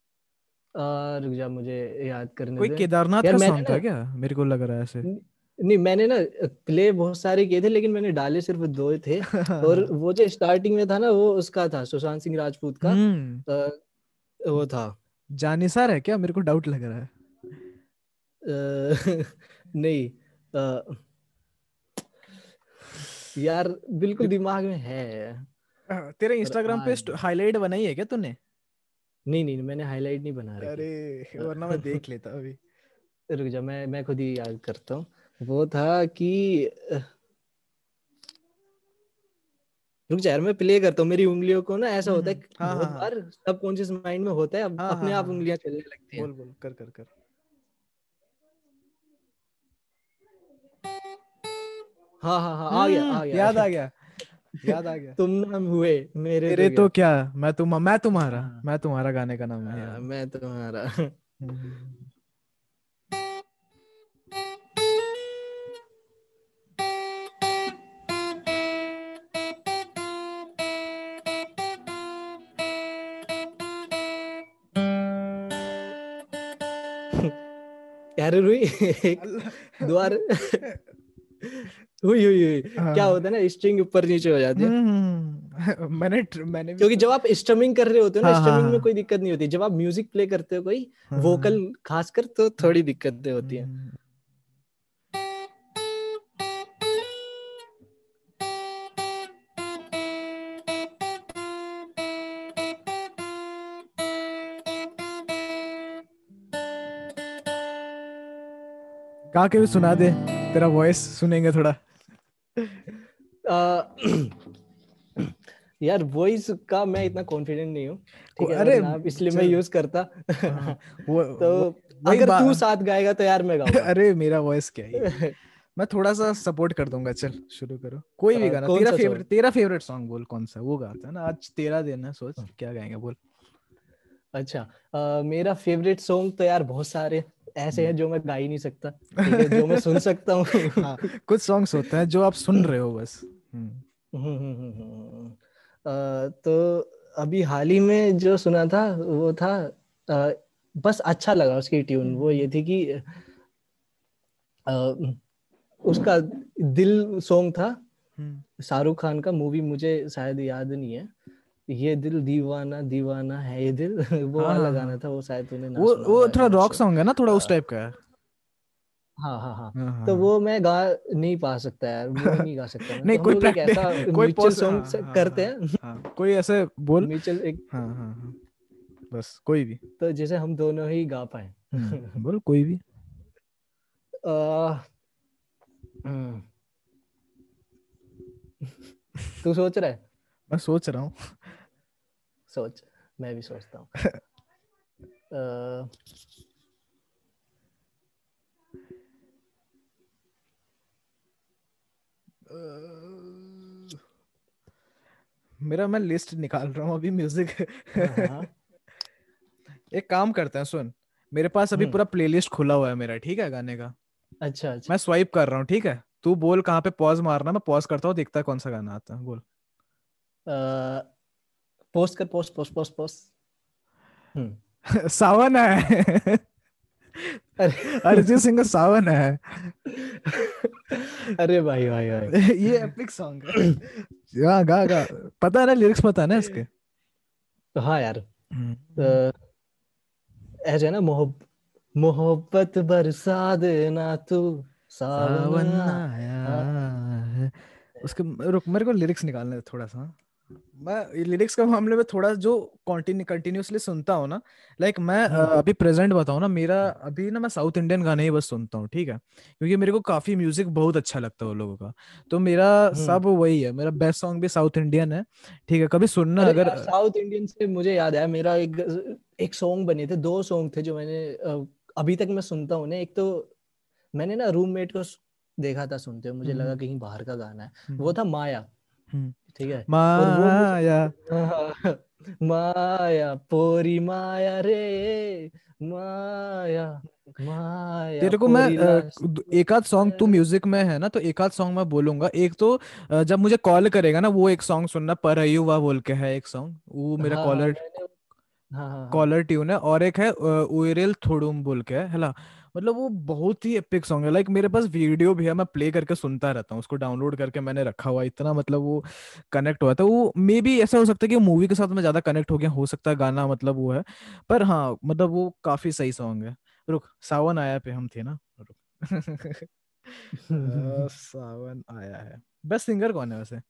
रुक जा मुझे याद करने कोई केदारनाथ का सॉन्ग था क्या? मेरे को लग रहा है ऐसे। नहीं मैंने ना प्ले बहुत सारे किए थे लेकिन मैंने डाले सिर्फ़ दो थे। और वो जो स्टार्टिंग में था ना वो उसका था सुशांत सिंह राजपूत का। हम्म। वो था। जानिसार है क्या? मेरे को डाउट लग रहा है। नहीं यार बिल्कुल दिमाग में है। तेरे इंस्टाग्राम पे हाईलाइट बनाई है क्या तूने? नहीं नहीं मैंने हाईलाइट नहीं बना रखी। अरे वरना मैं देख लेता अभी। रुक जा मैं मैं खुद ही याद करता हूँ। वो था कि रुक जा यार मैं प्ले करता हूँ मेरी उंगलियों को ना ऐसा होता है हम्म, हाँ, बहुत हाँ, हाँ। बार सबकॉन्शियस माइंड में होता है अब हाँ, अपने हाँ, आप हाँ। उंगलियाँ चलने लगती हैं बोल बोल कर कर कर हाँ हाँ हाँ आ गया आ हम्म, गया याद आ गया याद आ गया तुम नाम हुए मेरे तेरे तो तो क्या मैं तुम मैं तुम्हारा हाँ। मैं तुम्हारा गाने का नाम है। हाँ, मैं तुम्हारा हम्म, हम्म, हम्म। यार रुई एक द्वार हुई हुई हुई हाँ। क्या हाँ। होता है ना स्ट्रिंग ऊपर नीचे हो जाती है हम्म, मैंने मैंने क्योंकि जब आप स्ट्रमिंग कर रहे होते हो ना हाँ, स्ट्रमिंग स्टमिंग में हाँ। कोई दिक्कत नहीं होती जब आप म्यूज़िक प्ले करते हो कोई हाँ, वोकल खासकर तो थोड़ी दिक्कतें होती हैं गा के भी सुना दे तेरा वॉइस सुनेंगे थोड़ा। आ, यार वॉइस का मैं इतना कॉन्फिडेंट नहीं हूँ। अरे, इसलिए मैं यूज़ करता। हाँ, वो तो वही अगर तू साथ गाएगा तो यार मैं गाऊँगा। अरे मेरा वॉइस क्या है मैं थोड़ा सा सपोर्ट कर दूँगा चल शुरू करो। कोई भी गाना तेरा फेवरेट तेरा फेवरेट सॉन्ग बोल कौन सा? वो गाता है ना आज तेरा दिन है सोच क्या गाएँगे बोल। अच्छा अ, मेरा फेवरेट सॉन्ग तो यार बहुत सारे ऐसे हैं जो मैं गा ही नहीं सकता जो मैं सुन सकता हूँ। हाँ कुछ सॉन्ग्स होते हैं जो आप सुन रहे हो बस। हम्म, हम्म, हम्म, हम्म, हम्म। तो अभी हाल ही में जो सुना था वो था अ, बस अच्छा लगा उसकी ट्यून वो ये थी कि अ, उसका दिल सॉन्ग था हम्म। शाहरुख खान का मूवी मुझे शायद याद नहीं है। ये दिल दीवाना दीवाना है ये दिल। वो हाँ, वाला हाँ, गाना हाँ। था वो शायद तूने ना वो वो हो, थोड़ा रॉक सॉन्ग है ना थोड़ा उस हाँ। टाइप का है। हाँ हाँ हाँ। हाँ, हाँ, तो हाँ। वो मैं गा नहीं पा सकता यार वो नहीं गा सकता मैं। नहीं तो कोई ऐसा कोई म्यूचुअल सॉन्ग हाँ, हाँ, करते हाँ, हैं। हाँ, कोई ऐसे बोल म्यूचुअल एक हाँ हाँ हाँ। बस कोई भी। तो जिसे हम दोनों ही गा पाए। हम्म, बोल कोई भी। हम्म, तू सोच रहा है? मैं सोच रहा हूँ। सोच मैं भी सोचता हूँ। मेरा मैं लिस्ट निकाल रहा हूँ अभी म्यूज़िक हाँ, हाँ, एक काम करते हैं सुन। मेरे पास अभी हम्म। पूरा प्लेलिस्ट खुला हुआ है मेरा ठीक है गाने का? अच्छा अच्छा। मैं स्वाइप कर रहा हूँ ठीक है? तू बोल कहाँ पे पॉज मारना मैं पॉज करता हूँ देखता है कौन सा गाना आता है बोल। पोस्ट कर post post post post Saavn है। अरे अरिजीत सिंह का सावन है। अरे भाई भाई भाई। ये एपिक सॉन्ग है। गा गा गा। पता है ना लिरिक्स पता है ना इसके? तो हाँ यार। हम्म। ऐसे है ना मोहब मोहब्बत बरसा देना तू सावन सावन आया उसके रुक मेरे को लिरिक्स निकालने थोड़ा सा। मैं लिरिक्स का मामले में थोड़ा जो कंटिन्यू कंटिन्यूअसली सुनता हूँ ना लाइक मैं अ, हम्म। अभी प्रेजेंट बताऊँ ना मेरा अभी ना मैं साउथ इंडियन गाने ही बस सुनता हूँ ठीक है? क्योंकि मेरे को काफ़ी म्यूज़िक बहुत अच्छा लगता है लोगों का। तो मेरा हम्म। सब वही है मेरा बेस्ट सॉन्ग भी साउथ इंडियन है ठीक है? कभी सुनना अगर साउथ इंडियन से मुझे याद आया मेरा एक एक सॉन्ग बने थे दो सॉन्ग थे जो मैंने अभी तक मैं सुनता हूँ ना। एक तो मैंने ना रूममेट को देखा था सुनते हुए मुझे हम्म, लगा कहीं बाहर का गाना है। हम्म, वो था माया। हम्म। ठीक है? माया। माया पोरी माया रे माया माया तेरे को मैं एक आध सॉन्ग तू म्यूज़िक में है ना तो एक आध सॉन्ग मैं बोलूँगा। एक तो जब मुझे कॉल करेगा ना वो एक सॉन्ग सुनना पर युवा बोल के है एक सॉन्ग वो मेरा हाँ हाँ कॉलर हाँ हाँ हाँ। कॉलर ट्यून है। और एक है उयरेल थोडुम बोल के है हैला मतलब वो बहुत ही एपिक सॉन्ग है। लाइक like, मेरे पास वीडियो भी है मैं प्ले करके सुनता रहता हूँ उसको डाउनलोड करके मैंने रखा हुआ इतना मतलब वो कनेक्ट हुआ था। वो मे भी ऐसा हो सकता है कि मूवी के साथ मैं ज़्यादा कनेक्ट हो गया हो सकता है गाना मतलब वो है। पर हाँ मतलब वो काफ़ी सही सॉन्ग है। रुक सावन आया पे हम थे ना? रुक। सावन आया है। बेस्ट सिंगर कौन है वैसे?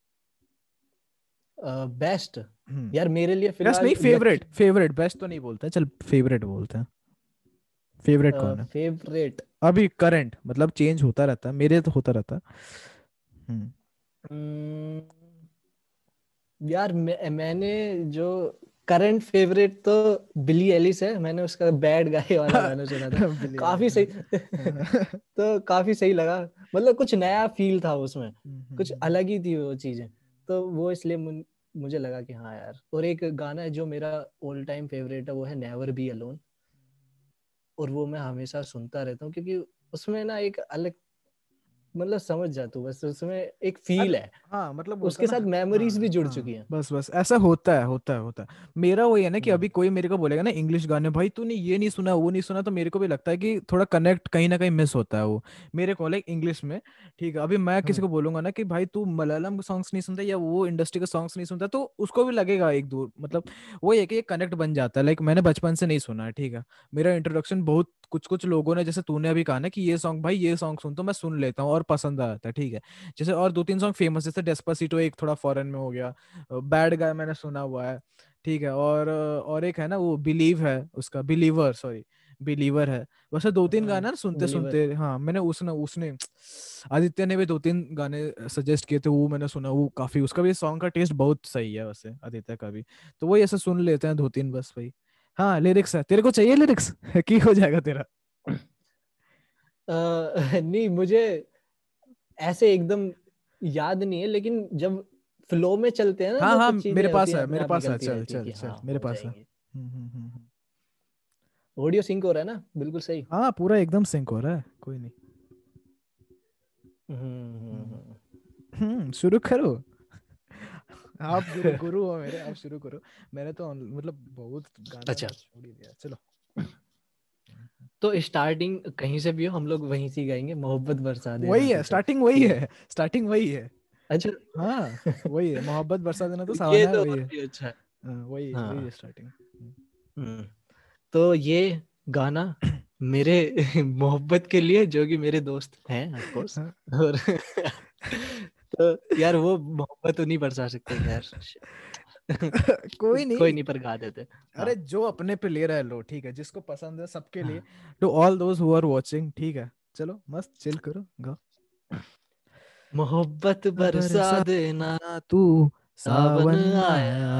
बेस्ट हम्म। यार मेरे लिए फ़िलहाल नहीं फेवरेट फेवरेट बेस्ट तो नहीं बोलते चल फेवरेट बोलते हैं। फेवरेट कौन है? फेवरेट अभी करंट मतलब चेंज होता रहता है मेरे तो होता रहता हम्म। हम्म, यार मैं, मैंने जो करंट फेवरेट तो बिली एलिस है मैंने उसका बैड गाय वाला गाना सुना था। काफ़ी सही। तो काफ़ी सही लगा। मतलब कुछ नया फील था उसमें। हम्म, कुछ हम्म, अलग ही थी वो चीज़ें। तो वो इसलिए मुझे लगा कि हाँ यार। और एक गाना है जो मेरा ऑल टाइम फेवरेट है वो है नेवर बी अलोन और वो मैं हमेशा सुनता रहता हूँ क्योंकि उसमें ना एक अलग मतलब समझ जा तू बस उसमें एक फील है। हाँ मतलब उसके साथ मेमोरीज हाँ, भी जुड़ हाँ, चुकी हैं। बस बस ऐसा होता है होता है होता है। मेरा वही है ना कि हम्म। अभी कोई मेरे को बोलेगा ना इंग्लिश गाने भाई तूने ये नहीं सुना वो नहीं सुना तो मेरे को भी लगता है कि थोड़ा कनेक्ट कहीं ना कहीं मिस होता है वो मेरे को लाइक इंग्लिश में। ठीक है अभी मैं किसी हम्म। को बोलूँगा ना कि भाई तू मलयालम के सॉन्ग्स नहीं सुनता या वो इंडस्ट्री के सॉन्ग्स नहीं सुनता तो उसको भी लगेगा एक दूर मतलब वो है कि एक कनेक्ट बन जाता है। लाइक मैंने बचपन से नहीं सुना है ठीक है। मेरा इंट्रोडक्शन बहुत कुछ कुछ लोगों ने जैसे तूने अभी कहा ना कि ये सॉन्ग भाई ये सॉन्ग सुन तो मैं सुन लेता हूँ। और पसंद आता है ठीक है। जैसे और दो तीन सॉन्ग फ़ेमस जैसे डेस्पासीटो एक थोड़ा फॉरेन में हो गया बैड गाय मैंने सुना हुआ है ठीक है और और एक है ना वो बिलीव है उसका बिलीवर सॉरी बिलीवर है। वैसे दो तीन हाँ, गाने ना सुनते सुनते हाँ मैंने उसने उसने आदित्य ने भी दो तीन गाने सजेस्ट किए थे वो मैंने सुना वो काफ़ी उसका भी सॉन्ग का टेस्ट बहुत सही है वैसे आदित्य का भी। तो वही ऐसे सुन लेते हैं दो तीन बस भाई। हाँ लिरिक्स है तेरे को चाहिए लिरिक्स की हो जाएगा तेरा? अ, नहीं मुझे ऐसे एकदम याद नहीं है लेकिन जब फ्लो में चलते हैं ना हाँ हाँ मेरे पास है मेरे पास है चल चल चल मेरे पास है। हम्म, हम्म, हम्म, हम्म। ऑडियो सिंक हो रहा है ना? बिल्कुल सही। हाँ पूरा एकदम सिंक हो रहा है कोई नहीं। हम्म, हम्म, हम्म। शुरू करो। आप गुरु गुरु हो मेरे आप शुरू करो। मैंने तो मतलब बहुत गाना अच्छा। छोड़ दिया। चलो। तो स्टार्टिंग कहीं से भी हो हम लोग वहीं से गाएँगे मोहब्बत बरसा देना वही है तो स्टार्टिंग वही है स्टार्टिंग वही है। अच्छा। हाँ वही है मोहब्बत बरसा देना तो है तो वही है। अच्छा हाँ, वही हाँ। वही है। स्टार्टिंग। हम्म। तो ये गाना मेरे मोहब्बत के लिए जो कि मेरे दोस्त हैं ऑफ़ कोर्स हाँ। और तो यार वो मोहब्बत तो नहीं बरसा सकते यार कोई नहीं। कोई नहीं पर गा देते। अरे जो अपने पे ले रहा है लो ठीक है जिसको पसंद है सबके लिए। To all those who are watching ठीक है। चलो मस्त चिल करो गाओ। मोहब्बत बरसा देना तू सावन आया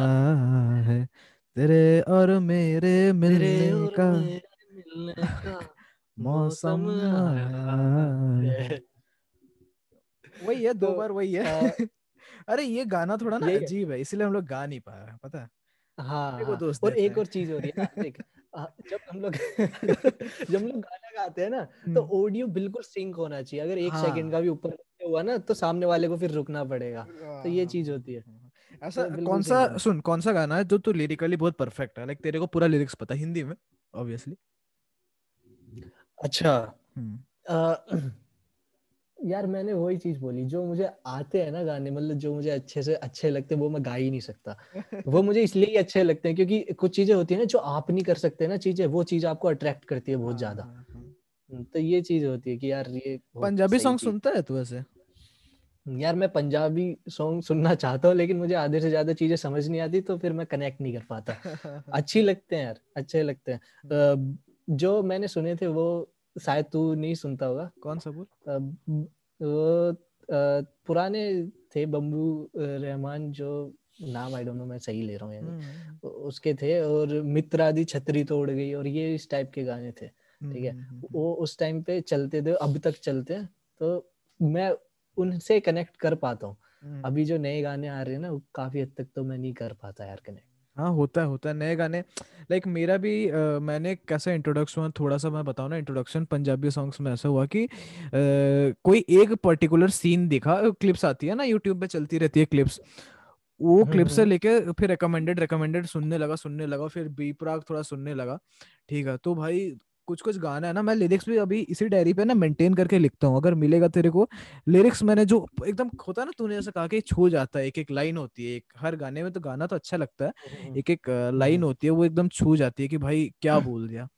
है। तेरे और मेरे मिलने और का का मौसम आया है। है। वही है दो तो, बार वही है। अरे ये गाना थोड़ा ना अजीब है इसलिए हम लोग गा नहीं पा रहे हैं पता है? हाँ हाँ और एक और चीज़ हो रही है देख जब हम लोग जब हम लोग गाना गाते हैं ना तो हम्म। ऑडियो बिल्कुल सिंक होना चाहिए अगर एक हाँ। सेकंड का भी ऊपर हुआ ना तो सामने वाले को फिर रुकना पड़ेगा तो ये चीज़ होती है ऐसा तो कौन सा सुन कौन सा गाना है जो तू लिरिकली बहुत परफेक्ट है? लाइक तेरे को पूरा लिरिक्स पता हिंदी में ऑब्वियसली अच्छा हम्म। यार मैंने वही चीज़ बोली जो मुझे आते हैं ना गाने मतलब जो मुझे अच्छे से अच्छे लगते हैं वो मैं गा ही नहीं सकता। वो मुझे इसलिए ही अच्छे लगते हैं क्योंकि कुछ चीज़ें होती है ना जो आप नहीं कर सकते ना चीज़ें वो चीज़ आपको अट्रैक्ट करती है बहुत ज़्यादा। हाँ, हाँ, हाँ। हम्म, तो ये चीज़ होती है कि यार ये पंजाबी सॉन्ग सुनता है तू ऐसे यार मैं पंजाबी सॉन्ग सुनना चाहता हूँ लेकिन मुझे आधे से ज़्यादा चीज़ें समझ नहीं आती तो फिर मैं कनेक्ट नहीं कर पाता। अच्छी लगते हैं यार अच्छे लगते हैं। जो मैंने सुने थे वो शायद तू नहीं सुनता होगा। कौन सा बोल? वो पुराने थे बम्बू रहमान जो नाम आई डोंट नो मैं सही ले रहा हूँ यानी हम्म, उसके थे और मित्रादि छतरी तोड़ गई और ये इस टाइप के गाने थे ठीक है? हम्म, हम्म, वो उस टाइम पे चलते थे अब तक चलते हैं। तो मैं उनसे कनेक्ट कर पाता हूँ। हम्म। अभी जो नए गाने आ रहे हैं ना वो काफ़ी हद तक तो मैं नहीं कर पाता यार कनेक्ट हाँ होता है होता है नए गाने। लाइक मेरा भी अ, मैंने कैसा इंट्रोडक्शन हुआ थोड़ा सा मैं बताऊँ ना इंट्रोडक्शन पंजाबी सॉन्ग्स में ऐसा हुआ कि अ, कोई एक पर्टिकुलर सीन देखा क्लिप्स आती है ना यूट्यूब पे चलती रहती है क्लिप्स वो हम्म, क्लिप से हम्म। लेके फिर रिकमेंडेड रिकमेंडेड सुनने लगा सुनने लगा फिर बीपराग थोड़ा सुनने लगा। ठीक है तो भाई कुछ कुछ गाना है ना मैं लिरिक्स भी अभी इसी डायरी पे ना मेंटेन करके लिखता हूँ। अगर मिलेगा तेरे को लिरिक्स मैंने जो एकदम होता है ना तूने जैसे कहा कि छू जाता है एक एक लाइन होती है एक हर गाने में तो गाना तो अच्छा लगता है एक एक लाइन होती है वो एकदम छू जाती है कि भाई क्या बोल दिया।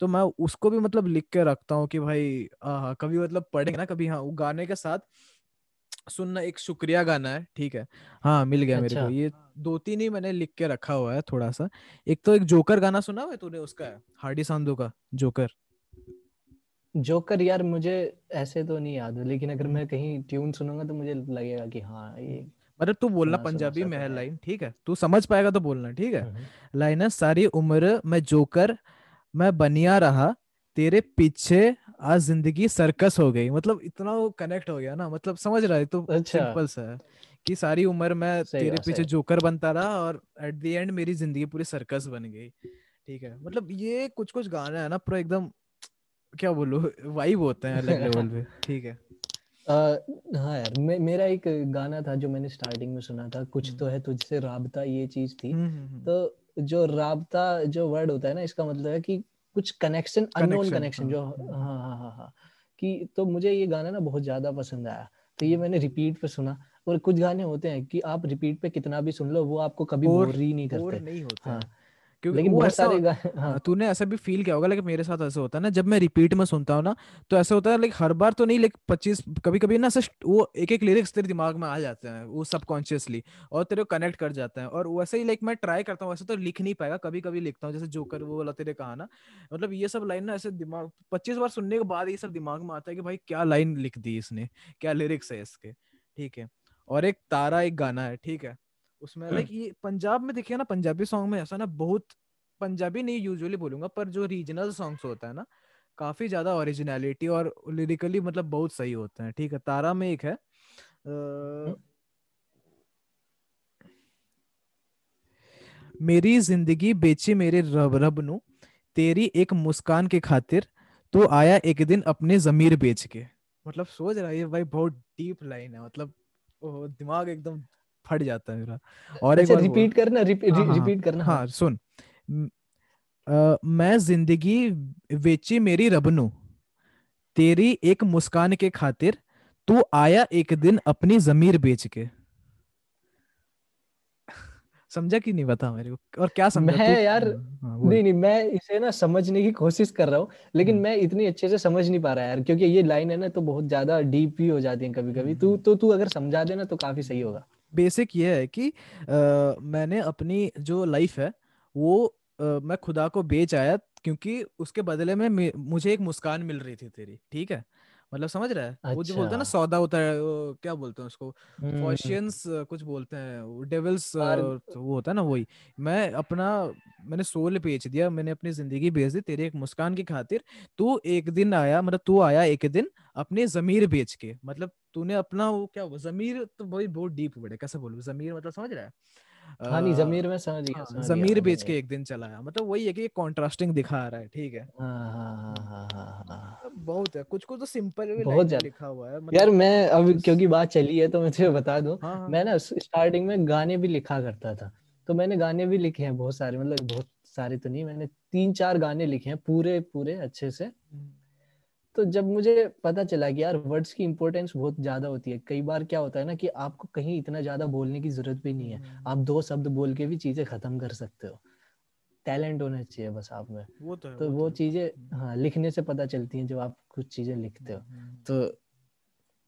तो मैं उसको भी मतलब लिख के रखता हूँ कि भाई आ, कभी मतलब पढ़ेंगे ना कभी हाँ वो गाने के साथ सुनना एक शुक्रिया गाना है ठीक है? हाँ मिल गया मेरे को अच्छा। ये दो तीन ही मैंने लिख के रखा हुआ है थोड़ा सा एक तो एक जोकर गाना सुना हुआ है तूने उसका? है हार्डी सांधू का जोकर। जोकर यार मुझे ऐसे तो नहीं याद है लेकिन अगर मैं कहीं ट्यून सुनूँगा तो मुझे लगेगा कि हाँ ये मतलब तू बोलना पंजाबी में है। लाइन ठीक है? तू समझ पाएगा तो बोलना ठीक है? हम्म, लाइन है सारी उम्र मैं जोकर मैं बनिया रहा तेरे पीछे आज ज़िंदगी सर्कस हो गई। मतलब इतना वो कनेक्ट हो गया ना। मतलब समझ रहा है तो अच्छा। सिंपल सा है कि सारी उम्र मैं तेरे पीछे जोकर बनता रहा और एट द एंड मेरी ज़िंदगी पूरी सर्कस बन गई। ठीक है? मतलब ये कुछ कुछ गाना है ना पूरा एकदम क्या बोलो वाइब होते हैं अलग लेवल पे। ठीक है? अ, हाँ यार मे, मेरा एक गाना था जो मैंने स्टार्टिंग में सुना था। कुछ तो है तुझसे राबता ये चीज़ थी। हम्म, हम्म, हम्म। तो जो राबता जो वर्ड होता है ना इसका मतलब है कि कुछ कनेक्शन अननोन कनेक्शन जो हाँ, हाँ हाँ हाँ हाँ। कि तो मुझे ये गाना ना बहुत ज़्यादा पसंद आया। तो ये मैंने रिपीट पे सुना और कुछ गाने होते हैं कि आप रिपीट पे कितना भी सुन लो वो आपको कभी बोर ही नहीं करते। नहीं होते। है। क्योंकि लेकिन वो बहुत ऐसा सारे हाँ हाँ, तूने ऐसा भी फील किया होगा लेकिन मेरे साथ ऐसा होता है ना जब मैं रिपीट में सुनता हूँ ना तो ऐसा होता है लाइक हर बार तो नहीं लाइक पच्चीस कभी कभी ना ऐसा वो एक एक लिरिक्स तेरे दिमाग में आ जाते हैं वो सबकॉन्शियसली और तेरे को कनेक्ट कर जाते हैं और वैसे ही लाइक मैं ट्राई करता हूँ वैसे तो लिख नहीं पाएगा कभी कभी लिखता हूँ जैसे जोकर वो वाला तेरे कहा ना मतलब ये सब लाइन ना ऐसे दिमाग पच्चीस बार सुनने के बाद ये सब दिमाग में आता है कि भाई क्या लाइन लिख दी इसने क्या लिरिक्स है इसके ठीक है। और एक तारा एक गाना है ठीक है। उसमें लाइक ये पंजाब में देखिए ना पंजाबी सॉन्ग में ऐसा ना बहुत पंजाबी नहीं यूजुअली बोलूँगा पर जो रीजनल सॉन्ग्स होता है ना काफ़ी ज़्यादा ओरिजिनलिटी और लिरिकली मतलब बहुत सही होते हैं ठीक है? तारा में एक है। अ, मेरी ज़िंदगी बेची मेरे रब रब नु तेरी एक मुस्कान के खातिर तो आया एक दिन अपने जमीर बेच के। मतलब सोच रहा है भाई बहुत डीप लाइन है मतलब ओ, दिमाग एकदम फट जाता है मेरा। और एक अच्छा। रिपीट करना रिपीट हाँ, हाँ, रिपीट करना हाँ। सुन। म- ज़िंदगी वेची मेरी रबनू तेरी एक मुस्कान के खातिर तू आया एक दिन अपनी जमीर बेच के। समझा कि नहीं बता मेरे को? और क्या समझा? मैं तू? यार हाँ। नहीं नहीं मैं इसे ना समझने की कोशिश कर रहा हूँ लेकिन हम्म। मैं इतनी अच्छे से समझ नहीं पा रहा यार क्योंकि ये लाइन है ना तो बहुत ज़्यादा डीप भी हो जाती है कभी कभी तू तो तू अगर समझा देना तो काफ़ी सही होगा। बेसिक ये है कि आ, मैंने अपनी जो लाइफ है वो आ, मैं खुदा को बेच आया क्योंकि उसके बदले में मुझे एक मुस्कान मिल रही थी तेरी ठीक है? मतलब समझ रहा है? वो जो बोलते हैं ना अच्छा। सौदा होता है वो क्या बोलते हैं उसको? हम्म। फॉशियंस कुछ बोलते हैं डेविल्स बार वो होता है ना वही। मैं अपना मैंने सोल बेच दिया मैंने अपनी ज़िंदगी बेच दी तेरी एक मुस्कान की खातिर। तू एक दिन आया मतलब तू आया एक दिन अपनी जमीर बेच के मतलब तूने अपना वो क्या हुआ? जमीर तो वही बहुत डीप वर्ड है कैसे बोलूँ? जमीर मतलब समझ रहा है? हाँ नहीं जमीर में समझ गया हाँ जमीर बेच के एक दिन चला आया मतलब वही है कि कॉन्ट्रास्टिंग दिखा रहा है ठीक है। हाँ हाँ हाँ मतलब बहुत है कुछ कुछ तो सिंपल भी बहुत ज़्यादा। लिखा हुआ है मतलब यार मैं अब क्योंकि बात चली है तो मैं तुझे बता दूँ मैं ना स्टार्टिंग में गाने भी लिखा करता था तो मैंने गाने भी लिखे हैं बहुत सारे मतलब बहुत सारे तो नहीं मैंने तीन चार गाने लिखे हैं पूरे पूरे अच्छे से। तो जब मुझे पता चला कि यार वर्ड्स की इम्पोर्टेंस बहुत ज़्यादा होती है कई बार क्या होता है ना कि आपको कहीं इतना ज़्यादा बोलने की ज़रूरत भी नहीं है। हम्म, आप दो शब्द बोल के भी चीज़ें खत्म कर सकते हो। टैलेंट होना चाहिए बस आप में। वो तो है तो वो तो वो चीज़ें हम्म, हाँ लिखने से पता चलती हैं जब आप कुछ चीज़ें लिखते हो। हम्म, हम्म, तो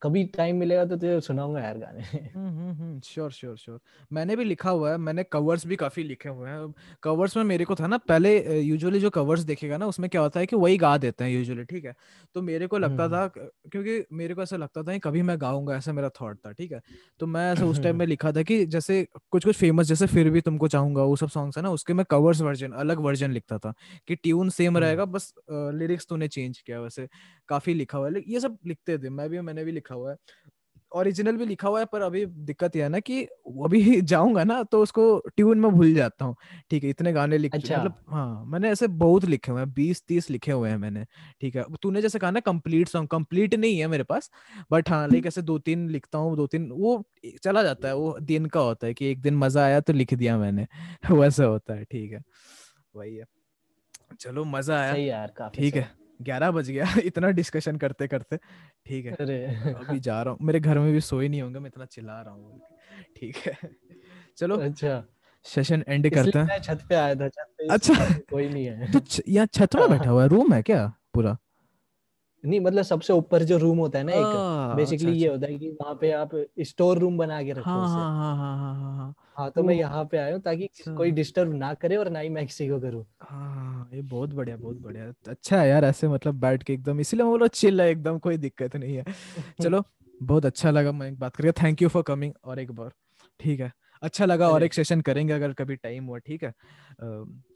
कभी टाइम मिलेगा तो तुझे सुनाऊँगा यार गाने। हम्म हम्म हम्म श्योर श्योर श्योर मैंने भी लिखा हुआ है मैंने कवर्स भी काफ़ी लिखे हुए हैं। कवर्स में मेरे को था ना पहले यूजुअली जो कवर्स देखेगा ना उसमें क्या होता है कि वही गा देते हैं यूजुअली ठीक है? तो मेरे को लगता हम्म। था क्योंकि मेरे को ऐसा लगता था कि कभी मैं गाऊँगा ऐसा मेरा थॉट था ठीक है? तो मैं ऐसा उस टाइम में लिखा था कि जैसे कुछ कुछ फ़ेमस जैसे फिर भी तुमको चाहूँगा वो सब सॉन्ग्स है ना उसके मैं कवर्स वर्जन अलग वर्जन लिखता था कि ट्यून सेम हम्म। रहेगा बस लिरिक्स तूने चेंज किया वैसे। काफ़ी लिखा हुआ है ये सब लिखते थे मैं भी मैंने भी लिखा हुआ है। ओरिजिनल भी लिखा हुआ है पर अभी दिक्कत यह है ना कि अभी जाऊँगा ना तो उसको ट्यून में भूल जाता हूँ। ठीक है इतने गाने लिख अच्छा। मतलब हाँ मैंने ऐसे बहुत लिखे हुए हैं बीस तीस लिखे हुए हैं मैंने। ठीक है तूने जैसे कहा ना कंप्लीट सॉन्ग कंप्लीट नहीं है मेरे पास बट हाँ लाइक ऐसे दो तीन लिखता हूँ दो तीन वो चला जाता है वो दिन का होता है कि एक दिन मज़ा आया तो लिख दिया मैंने। वैसा होता है ठीक है वही है। चलो मज़ा आया। ठीक है। ग्यारह बज गया। इतना डिस्कशन करते करते। ठीक है अरे। अभी जा रहा हूँ। मेरे घर में भी सोए नहीं होंगे मैं इतना चिल्ला रहा हूँ। ठीक है। चलो अच्छा। सेशन एंड करते हैं। छत पे आया था छत पे अच्छा। कोई नहीं है। तो यहाँ छत में बैठा हुआ है? रूम है क्या पूरा? नहीं मतलब सबसे ऊपर जो रूम होता है ना एक बेसिकली अच्छा ये अच्छा। होता है कि वहाँ पे आप स्टोर रूम बना के रखो हाँ हाँ हाँ हाँ हाँ हाँ हाँ हाँ तो मैं यहाँ पे आया हूँ ताकि कोई अच्छा डिस्टर्ब ना करे और ना ही मैं किसी को करूँ। हाँ ये बहुत बढ़िया बहुत बढ़िया। अच्छा है यार ऐसे मतलब बैठ के एकदम इसीलिए मैं बोला चिल है एकदम कोई दिक्कत नहीं है। चलो बहुत अच्छा लगा मैं बात करके थैंक यू फॉर कमिंग और एक बार ठीक है। अच्छा लगा और एक सेशन करेंगे अगर कभी टाइम हुआ ठीक है? आ,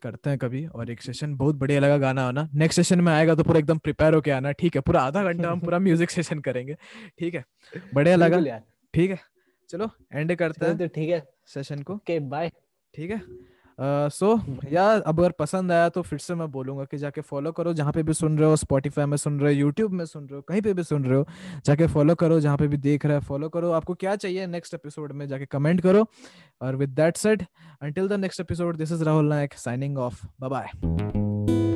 करते हैं कभी और एक सेशन बहुत बढ़िया लगा गाना आना। नेक्स्ट सेशन में आएगा तो पूरा एकदम प्रिपेयर होके आना ठीक है? पूरा आधा घंटा हम पूरा म्यूज़िक सेशन करेंगे ठीक है? बढ़िया लगा ठीक है? चलो एंड करते हैं तो ठीक है। सेशन को बाय ठीक है? सो uh, so, या अब अगर पसंद आया तो फिर से मैं बोलूँगा कि जाके फॉलो करो जहाँ पे भी सुन रहे हो स्पॉटीफाई में सुन रहे हो यूट्यूब में सुन रहे हो कहीं पे भी सुन रहे हो जाके फॉलो करो जहाँ पे भी देख रहे हो फॉलो करो। आपको क्या चाहिए नेक्स्ट एपिसोड में जाके कमेंट करो। और with that said until the next episode this is Rahul Nayak signing off bye bye